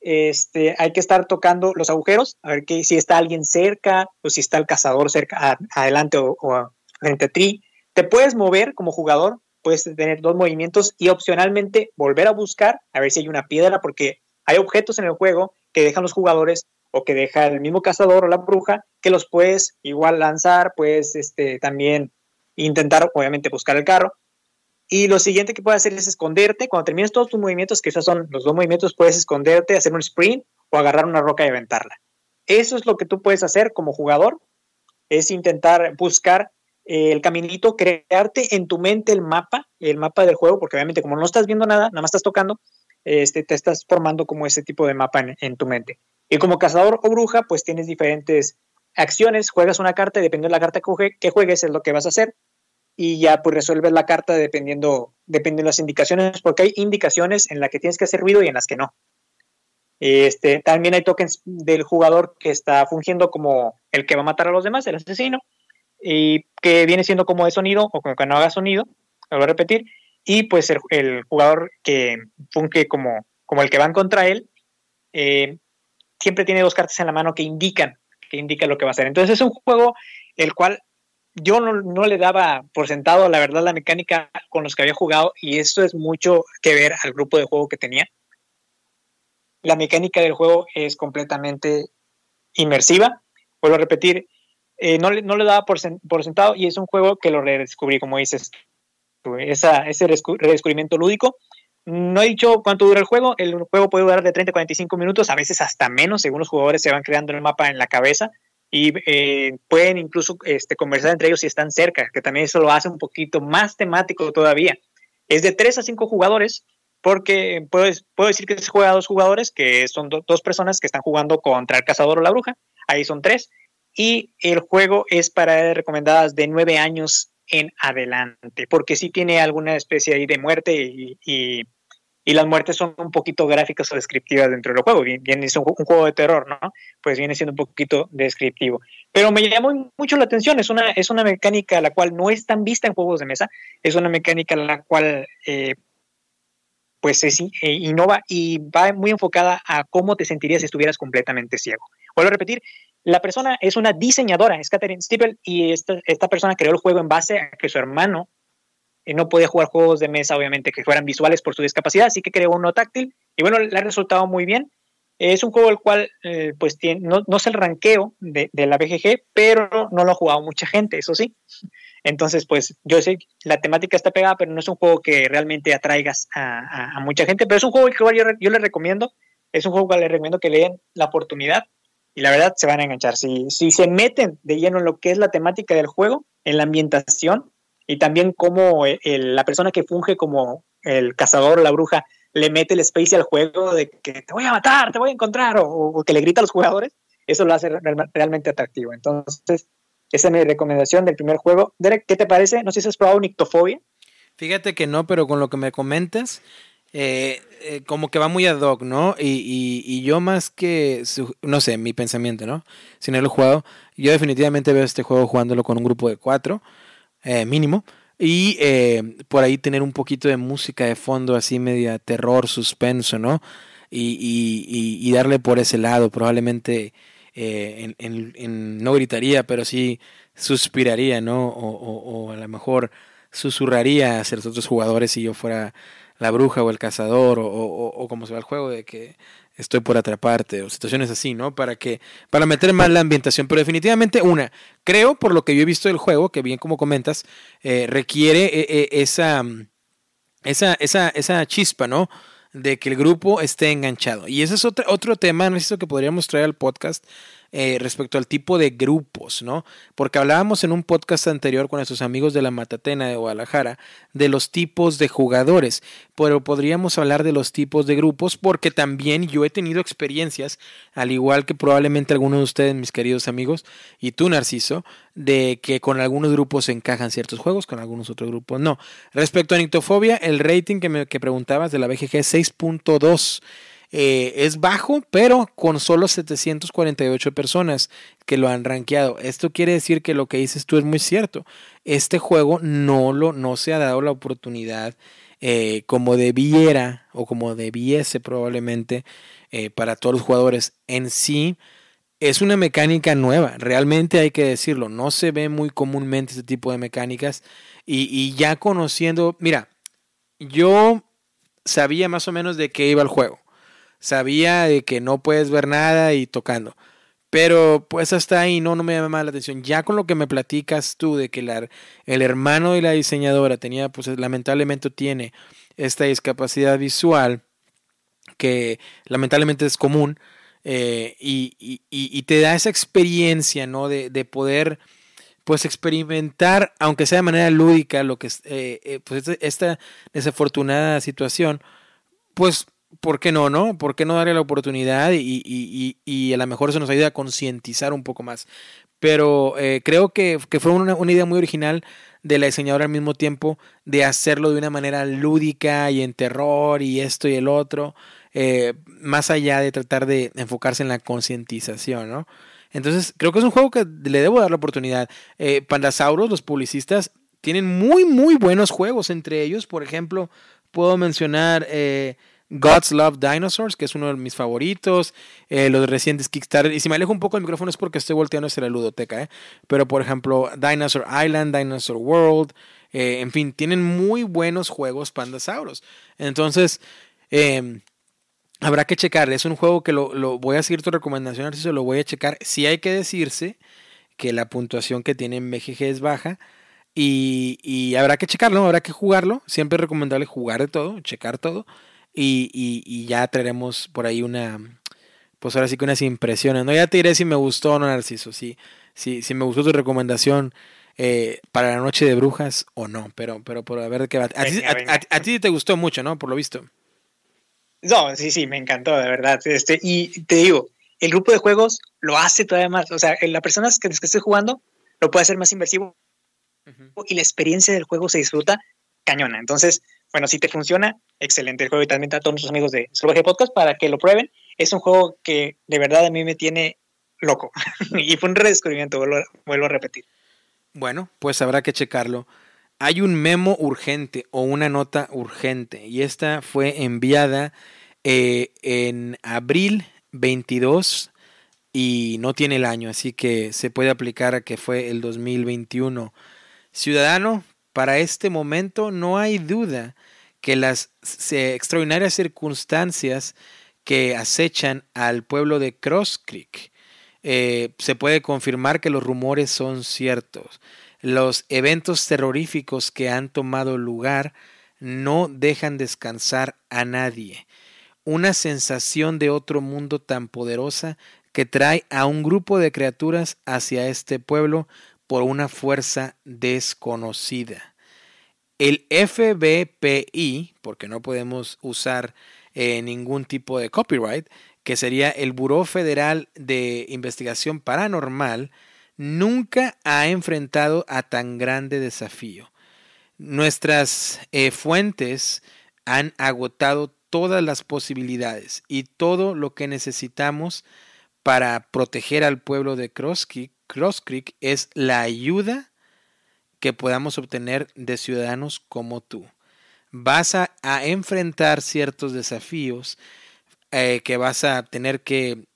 Este, hay que estar tocando los agujeros, a ver que, si está alguien cerca o si está el cazador cerca, adelante o, frente a ti. Te puedes mover como jugador, puedes tener dos movimientos y opcionalmente volver a buscar a ver si hay una piedra, porque hay objetos en el juego que dejan los jugadores o que deja el mismo cazador o la bruja que los puedes igual lanzar, puedes este, también intentar obviamente buscar el carro. Y lo siguiente que puedes hacer es esconderte. Cuando termines todos tus movimientos, que esos son los dos movimientos, puedes esconderte, hacer un sprint o agarrar una roca y aventarla. Eso es lo que tú puedes hacer como jugador, es intentar buscar eh, el caminito, crearte en tu mente el mapa, el mapa del juego, porque obviamente como no estás viendo nada, nada más estás tocando, este, te estás formando como ese tipo de mapa en, tu mente. Y como cazador o bruja, pues tienes diferentes acciones, juegas una carta y dependiendo de la carta que juegues es lo que vas a hacer y ya pues resuelves la carta dependiendo, dependiendo de las indicaciones, porque hay indicaciones en las que tienes que hacer ruido y en las que no. Este, también hay tokens del jugador que está fungiendo como el que va a matar a los demás, el asesino, y que viene siendo como de sonido o como que no haga sonido, lo voy a repetir, y pues el, jugador que funge como, como el que va contra él, eh, siempre tiene dos cartas en la mano que indican, que indican lo que va a hacer. Entonces es un juego el cual yo no, le daba por sentado, la verdad, la mecánica con los que había jugado, y esto es mucho que ver al grupo de juego que tenía. La mecánica del juego es completamente inmersiva. Vuelvo a repetir, eh, no, no, le daba por, sentado y es un juego que lo redescubrí, como dices, esa, ese redescubrimiento lúdico. No he dicho cuánto dura el juego, el juego puede durar de 30 a 45 minutos, a veces hasta menos, según los jugadores se van creando el mapa en la cabeza y eh, pueden incluso este, conversar entre ellos si están cerca, que también eso lo hace un poquito más temático todavía. Es de 3 a 5 jugadores, porque puedo, puedo decir que se juega a dos jugadores, que son dos personas que están jugando contra el cazador o la bruja, ahí son tres, y el juego es para recomendadas de 9 años en adelante, porque sí tiene alguna especie ahí de muerte y y las muertes son un poquito gráficas o descriptivas dentro del juego. Viene siendo un, juego de terror, ¿no? Pues viene siendo un poquito descriptivo. Pero me llamó mucho la atención. Es una, es una mecánica la cual no es tan vista en juegos de mesa. Es una mecánica la cual, eh, pues, es, eh, innova y va muy enfocada a cómo te sentirías si estuvieras completamente ciego. Vuelvo a repetir, la persona es una diseñadora, es Catherine Stiebel, y esta, esta persona creó el juego en base a que su hermano no podía jugar juegos de mesa, obviamente, que fueran visuales por su discapacidad, así que creó uno táctil y bueno, le ha resultado muy bien. Es un juego el cual, eh, pues, tiene, no, no, es el ranqueo de, la BGG, pero no lo ha jugado mucha gente, eso sí. Entonces, pues, yo sé, la temática está pegada, pero no es un juego que realmente atraigas a, mucha gente, pero es un juego que yo, yo les recomiendo, es un juego que les recomiendo que le den la oportunidad y la verdad se van a enganchar. Si, si se meten de lleno en lo que es la temática del juego, en la ambientación, y también cómo eh, la persona que funge como el cazador o la bruja le mete el space al juego de que te voy a matar, te voy a encontrar, o, que le grita a los jugadores, eso lo hace realmente atractivo. Entonces, esa es mi recomendación del primer juego. Derek, ¿qué te parece? No sé si has probado Nictofobia. Fíjate que no, pero con lo que me comentas, eh, eh, como que va muy ad hoc, ¿no? Y, y, yo más que, no sé, mi pensamiento, ¿no? Sin haberlo jugado, yo definitivamente veo este juego jugándolo con un grupo de cuatro. Eh, mínimo. Y eh, por ahí tener un poquito de música de fondo, así media terror, suspenso, ¿no? Y, y, y darle por ese lado, probablemente eh, en, en, no gritaría, pero sí suspiraría, ¿no? O, o, o a lo mejor susurraría hacia los otros jugadores si yo fuera la bruja o el cazador o, o, como se va el juego de que estoy por atraparte o situaciones así, ¿no? Para que para meter más la ambientación, pero definitivamente una, creo por lo que yo he visto del juego, que bien como comentas, eh, requiere eh, eh, esa, esa, esa, esa chispa, ¿no? De que el grupo esté enganchado. Y ese es otro, otro tema, no que podríamos traer al podcast, eh, respecto al tipo de grupos, ¿no? Porque hablábamos en un podcast anterior con nuestros amigos de la Matatena de Guadalajara de los tipos de jugadores, pero podríamos hablar de los tipos de grupos porque también yo he tenido experiencias, al igual que probablemente algunos de ustedes, mis queridos amigos, y tú, Narciso, de que con algunos grupos se encajan ciertos juegos, con algunos otros grupos no. Respecto a Nictofobia, el rating que me que preguntabas de la BGG es 6.2 eh, es bajo, pero con solo 748 personas que lo han rankeado. Esto quiere decir que lo que dices tú es muy cierto. Este juego no, lo, no se ha dado la oportunidad eh, como debiera o como debiese probablemente eh, para todos los jugadores. En sí, es una mecánica nueva, realmente hay que decirlo. No se ve muy comúnmente este tipo de mecánicas. Y, y ya conociendo, mira, yo sabía más o menos de qué iba el juego. Sabía de que no puedes ver nada y tocando. Pero pues hasta ahí no, no me llama la atención. Ya con lo que me platicas tú de que el hermano de la diseñadora tenía, pues lamentablemente tiene esta discapacidad visual que lamentablemente es común eh, y, te da esa experiencia, ¿no? De, de poder pues experimentar, aunque sea de manera lúdica, lo que es eh, eh, pues esta desafortunada situación, pues, ¿por qué no, no? ¿Por qué no darle la oportunidad y, y, y, a lo mejor eso nos ayuda a concientizar un poco más? Pero eh, creo que, que fue una, una, idea muy original de la diseñadora al mismo tiempo de hacerlo de una manera lúdica y en terror y esto y el otro, más allá de tratar de enfocarse en la concientización, ¿no? Entonces, creo que es un juego que le debo dar la oportunidad. Eh, Pandasauros, los publicistas, tienen muy, muy buenos juegos entre ellos. Por ejemplo, puedo mencionar eh, Gods Love Dinosaurs, que es uno de mis favoritos. Eh, los recientes Kickstarter. Y si me alejo un poco del micrófono es porque estoy volteando hacia la ludoteca. ¿eh? Pero, por ejemplo, Dinosaur Island, Dinosaur World. Eh, en fin, tienen muy buenos juegos Pandasauros. Entonces, eh, Habrá que checar, es un juego que lo, voy a seguir tu recomendación, si se lo voy a checar. Sí hay que decirse que la puntuación que tiene en BGG es baja y, y habrá que checarlo, habrá que jugarlo. Siempre es recomendable jugar de todo, checar todo y, y, y, ya traeremos por ahí una, pues ahora sí que unas impresiones. No, ya te diré si me gustó o no, Narciso, si, si, si me gustó tu recomendación. Eh, para la noche de brujas o no, pero, pero por a ver qué va. A, ti, a, a ti te gustó mucho, ¿no? Por lo visto. No, sí, sí, me encantó, de verdad. Este, y te digo, el grupo de juegos lo hace todavía más. O sea, la persona que, que esté jugando lo puede hacer más inmersivo y la experiencia del juego se disfruta cañona. Entonces, bueno, si te funciona, excelente el juego y también a todos nuestros amigos de Salvaje Podcast para que lo prueben. Es un juego que de verdad a mí me tiene loco (laughs) y fue un redescubrimiento, vuelvo, a repetir. Bueno, pues habrá que checarlo. Hay un memo urgente o una nota urgente y esta fue enviada eh, en abril 22 y no tiene el año, así que se puede aplicar a que fue el 2021. Ciudadano, para este momento no hay duda que las extraordinarias circunstancias que acechan al pueblo de Cross Creek eh, se puede confirmar que los rumores son ciertos. Los eventos terroríficos que han tomado lugar no dejan descansar a nadie una sensación de otro mundo tan poderosa que trae a un grupo de criaturas hacia este pueblo por una fuerza desconocida. El FBPI, porque no podemos usar eh, ningún tipo de copyright, que sería el Buró Federal de Investigación Paranormal, nunca ha enfrentado a tan grande desafío. Nuestras eh, fuentes han agotado todas las posibilidades y todo lo que necesitamos para proteger al pueblo de Cross Creek, es la ayuda que podamos obtener de ciudadanos como tú. Vas a, enfrentar ciertos desafíos eh, que vas a tener que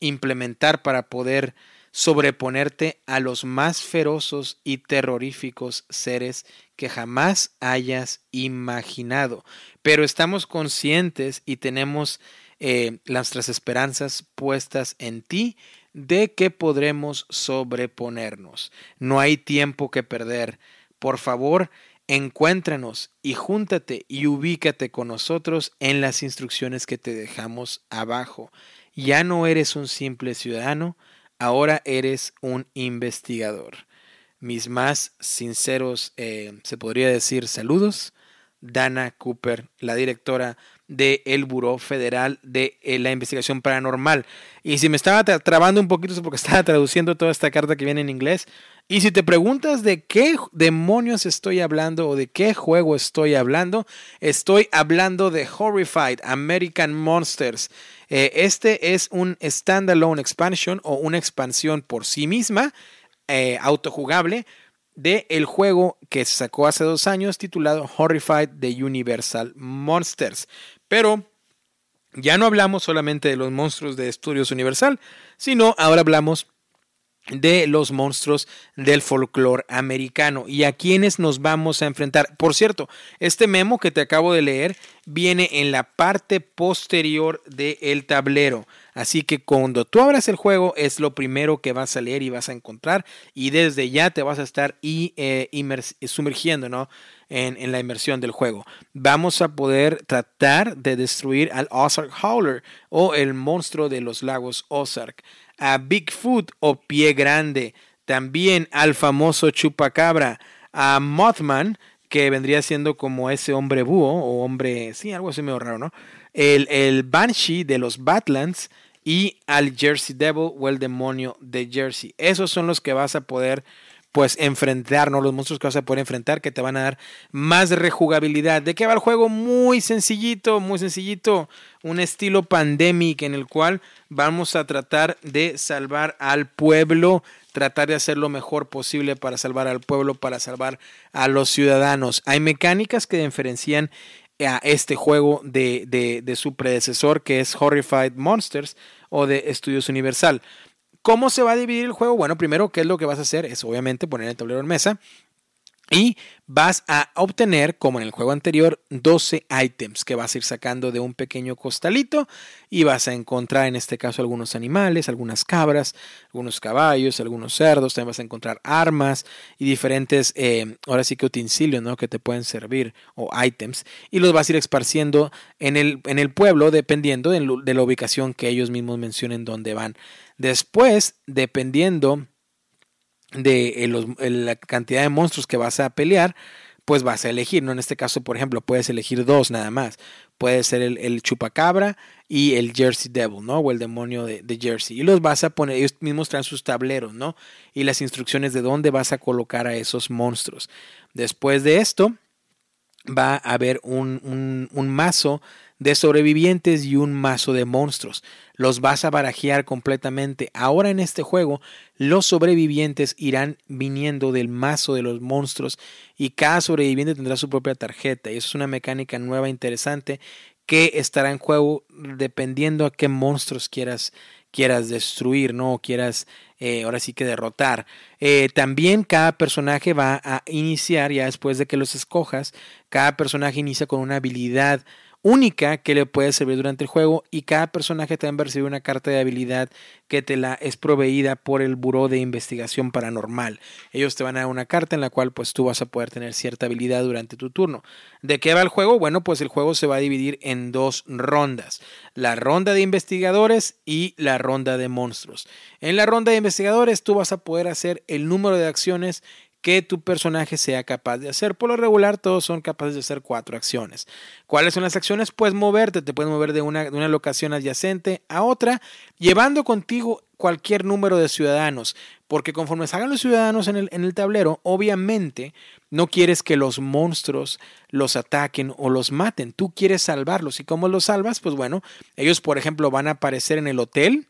implementar para poder sobreponerte a los más feroces y terroríficos seres que jamás hayas imaginado. Pero estamos conscientes y tenemos eh, nuestras esperanzas puestas en ti de que podremos sobreponernos. No hay tiempo que perder. Por favor, encuéntranos y júntate y ubícate con nosotros en las instrucciones que te dejamos abajo. Ya no eres un simple ciudadano, ahora eres un investigador. Mis más sinceros, eh, se podría decir, saludos. Dana Cooper, la directora del el Buró Federal de eh, la Investigación Paranormal. Y si me estaba trabando un poquito es porque (laughs) estaba traduciendo toda esta carta que viene en inglés. Y si te preguntas de qué demonios estoy hablando o de qué juego estoy hablando, estoy hablando de Horrified American Monsters. Eh, este es un standalone expansion o una expansión por sí misma, eh, autojugable, del el juego que se sacó hace dos años titulado Horrified The Universal Monsters. Pero ya no hablamos solamente de los monstruos de Estudios Universal, sino ahora hablamos de los monstruos del folclore americano y a quienes nos vamos a enfrentar. Por cierto, este memo que te acabo de leer viene en la parte posterior del tablero. Así que cuando tú abras el juego es lo primero que vas a leer y vas a encontrar y desde ya te vas a estar y, eh, sumergiendo en, la inmersión del juego. Vamos a poder tratar de destruir al Ozark Howler o el monstruo de los lagos Ozark a Bigfoot o Pie Grande, también al famoso Chupacabra, a Mothman, que vendría siendo como ese hombre búho o hombre, sí, algo así medio raro, ¿no? El, el Banshee de los Badlands y al Jersey Devil o el demonio de Jersey. Esos son los que vas a poder pues enfrentarnos, los monstruos que vas a poder enfrentar que te van a dar más rejugabilidad. ¿De qué va el juego? Muy sencillito, muy sencillito, un estilo pandemic en el cual vamos a tratar de salvar al pueblo, tratar de hacer lo mejor posible para salvar al pueblo, para salvar a los ciudadanos. Hay mecánicas que diferencian a este juego de, de, su predecesor que es Horrified Monsters o de Estudios Universal. ¿Cómo se va a dividir el juego? Bueno, primero, ¿qué es lo que vas a hacer? Es obviamente poner el tablero en mesa y vas a obtener, como en el juego anterior, 12 ítems que vas a ir sacando de un pequeño costalito y vas a encontrar en este caso algunos animales, algunas cabras, algunos caballos, algunos cerdos, también vas a encontrar armas y diferentes, eh, ahora sí que utensilios ¿no? que te pueden servir o ítems y los vas a ir esparciendo en el, en el pueblo dependiendo de, de la ubicación que ellos mismos mencionen dónde van. Después, dependiendo de eh, la cantidad de monstruos que vas a pelear, pues vas a elegir, ¿no? En este caso, por ejemplo, puedes elegir dos nada más. Puede ser el, chupacabra y el Jersey Devil, ¿no? O el demonio de, Jersey. Y los vas a poner, ellos mismos traen sus tableros, ¿no? Y las instrucciones de dónde vas a colocar a esos monstruos. Después de esto, va a haber un, un mazo de sobrevivientes y un mazo de monstruos. Los vas a barajear completamente. Ahora en este juego, los sobrevivientes irán viniendo del mazo de los monstruos y cada sobreviviente tendrá su propia tarjeta. Y eso es una mecánica nueva interesante que estará en juego dependiendo a qué monstruos quieras quieras destruir, ¿no? O quieras eh, ahora sí que derrotar. Eh, también cada personaje va a iniciar, ya después de que los escojas, cada personaje inicia con una habilidad única que le puede servir durante el juego y cada personaje también va a recibir una carta de habilidad que te la es proveída por el Buró de Investigación Paranormal. Ellos te van a dar una carta en la cual pues tú vas a poder tener cierta habilidad durante tu turno. ¿De qué va el juego? Bueno, pues el juego se va a dividir en dos rondas. La ronda de investigadores y la ronda de monstruos. En la ronda de investigadores tú vas a poder hacer el número de acciones que tu personaje sea capaz de hacer. Por lo regular, todos son capaces de hacer cuatro acciones. ¿Cuáles son las acciones? Pues moverte, te puedes mover de una, de una locación adyacente a otra, llevando contigo cualquier número de ciudadanos, porque conforme salgan los ciudadanos en el, en el tablero, obviamente no quieres que los monstruos los ataquen o los maten, tú quieres salvarlos. ¿Y cómo los salvas? Pues bueno, ellos por ejemplo van a aparecer en el hotel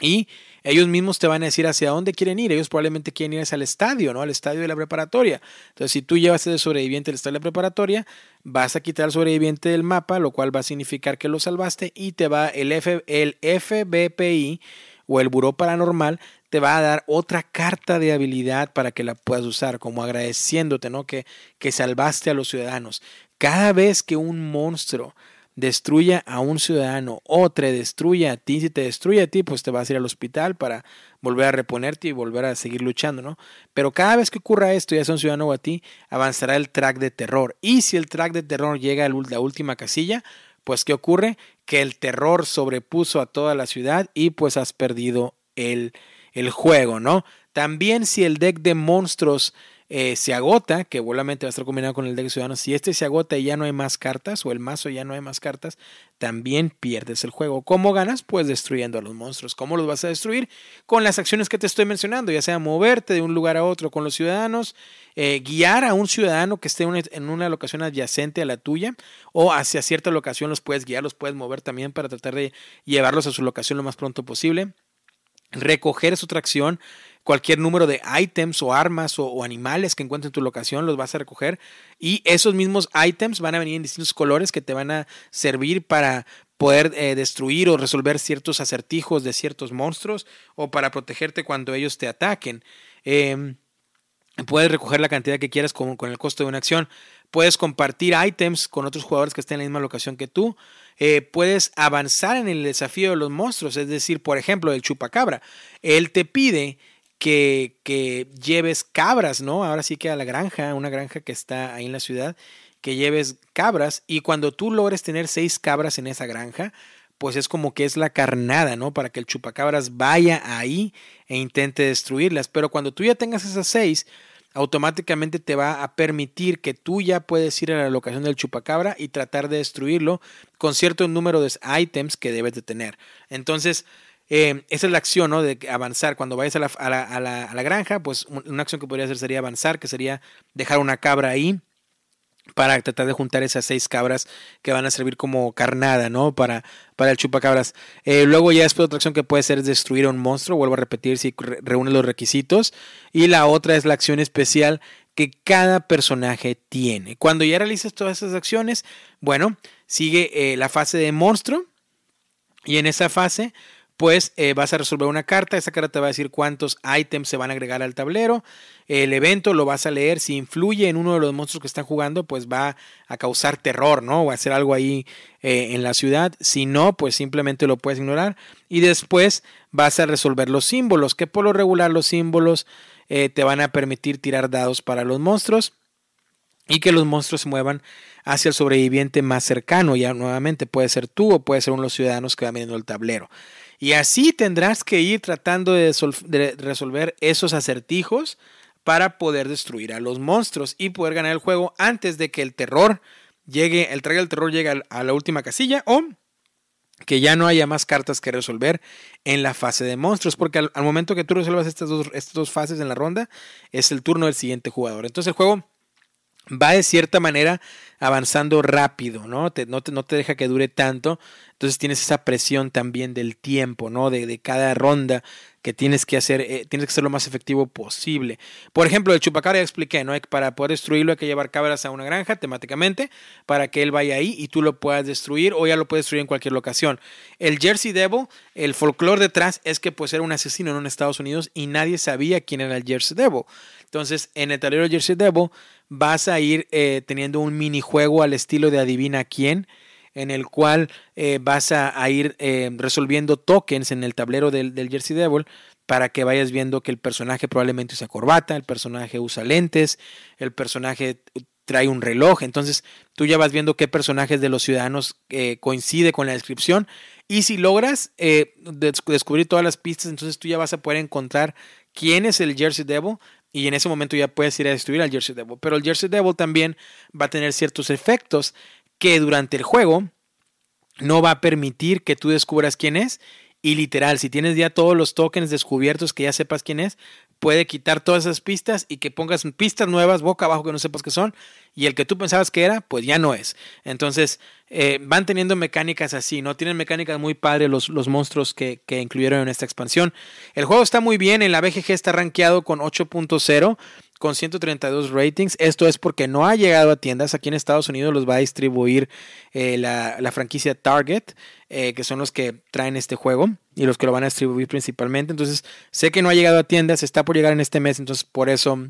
y ellos mismos te van a decir hacia dónde quieren ir. Ellos probablemente quieren ir al estadio, ¿no? Al estadio de la preparatoria. Entonces, si tú llevas ese sobreviviente al estadio de la preparatoria, vas a quitar al sobreviviente del mapa, lo cual va a significar que lo salvaste y te va el, F, el FBPI o el Buró Paranormal te va a dar otra carta de habilidad para que la puedas usar, como agradeciéndote, ¿no? Que, que salvaste a los ciudadanos. Cada vez que un monstruo destruya a un ciudadano o te destruya a ti, si te destruye a ti, pues te vas a ir al hospital para volver a reponerte y volver a seguir luchando, ¿no? Pero cada vez que ocurra esto, ya sea un ciudadano o a ti, avanzará el track de terror. Y si el track de terror llega a la última casilla, pues ¿qué ocurre? Que el terror sobrepuso a toda la ciudad y pues has perdido el, el juego, ¿no? También si el deck de monstruos eh, se agota, que volamente va a estar combinado con el deck de ciudadanos, si este se agota y ya no hay más cartas, o el mazo ya no hay más cartas, también pierdes el juego. ¿Cómo ganas? Pues destruyendo a los monstruos. ¿Cómo los vas a destruir? Con las acciones que te estoy mencionando, ya sea moverte de un lugar a otro con los ciudadanos, eh, guiar a un ciudadano que esté en una locación adyacente a la tuya, o hacia cierta locación los puedes guiar, los puedes mover también para tratar de llevarlos a su locación lo más pronto posible. Recoger su tracción cualquier número de ítems o armas o, animales que encuentres en tu locación, los vas a recoger y esos mismos ítems van a venir en distintos colores que te van a servir para poder eh, destruir o resolver ciertos acertijos de ciertos monstruos o para protegerte cuando ellos te ataquen. Em, puedes recoger la cantidad que quieras con, con, el costo de una acción. Puedes compartir ítems con otros jugadores que estén en la misma locación que tú. Eh, puedes avanzar en el desafío de los monstruos. Es decir, por ejemplo, el chupacabra. Él te pide que, lleves cabras, ¿no? Ahora sí que a la granja, una granja que está ahí en la ciudad, que lleves cabras y cuando tú logres tener seis cabras en esa granja, pues es como que es la carnada, ¿no? Para que el chupacabras vaya ahí e intente destruirlas. Pero cuando tú ya tengas esas seis, automáticamente te va a permitir que tú ya puedes ir a la locación del chupacabra y tratar de destruirlo con cierto número de ítems que debes de tener. Entonces, eh, esa es la acción, ¿no? De avanzar. Cuando vayas a la, granja, pues una acción que podría hacer sería avanzar, que sería dejar una cabra ahí para tratar de juntar esas seis cabras que van a servir como carnada, ¿no? Para, el chupacabras. Eh, luego ya después otra acción que puede ser es destruir a un monstruo, vuelvo a repetir si reúne los requisitos. Y la otra es la acción especial que cada personaje tiene. Cuando ya realices todas esas acciones, bueno, sigue eh, la fase de monstruo. Y en esa fase pues eh, vas a resolver una carta, esa carta te va a decir cuántos ítems se van a agregar al tablero, el evento lo vas a leer, si influye en uno de los monstruos que están jugando, pues va a causar terror, ¿no? O a hacer algo ahí eh, en la ciudad, si no, pues simplemente lo puedes ignorar y después vas a resolver los símbolos, que por lo regular los símbolos eh, te van a permitir tirar dados para los monstruos y que los monstruos se muevan hacia el sobreviviente más cercano, ya nuevamente puede ser tú o puede ser uno de los ciudadanos que van viendo el tablero. Y así tendrás que ir tratando de, resolver esos acertijos para poder destruir a los monstruos y poder ganar el juego antes de que el terror llegue, el traje del terror llegue a la última casilla o que ya no haya más cartas que resolver en la fase de monstruos, porque al, momento que tú resuelvas estas dos, estas dos fases en la ronda, es el turno del siguiente jugador. Entonces el juego va de cierta manera avanzando rápido, ¿no? Te, no, te, deja que dure tanto. Entonces tienes esa presión también del tiempo, ¿no? De, de cada ronda que tienes que hacer, eh, tienes que ser lo más efectivo posible. Por ejemplo, el chupacabra ya expliqué, ¿no? Para poder destruirlo hay que llevar cabras a una granja temáticamente para que él vaya ahí y tú lo puedas destruir o ya lo puedes destruir en cualquier locación. El Jersey Devil, el folclore detrás es que pues era un asesino en Estados Unidos y nadie sabía quién era el Jersey Devil. Entonces, en el tablero Jersey Devil vas a ir eh, teniendo un minijuego al estilo de adivina quién, en el cual eh, vas a, ir eh, resolviendo tokens en el tablero del, del, Jersey Devil para que vayas viendo que el personaje probablemente usa corbata, el personaje usa lentes, el personaje trae un reloj, entonces tú ya vas viendo qué personajes de los ciudadanos coincide con la descripción. Y si logras descubrir todas las pistas, entonces tú ya vas a poder encontrar quién es el Jersey Devil y en ese momento ya puedes ir a destruir al Jersey Devil. Pero el Jersey Devil también va a tener ciertos efectos que durante el juego no va a permitir que tú descubras quién es. Y literal, si tienes ya todos los tokens descubiertos que ya sepas quién es, puede quitar todas esas pistas y que pongas pistas nuevas boca abajo que no sepas qué son y el que tú pensabas que era, pues ya no es. Entonces, eh, van teniendo mecánicas así, ¿no? Tienen mecánicas muy padres los, los monstruos que, que, incluyeron en esta expansión. El juego está muy bien, en la BGG está rankeado con 8.0 con 132 ratings. Esto es porque no ha llegado a tiendas. Aquí en Estados Unidos los va a distribuir eh, la, la, franquicia Target, eh, que son los que traen este juego y los que lo van a distribuir principalmente. Entonces, sé que no ha llegado a tiendas, está por llegar en este mes, entonces por eso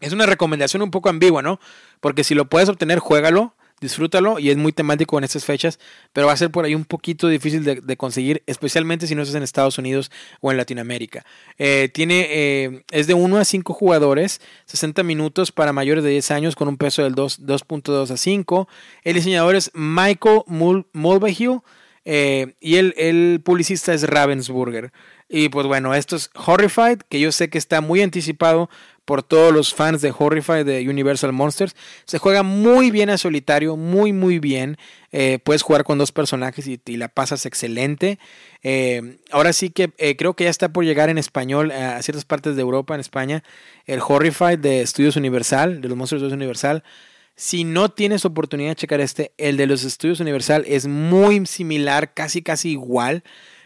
es una recomendación un poco ambigua, ¿no? Porque si lo puedes obtener, juégalo disfrútalo y es muy temático en estas fechas, pero va a ser por ahí un poquito difícil de, conseguir, especialmente si no estás en Estados Unidos o en Latinoamérica. Eh, tiene, eh, es de 1 a 5 jugadores, 60 minutos para mayores de 10 años con un peso del 2.2 a 5. El diseñador es Michael Mulvihill eh, y el, el publicista es Ravensburger. Y pues bueno, esto es Horrified, que yo sé que está muy anticipado por todos los fans de Horrify de Universal Monsters. Se juega muy bien a solitario, muy muy bien. Eh, puedes jugar con dos personajes y, la pasas excelente. Eh, ahora sí que eh, creo que ya está por llegar en español a ciertas partes de Europa, en España, el Horrify de Estudios Universal, de los Monsters de Estudios Universal. Si no tienes oportunidad de checar este, el de los Estudios Universal es muy similar, casi casi igual.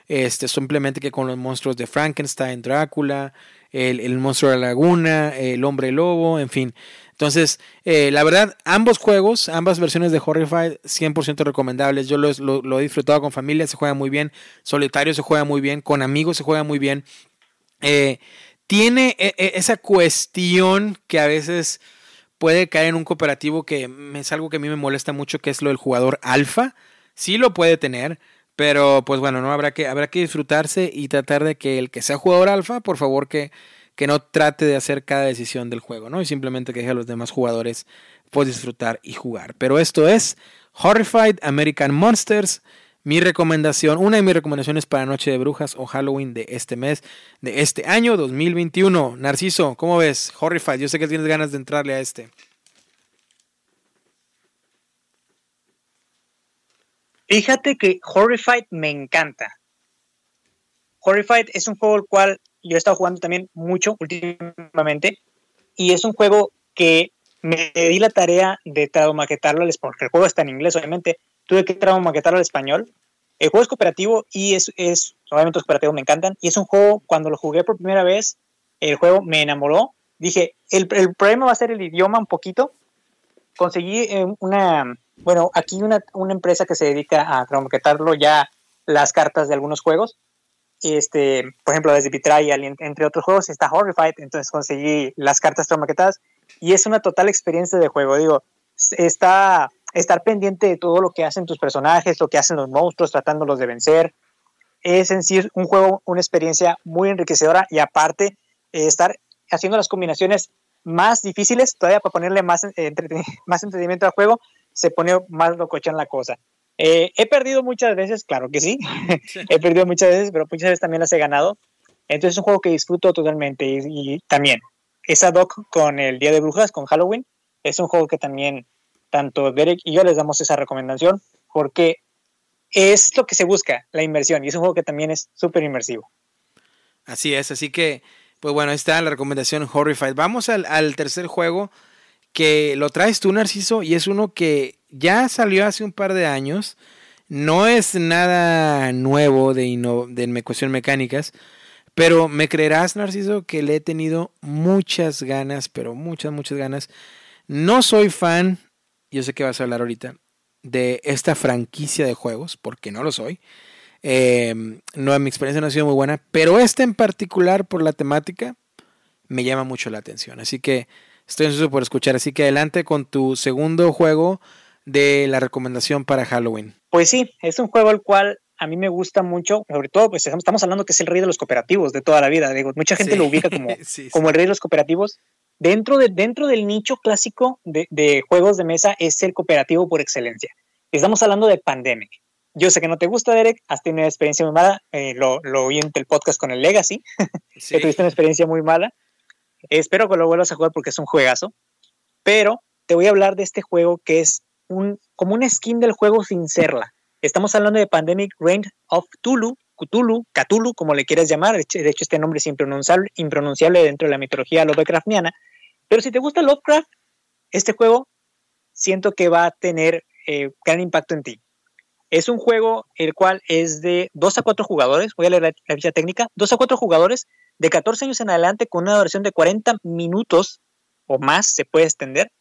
Este, simplemente que con los monstruos de Frankenstein, Drácula, el, monstruo de la laguna, el hombre lobo, en fin. Entonces, eh, la verdad, ambos juegos, ambas versiones de Horrified, 100% recomendables. Yo lo, he disfrutado con familia, se juega muy bien. Solitario se juega muy bien. Con amigos se juega muy bien. Eh, tiene e, e, esa cuestión que a veces puede caer en un cooperativo que es algo que a mí me molesta mucho, que es lo del jugador alfa. Sí lo puede tener, pero pues bueno, no habrá que, habrá que disfrutarse y tratar de que el que sea jugador alfa, por favor que, que no trate de hacer cada decisión del juego, ¿no? Y simplemente que deje a los demás jugadores pues disfrutar y jugar. Pero esto es Horrified American Monsters. Mi recomendación, una de mis recomendaciones para Noche de Brujas o Halloween de este mes, de este año 2021. Narciso, ¿cómo ves? Horrified, yo sé que tienes ganas de entrarle a este. Fíjate que Horrified me encanta. Horrified es un juego el cual yo he estado jugando también mucho últimamente y es un juego que me di la tarea de maquetarlo porque el juego está en inglés, obviamente. Tuve que maquetarlo al español. El juego es cooperativo y es, es obviamente los cooperativos me encantan. Y es un juego, cuando lo jugué por primera vez, el juego me enamoró. Dije, el, el problema va a ser el idioma un poquito. Conseguí eh, una, bueno, aquí una, una empresa que se dedica a cromaquetarlo ya las cartas de algunos juegos. Este, por ejemplo, desde Betrayal, entre otros juegos, está Horrified, entonces conseguí las cartas cromaquetadas y es una total experiencia de juego. Digo, está estar pendiente de todo lo que hacen tus personajes, lo que hacen los monstruos, tratándolos de vencer. Es en sí un juego, una experiencia muy enriquecedora y aparte eh, estar haciendo las combinaciones más difíciles, todavía para ponerle más, eh, (laughs) más entretenimiento al juego, se pone más en la cosa. Eh, he perdido muchas veces, claro que (laughs) sí. he perdido muchas veces, pero muchas veces también las he ganado. Entonces es un juego que disfruto totalmente y, también esa doc con el Día de Brujas, con Halloween, es un juego que también tanto Derek y yo les damos esa recomendación porque es lo que se busca, la inmersión, y es un juego que también es súper inmersivo. Así es, así que, pues bueno, ahí está la recomendación Horrified. Vamos al, al tercer juego que lo traes tú, Narciso, y es uno que ya salió hace un par de años. No es nada nuevo de, de cuestión mecánicas, pero me creerás, Narciso, que le he tenido muchas ganas, pero muchas, muchas ganas. No soy fan, yo sé que vas a hablar ahorita, de esta franquicia de juegos, porque no lo soy. Em, no, mi experiencia no ha sido muy buena, pero este en particular, por la temática, me llama mucho la atención. Así que Estoy ansioso por escuchar, así que adelante con tu segundo juego de la recomendación para Halloween. Pues sí, es un juego al cual a mí me gusta mucho, sobre todo, pues estamos hablando que es el rey de los cooperativos de toda la vida. Digo, mucha gente lo ubica como, (laughs) como el rey de los cooperativos. Dentro, de, dentro del nicho clásico de, juegos de mesa es el cooperativo por excelencia. Estamos hablando de Pandemic. Yo sé que no te gusta, Derek, has tenido una experiencia muy mala, eh, lo, lo oí en el podcast con el Legacy, (laughs) que tuviste una experiencia muy mala. Espero que lo vuelvas a jugar porque es un juegazo. Pero te voy a hablar de este juego que es un, como una skin del juego sin serla. Estamos hablando de Pandemic Reign of Tulu, Cthulhu, Cthulhu, como le quieras llamar. De hecho, este nombre es impronunciable, dentro de la mitología Lovecraftiana. Pero si te gusta Lovecraft, este juego siento que va a tener eh, gran impacto en ti. Es un juego el cual es de 2 a 4 jugadores. Voy a leer la ficha técnica. 2 a 4 jugadores de 14 años en adelante con una duración de 40 minutos o más se puede extender.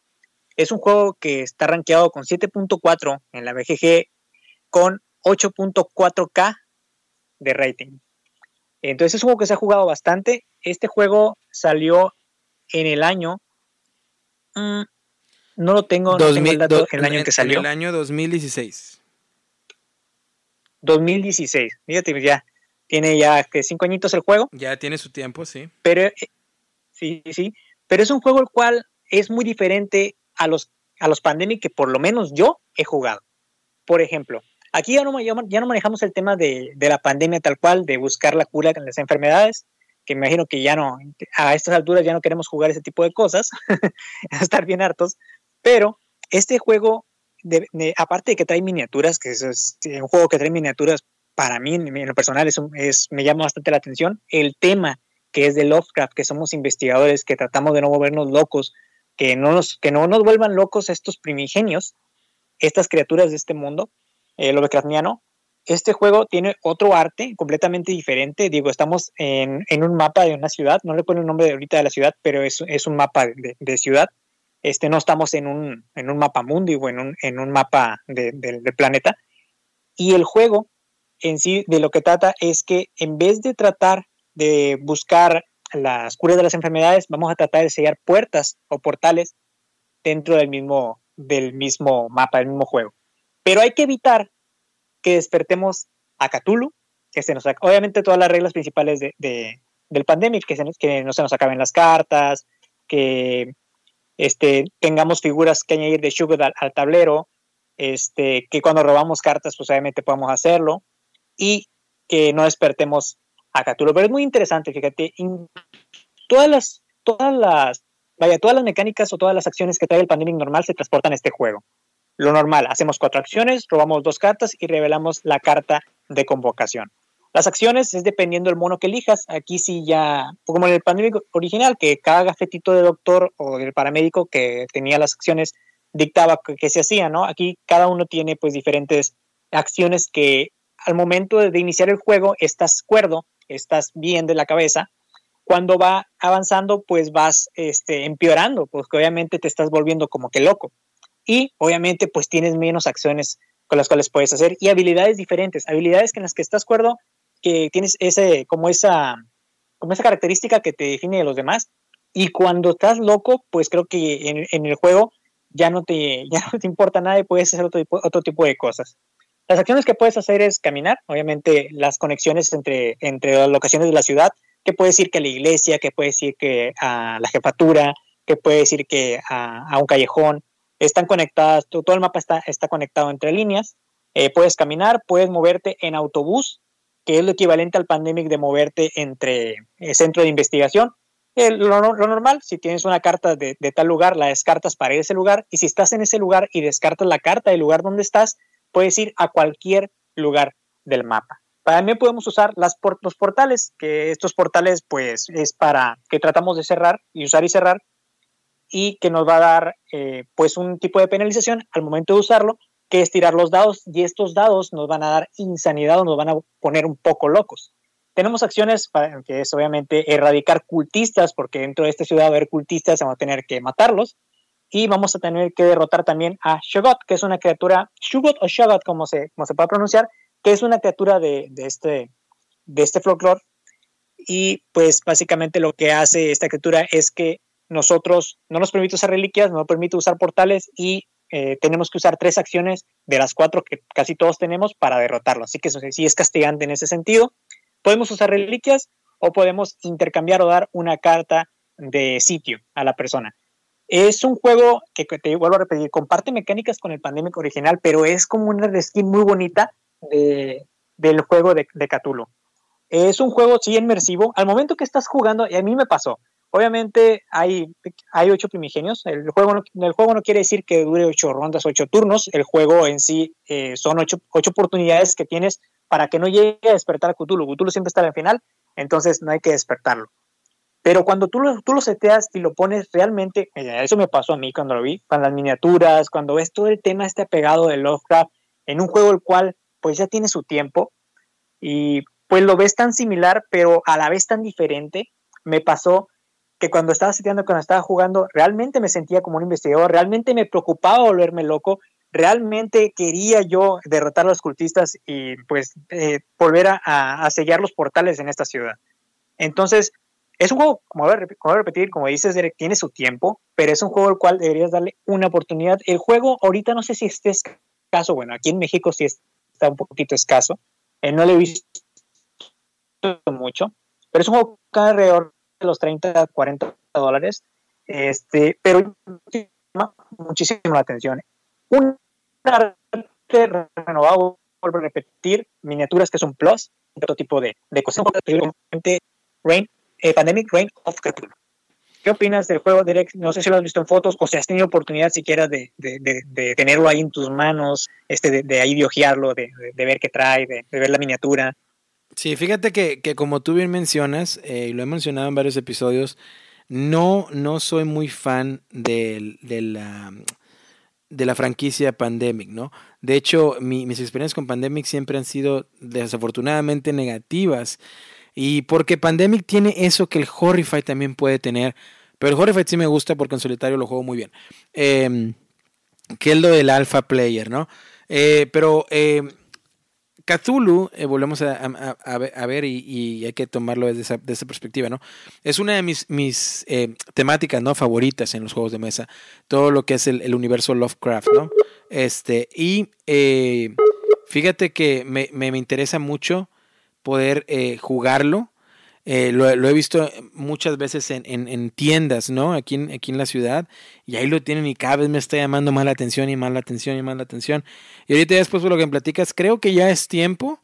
Es un juego que está rankeado con 7.4 en la BGG con 8.4K de rating. Entonces es un juego que se ha jugado bastante. Este juego salió en el año... Mm, no lo tengo, no tengo el dato el año en que salió. En el año 2016. 2016. Fíjate, ya tiene ya que cinco añitos el juego. Ya tiene su tiempo, sí. Pero eh, sí, sí. Pero es un juego el cual es muy diferente a los, a los Pandemic que por lo menos yo he jugado. Por ejemplo, aquí ya no, ya no manejamos el tema de, la pandemia tal cual, de buscar la cura de las enfermedades, que me imagino que ya no, a estas alturas ya no queremos jugar ese tipo de cosas, (laughs) a estar bien hartos, pero este juego, aparte de que trae miniaturas, que es, un juego que trae miniaturas, para mí en lo personal es, me llama bastante la atención, el tema que es de Lovecraft, que somos investigadores, que tratamos de no volvernos locos, que no nos, que no nos vuelvan locos estos primigenios, estas criaturas de este mundo, eh, Lovecraftiano, este juego tiene otro arte completamente diferente. Digo, estamos en, un mapa de una ciudad, no recuerdo el nombre de ahorita de la ciudad, pero es, es un mapa de, ciudad. Este, no estamos en un, en un mapa mundi o en un, en un mapa del planeta. Y el juego en sí de lo que trata es que en vez de tratar de buscar las curas de las enfermedades, vamos a tratar de sellar puertas o portales dentro del mismo, del mismo mapa, del mismo juego. Pero hay que evitar que despertemos a Cthulhu, que se nos obviamente todas las reglas principales de, del pandemic, que, que no se nos acaben las cartas, que este, tengamos figuras que añadir de Sugar al, tablero, este, que cuando robamos cartas, pues obviamente podamos hacerlo, y que no despertemos a Cthulhu. Pero es muy interesante, fíjate, todas las, todas las, vaya, todas las mecánicas o todas las acciones que trae el pandemic normal se transportan a este juego lo normal, hacemos cuatro acciones, robamos dos cartas y revelamos la carta de convocación. Las acciones es dependiendo del mono que elijas. Aquí sí ya, como en el pandémico original, que cada gafetito de doctor o del paramédico que tenía las acciones dictaba que, se hacía, ¿no? Aquí cada uno tiene pues diferentes acciones que al momento de iniciar el juego estás cuerdo, estás bien de la cabeza. Cuando va avanzando, pues vas este, empeorando, porque obviamente te estás volviendo como que loco y obviamente pues tienes menos acciones con las cuales puedes hacer y habilidades diferentes, habilidades en las que estás acuerdo que tienes ese como esa como esa característica que te define de los demás y cuando estás loco pues creo que en, el juego ya no te (laughs) ya no te importa nada y puedes hacer otro otro tipo de cosas. Las acciones que puedes hacer es caminar, obviamente las conexiones entre, entre las locaciones de la ciudad, que puedes ir que la iglesia, que puedes ir que a la jefatura, que puedes ir que a, un callejón, están conectadas, todo el mapa está, está conectado entre líneas, eh, puedes caminar, puedes moverte en autobús, que es lo equivalente al pandemic de moverte entre eh, centro de investigación. lo, normal, si tienes una carta de, tal lugar, la descartas para ese lugar, y si estás en ese lugar y descartas la carta del lugar donde estás, puedes ir a cualquier lugar del mapa. También podemos usar los portales, que estos portales pues es para que tratamos de cerrar y usar y cerrar y que nos va a dar eh, pues un tipo de penalización al momento de usarlo, que es tirar los dados y estos dados nos van a dar insanidad o nos van a poner un poco locos. Tenemos acciones para, que es obviamente erradicar cultistas, porque dentro de esta ciudad va a haber cultistas, vamos a tener que matarlos. Y vamos a tener que derrotar también a Shogot, que es una criatura, Shugot o Shogot, como se, como se puede pronunciar, que es una criatura de, de este, de este folclore. Y pues básicamente lo que hace esta criatura es que nosotros no nos permite usar reliquias, no nos permite usar portales y eh, tenemos que usar tres acciones de las cuatro que casi todos tenemos para derrotarlo. Así que eso sí es castigante en ese sentido. Podemos usar reliquias o podemos intercambiar o dar una carta de sitio a la persona. Es un juego que te vuelvo a repetir, comparte mecánicas con el Pandemic original, pero es como una reskin muy bonita del juego de, de Cthulhu. Es un juego sí inmersivo. Al momento que estás jugando, y a mí me pasó, Obviamente hay, hay ocho primigenios. El juego, no, el juego no quiere decir que dure ocho rondas, ocho turnos. El juego en sí eh, son ocho, ocho, oportunidades que tienes para que no llegue a despertar a Cthulhu. Cthulhu siempre está al final, entonces no hay que despertarlo. Pero cuando tú lo, tú lo seteas y lo pones realmente, eh, eso me pasó a mí cuando lo vi, con las miniaturas, cuando ves todo el tema este apegado de Lovecraft en un juego el cual pues ya tiene su tiempo y pues lo ves tan similar pero a la vez tan diferente, me pasó que cuando estaba seteando, cuando estaba jugando, realmente me sentía como un investigador, realmente me preocupaba volverme loco, realmente quería yo derrotar a los cultistas y pues eh, volver a, sellar los portales en esta ciudad. Entonces, es un juego, como voy a repetir, como dices, tiene su tiempo, pero es un juego al cual deberías darle una oportunidad. El juego ahorita no sé si esté escaso, bueno, aquí en México sí está un poquito escaso, eh, no lo he visto mucho, pero es un juego que alrededor los 30, 40 dólares, este, pero llama muchísimo la atención. Un arte renovado, vuelvo a repetir, miniaturas que son plus, otro tipo de, de cosas. Rain eh, Pandemic Reign of Cthulhu. ¿Qué opinas del juego, Direct? No sé si lo has visto en fotos o si has tenido oportunidad siquiera de, de, tenerlo ahí en tus manos, este, de, ahí de ojearlo, de, ver qué trae, de, ver la miniatura. Sí, fíjate que, que como tú bien mencionas, eh, y lo he mencionado en varios episodios, no, no soy muy fan de, la, de la franquicia Pandemic, ¿no? De hecho, mis experiencias con Pandemic siempre han sido desafortunadamente negativas. Y porque Pandemic tiene eso que el Horrify también puede tener. Pero el Horrify sí me gusta porque en solitario lo juego muy bien. Eh, que es lo del Alpha Player, ¿no? Eh, pero eh, Cthulhu, volvemos a, ver y, hay que tomarlo desde esa, perspectiva, ¿no? Es una de mis, mis eh, temáticas, ¿no? Favoritas en los juegos de mesa. Todo lo que es el, universo Lovecraft, ¿no? Este, y eh, fíjate que me, me, interesa mucho poder jugarlo eh, lo, he visto muchas veces en, en, tiendas, ¿no? Aquí en, aquí en la ciudad. Y ahí lo tienen y cada vez me está llamando más la atención y más la atención y más la atención. Y ahorita después de lo que me platicas, creo que ya es tiempo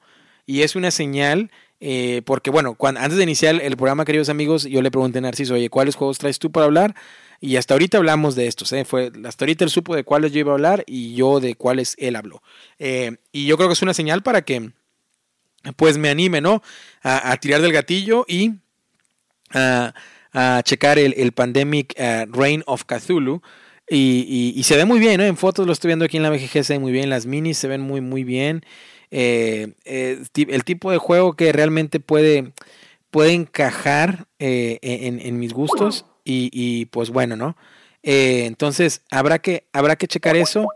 y es una señal. Eh, porque bueno, cuando, antes de iniciar el programa, queridos amigos, yo le pregunté a Narciso, oye, ¿cuáles juegos traes tú para hablar? Y hasta ahorita hablamos de estos, ¿eh? Fue, hasta ahorita él supo de cuáles yo iba a hablar y yo de cuáles él habló. Eh, y yo creo que es una señal para que pues me anime, ¿no? A, tirar del gatillo y a, checar el, Pandemic uh, Reign of Cthulhu. Y, se ve muy bien, ¿no? En fotos lo estoy viendo aquí en la BGG, se ve muy bien. Las minis se ven muy, muy bien. Eh, eh, el tipo de juego que realmente puede, puede encajar eh, en, mis gustos. Y, pues bueno, ¿no? entonces habrá que, habrá que checar eso.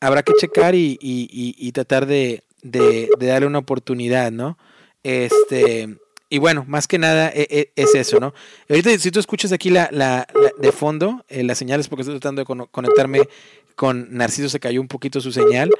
Habrá que checar y tratar de, de, darle una oportunidad, ¿no? Este, y bueno, más que nada e, e, es, eso, ¿no? Ahorita si tú escuchas aquí la, la, de fondo, eh, las señales, porque estoy tratando de conectarme con Narciso, se cayó un poquito su señal,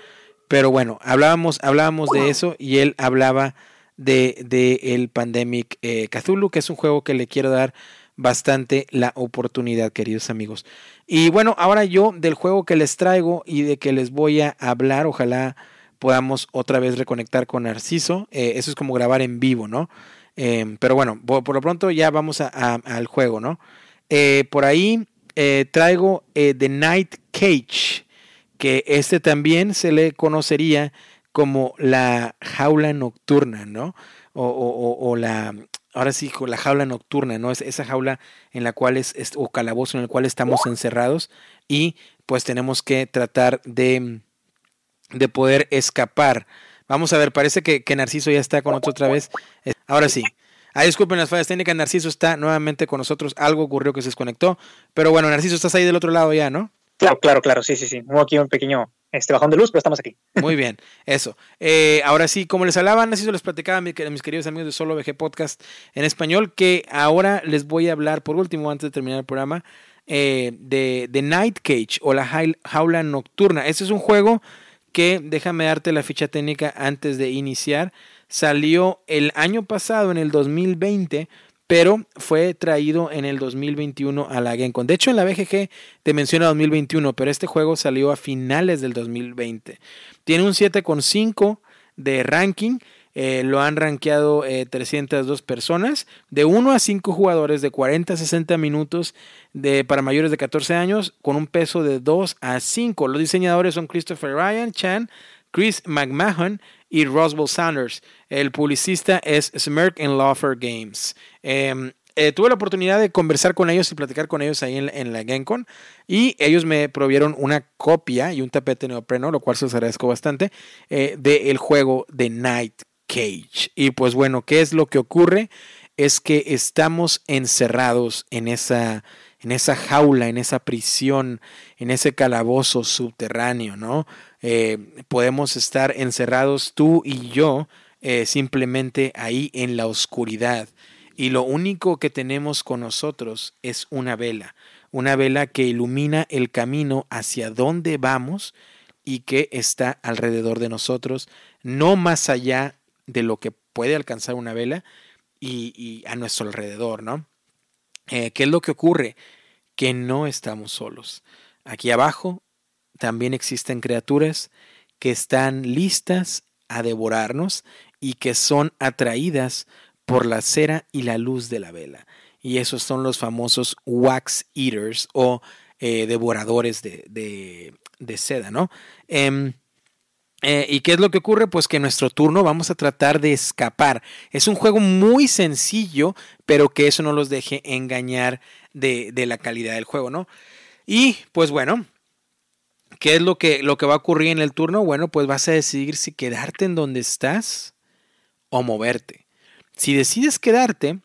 pero bueno, hablábamos, hablábamos de eso y él hablaba de, de el Pandemic eh, Cthulhu, que es un juego que le quiero dar bastante la oportunidad, queridos amigos. Y bueno, ahora yo del juego que les traigo y de que les voy a hablar, ojalá podamos otra vez reconectar con Narciso. Eh, eso es como grabar en vivo, ¿no? Em, pero bueno, por, lo pronto ya vamos al juego, ¿no? Eh, por ahí eh, traigo The Night Cage, que este también se le conocería como la jaula nocturna, ¿no? O, la, ahora sí, la jaula nocturna, ¿no? Es esa jaula en la cual es, o calabozo en el cual estamos encerrados y pues tenemos que tratar de de poder escapar. Vamos a ver, parece que, Narciso ya está con nosotros otra vez. Ahora sí. Ah, disculpen las fallas técnicas, Narciso está nuevamente con nosotros. Algo ocurrió que se desconectó. Pero bueno, Narciso, estás ahí del otro lado ya, ¿no? Claro, claro, claro, sí, sí, sí. Hubo aquí un pequeño este, bajón de luz, pero estamos aquí. Muy bien, eso. Eh, ahora sí, como les hablaba, Narciso les platicaba a mis, queridos amigos de Solo VG Podcast en español, que ahora les voy a hablar, por último, antes de terminar el programa, eh, de, de Night Cage o la jaula nocturna. Este es un juego que déjame darte la ficha técnica antes de iniciar. Salió el año pasado, en el 2020, pero fue traído en el 2021 a la GameCon. De hecho, en la BGG te menciona 2021, pero este juego salió a finales del 2020. Tiene un 7,5 de ranking eh, lo han rankeado 302 eh, personas, de 1 a 5 jugadores de 40 a 60 minutos de, para mayores de 14 años, con un peso de 2 a 5. Los diseñadores son Christopher Ryan Chan, Chris McMahon y Roswell Sanders. El publicista es Smirk and Lawfer Games. Em, eh, tuve la oportunidad de conversar con ellos y platicar con ellos ahí en, la GameCon y ellos me provieron una copia y un tapete neopreno, lo cual se agradezco bastante, del juego de Night Cage. Y pues bueno, ¿qué es lo que ocurre? Es que estamos encerrados en esa, en esa jaula, en esa prisión, en ese calabozo subterráneo, ¿no? Eh, podemos estar encerrados tú y yo eh, simplemente ahí en la oscuridad. Y lo único que tenemos con nosotros es una vela, una vela que ilumina el camino hacia donde vamos y que está alrededor de nosotros, no más allá de lo que puede alcanzar una vela y, a nuestro alrededor, ¿no? Eh, ¿Qué es lo que ocurre? Que no estamos solos. Aquí abajo también existen criaturas que están listas a devorarnos y que son atraídas por la cera y la luz de la vela. Y esos son los famosos wax eaters o eh, devoradores de, seda, ¿no? Em, eh, ¿Y qué es lo que ocurre? Pues que en nuestro turno vamos a tratar de escapar. Es un juego muy sencillo, pero que eso no los deje engañar de, de la calidad del juego, ¿no? Y pues bueno, ¿qué es lo que, lo que va a ocurrir en el turno? Bueno, pues vas a decidir si quedarte en donde estás o moverte. Si decides quedarte,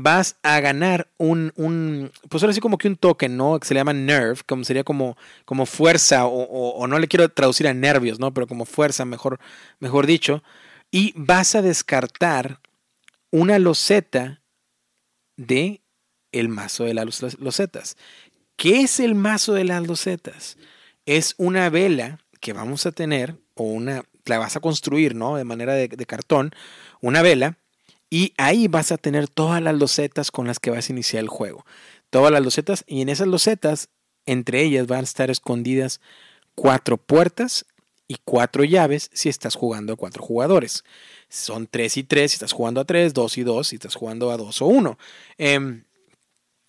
vas a ganar un, un, pues ahora sí como que un token, ¿no? Que se le llama nerve, como sería como, como fuerza, o, no le quiero traducir a nervios, ¿no? Pero como fuerza, mejor, mejor dicho. Y vas a descartar una loseta de el mazo de las losetas. ¿Qué es el mazo de las losetas? Es una vela que vamos a tener, o una, la vas a construir, ¿no? De manera de cartón, una vela y ahí vas a tener todas las losetas con las que vas a iniciar el juego. Todas las losetas y en esas losetas, entre ellas van a estar escondidas cuatro puertas y cuatro llaves si estás jugando a cuatro jugadores. Son tres y tres si estás jugando a tres, dos y dos si estás jugando a dos o uno. Em,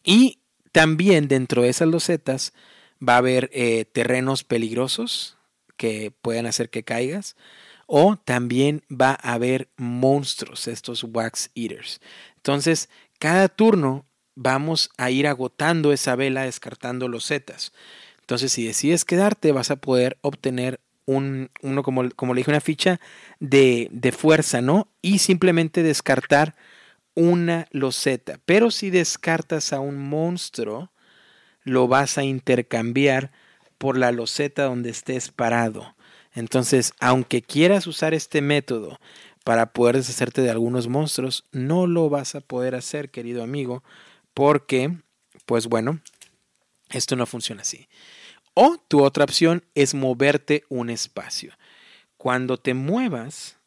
y también dentro de esas losetas va a haber eh, terrenos peligrosos que pueden hacer que caigas. O también va a haber monstruos, estos wax eaters. Entonces, cada turno vamos a ir agotando esa vela descartando los zetas. Entonces, si decides quedarte, vas a poder obtener un, uno, como, como le dije, una ficha de, de fuerza, ¿no? Y simplemente descartar una loseta. Pero si descartas a un monstruo, lo vas a intercambiar por la loseta donde estés parado. Entonces, aunque quieras usar este método para poder deshacerte de algunos monstruos, no lo vas a poder hacer, querido amigo, porque, pues bueno, esto no funciona así. O tu otra opción es moverte un espacio. Cuando te muevas,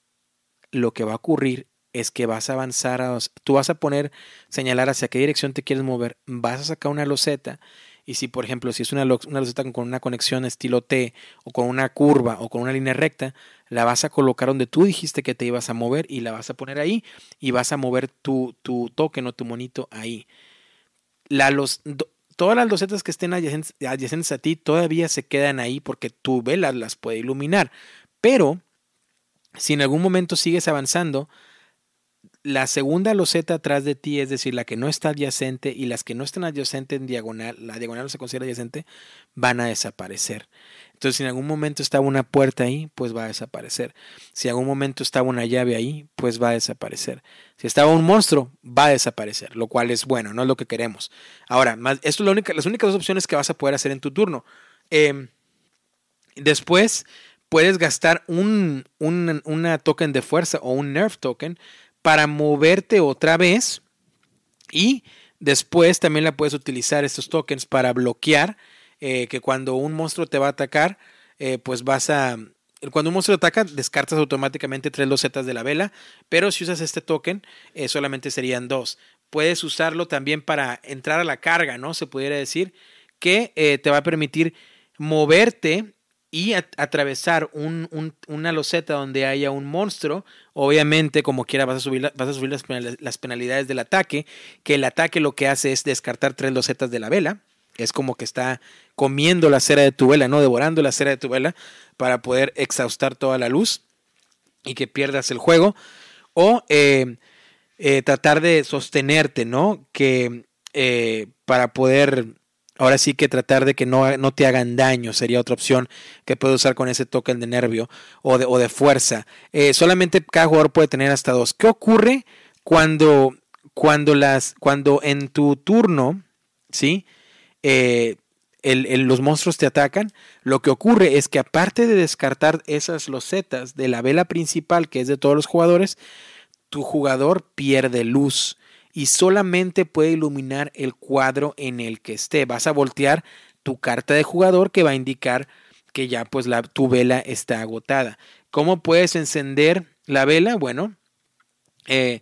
lo que va a ocurrir es que vas a avanzar, a, tú vas a poner, señalar hacia qué dirección te quieres mover, vas a sacar una loseta y si, por ejemplo, si es una, una loseta con una conexión estilo T o con una curva o con una línea recta, la vas a colocar donde tú dijiste que te ibas a mover y la vas a poner ahí y vas a mover tu, tu token o tu monito ahí. La, los, todas las losetas que estén adyacentes, adyacentes a ti todavía se quedan ahí porque tu vela las puede iluminar. Pero si en algún momento sigues avanzando, la segunda loseta atrás de ti, es decir, la que no está adyacente y las que no están adyacentes en diagonal, la diagonal no se considera adyacente, van a desaparecer. Entonces, si en algún momento estaba una puerta ahí, pues va a desaparecer. Si en algún momento estaba una llave ahí, pues va a desaparecer. Si estaba un monstruo, va a desaparecer, lo cual es bueno, no es lo que queremos. Ahora, esto es la única, las únicas dos opciones que vas a poder hacer en tu turno. Em, después, puedes gastar un, un, una token de fuerza o un nerf token para moverte otra vez y después también la puedes utilizar estos tokens para bloquear eh, que cuando un monstruo te va a atacar, eh, pues vas a... Cuando un monstruo ataca, descartas automáticamente tres losetas de la vela, pero si usas este token, eh, solamente serían dos. Puedes usarlo también para entrar a la carga, ¿no? Se pudiera decir que te va a permitir moverte y atravesar un, una loseta donde haya un monstruo, obviamente como quiera vas a subir, vas a subir las, penalidades del ataque, que el ataque lo que hace es descartar tres losetas de la vela, es como que está comiendo la cera de tu vela, no devorando la cera de tu vela para poder exhaustar toda la luz y que pierdas el juego, o eh, eh, tratar de sostenerte, ¿no? Que eh, para poder Ahora sí que tratar de que no, no, te hagan daño sería otra opción que puedes usar con ese token de nervio o de, o de fuerza. Eh, solamente cada jugador puede tener hasta dos. ¿Qué ocurre cuando, cuando, las, cuando en tu turno, ¿sí? Eh, los monstruos te atacan? Lo que ocurre es que aparte de descartar esas losetas de la vela principal, que es de todos los jugadores, tu jugador pierde luz y solamente puede iluminar el cuadro en el que esté. Vas a voltear tu carta de jugador que va a indicar que ya pues la, tu vela está agotada. ¿Cómo puedes encender la vela? Bueno, eh,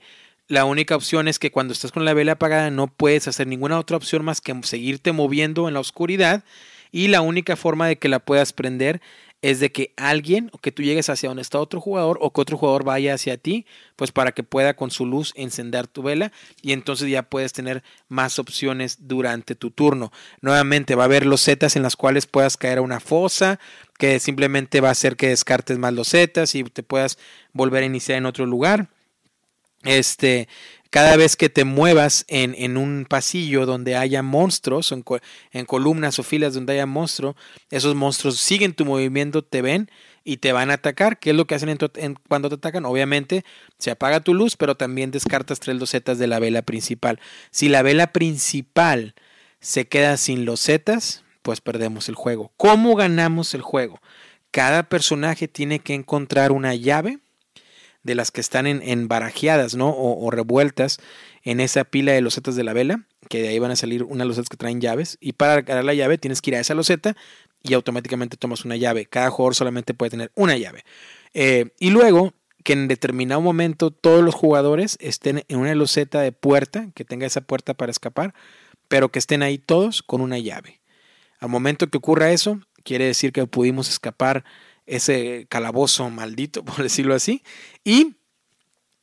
la única opción es que cuando estás con la vela apagada no puedes hacer ninguna otra opción más que seguirte moviendo en la oscuridad y la única forma de que la puedas prender es de que alguien o que tú llegues hacia donde está otro jugador o que otro jugador vaya hacia ti, pues para que pueda con su luz encender tu vela y entonces ya puedes tener más opciones durante tu turno. Nuevamente va a haber los zetas en las cuales puedas caer a una fosa, que simplemente va a hacer que descartes más los zetas y te puedas volver a iniciar en otro lugar. Este, cada vez que te muevas en, en un pasillo donde haya monstruos, en, columnas o filas donde haya monstruos, esos monstruos siguen tu movimiento, te ven y te van a atacar. ¿Qué es lo que hacen en cuando te atacan? Obviamente se apaga tu luz, pero también descartas tres losetas de la vela principal. Si la vela principal se queda sin losetas, pues perdemos el juego. ¿Cómo ganamos el juego? Cada personaje tiene que encontrar una llave de las que están en, en ¿no? O, revueltas en esa pila de losetas de la vela, que de ahí van a salir unas losetas que traen llaves. Y para agarrar la llave tienes que ir a esa loseta y automáticamente tomas una llave. Cada jugador solamente puede tener una llave. Eh, y luego que en determinado momento todos los jugadores estén en una loseta de puerta, que tenga esa puerta para escapar, pero que estén ahí todos con una llave. Al momento que ocurra eso, quiere decir que pudimos escapar ese calabozo maldito, (laughs) por decirlo así. Y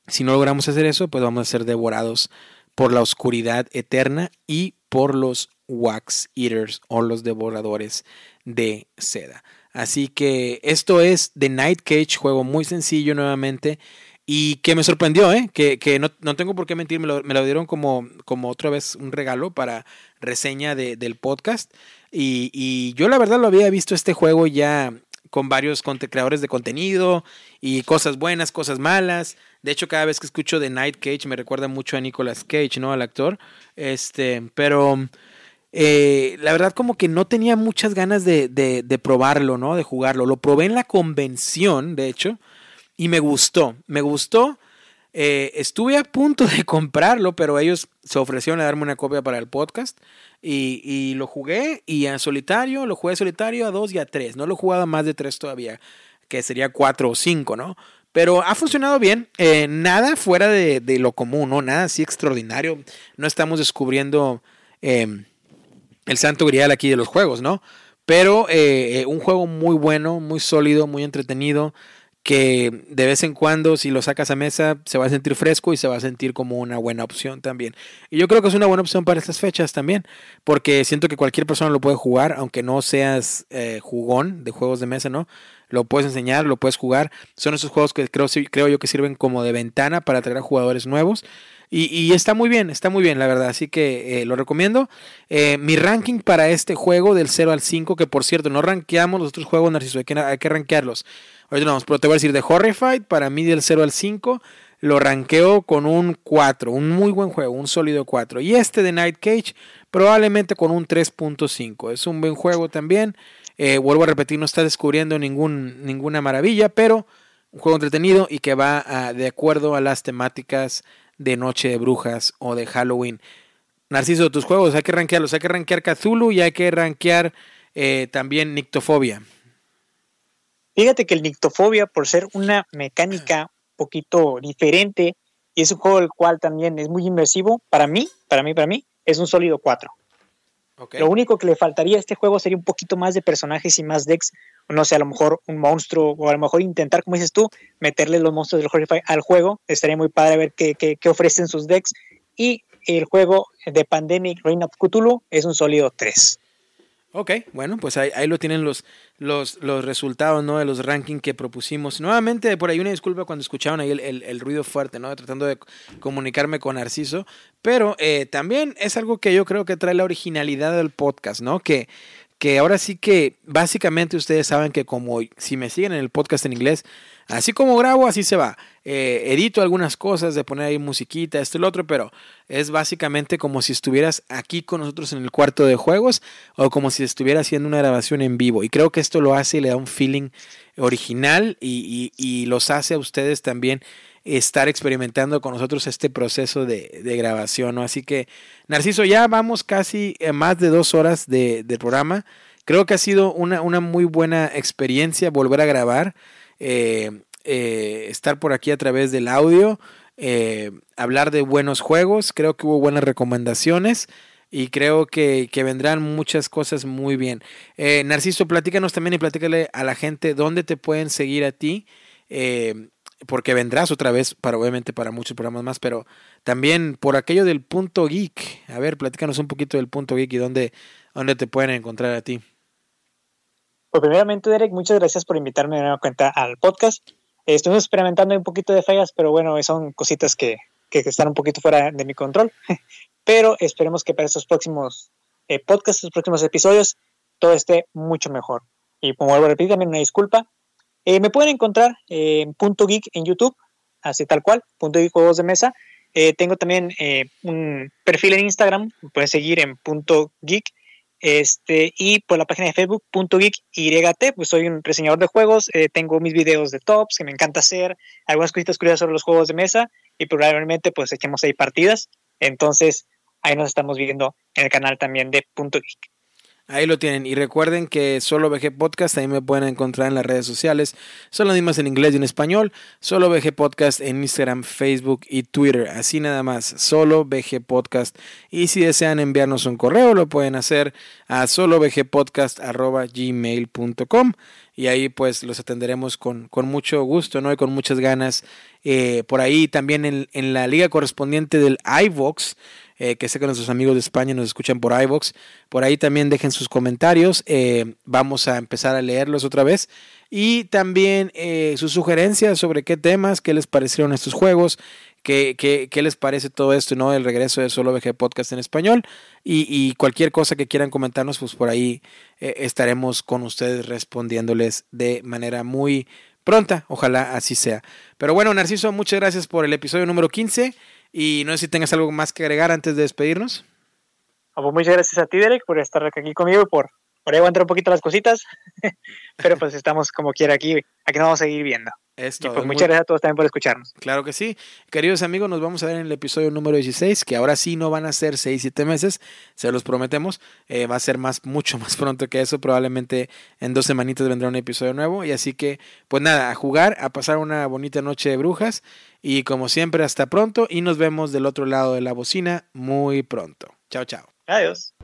si no logramos hacer eso, pues vamos a ser devorados por la oscuridad eterna y por los wax eaters o los devoradores de seda. Así que esto es The Night Cage, juego muy sencillo nuevamente y que me sorprendió, ¿eh? que, que no, no, tengo por qué mentir, me lo, me lo, dieron como, como otra vez un regalo para reseña de, del podcast. Y, y, yo la verdad lo había visto este juego ya con varios creadores de contenido y cosas buenas, cosas malas. De hecho, cada vez que escucho The Night Cage me recuerda mucho a Nicolas Cage, ¿no? Al actor. Este, pero eh, la verdad como que no tenía muchas ganas de, de, de, probarlo, ¿no? De jugarlo. Lo probé en la convención, de hecho, y me gustó. Me gustó. Eh, estuve a punto de comprarlo, pero ellos se ofrecieron a darme una copia para el podcast. Y, lo jugué y en solitario, lo jugué solitario a dos y a tres. No lo he jugado a más de tres todavía, que sería cuatro o cinco, ¿no? Pero ha funcionado bien. Eh, nada fuera de, lo común, ¿no? Nada así extraordinario. No estamos descubriendo eh, el santo grial aquí de los juegos, ¿no? Pero eh, un juego muy bueno, muy sólido, muy entretenido que de vez en cuando si lo sacas a mesa se va a sentir fresco y se va a sentir como una buena opción también. Y yo creo que es una buena opción para estas fechas también, porque siento que cualquier persona lo puede jugar, aunque no seas eh, jugón de juegos de mesa, ¿no? Lo puedes enseñar, lo puedes jugar. Son esos juegos que creo, creo yo que sirven como de ventana para atraer a jugadores nuevos. Y, está muy bien, está muy bien, la verdad. Así que eh, lo recomiendo. Eh, mi ranking para este juego del 0 al 5, que por cierto, no rankeamos los otros juegos, Narciso, hay que, hay que rankearlos. Ahorita vamos, pero te voy a decir de Horrified, para mí del 0 al 5 lo rankeo con un 4, un muy buen juego, un sólido 4. Y este de Night Cage probablemente con un 3.5. Es un buen juego también. Eh, vuelvo a repetir, no está descubriendo ningún, ninguna maravilla, pero un juego entretenido y que va a, de acuerdo a las temáticas de Noche de Brujas o de Halloween. Narciso, tus juegos hay que rankearlos, hay que rankear Cthulhu y hay que rankear eh, también Nictofobia. Fíjate que el Nictofobia, por ser una mecánica un poquito diferente, y es un juego el cual también es muy inmersivo, para mí, para mí, para mí, es un sólido 4. Okay. Lo único que le faltaría a este juego sería un poquito más de personajes y más decks, no sé, a lo mejor un monstruo, o a lo mejor intentar, como dices tú, meterle los monstruos del Horrify al juego. Estaría muy padre ver qué, qué, qué ofrecen sus decks. Y el juego de Pandemic Reign of Cthulhu es un sólido 3. Ok, bueno, pues ahí, ahí lo tienen los, los, los, resultados ¿no? de los rankings que propusimos. Nuevamente, por ahí una disculpa cuando escucharon ahí el, el, ruido fuerte, ¿no? tratando de comunicarme con Narciso. Pero eh, también es algo que yo creo que trae la originalidad del podcast, ¿no? Que, que ahora sí que básicamente ustedes saben que como si me siguen en el podcast en inglés, Así como grabo, así se va. Eh, edito algunas cosas de poner ahí musiquita, esto y lo otro, pero es básicamente como si estuvieras aquí con nosotros en el cuarto de juegos o como si estuviera haciendo una grabación en vivo. Y creo que esto lo hace y le da un feeling original y, y, y los hace a ustedes también estar experimentando con nosotros este proceso de, de grabación. Así que, Narciso, ya vamos casi más de dos horas de, de programa. Creo que ha sido una, una muy buena experiencia volver a grabar. Eh, eh, estar por aquí a través del audio, eh, hablar de buenos juegos, creo que hubo buenas recomendaciones. y creo que, vendrán muchas cosas muy bien. Eh, Narciso, platícanos también y platícale a la gente dónde te pueden seguir a ti, eh, porque vendrás otra vez, para obviamente para muchos programas más, pero también por aquello del punto geek. A ver, platícanos un poquito del punto geek y dónde, dónde te pueden encontrar a ti. Pues primeramente, Derek, muchas gracias por invitarme de nueva cuenta al podcast. Estuvimos experimentando un poquito de fallas, pero bueno, son cositas que, que están un poquito fuera de mi control. (laughs) pero esperemos que para estos próximos eh, podcasts, estos próximos episodios, todo esté mucho mejor. Y como vuelvo a repetir, también una disculpa. Eh, me pueden encontrar en Punto Geek en YouTube, así tal cual, Punto Geek Juegos de Mesa. Eh, tengo también un perfil en Instagram, me pueden seguir en Geek. Este, y por la página de Facebook, punto geek YT, pues soy un reseñador de juegos, tengo mis videos de tops que me encanta hacer, algunas cositas curiosas sobre los juegos de mesa y probablemente pues echemos ahí partidas. Entonces, ahí nos estamos viendo en el canal también de Geek. Ahí lo tienen. Y recuerden que solo VG Podcast, ahí me pueden encontrar en las redes sociales. Son las mismas en inglés y en español. Solo VG Podcast en Instagram, Facebook y Twitter. Así nada más. Solo VG Podcast. Y si desean enviarnos un correo, lo pueden hacer a solovgpodcast.gmail.com y ahí pues los atenderemos con, con mucho gusto, ¿no? Y con muchas ganas. Eh, por ahí también en, en la liga correspondiente del iVox eh, que sé que nuestros amigos de España nos escuchan por iVox. Por ahí también dejen sus comentarios. Eh, vamos a empezar a leerlos otra vez. Y también eh, sus sugerencias sobre qué temas, qué les parecieron estos juegos, qué, qué, qué les parece todo esto, ¿no? El regreso de Solo VG Podcast en español. Y, y cualquier cosa que quieran comentarnos, pues por ahí estaremos con ustedes respondiéndoles de manera muy pronta. Ojalá así sea. Pero bueno, Narciso, muchas gracias por el episodio número 15. Y no sé si tengas algo más que agregar antes de despedirnos. Ah, pues muchas gracias a ti, Derek, por estar aquí conmigo y por, por aguantar un poquito las cositas. (laughs) Pero pues estamos como quiera aquí. Aquí nos vamos a seguir viendo. Esto, pues muchas gracias a todos también por escucharnos. Claro que sí. Queridos amigos, nos vamos a ver en el episodio número 16, que ahora sí no van a ser 6, 7 meses, se los prometemos. Eh, va a ser más, mucho más pronto que eso. Probablemente en dos semanitas vendrá un episodio nuevo. Y así que, pues nada, a jugar, a pasar una bonita noche de brujas. Y como siempre, hasta pronto. Y nos vemos del otro lado de la bocina muy pronto. Chao, chao. Adiós.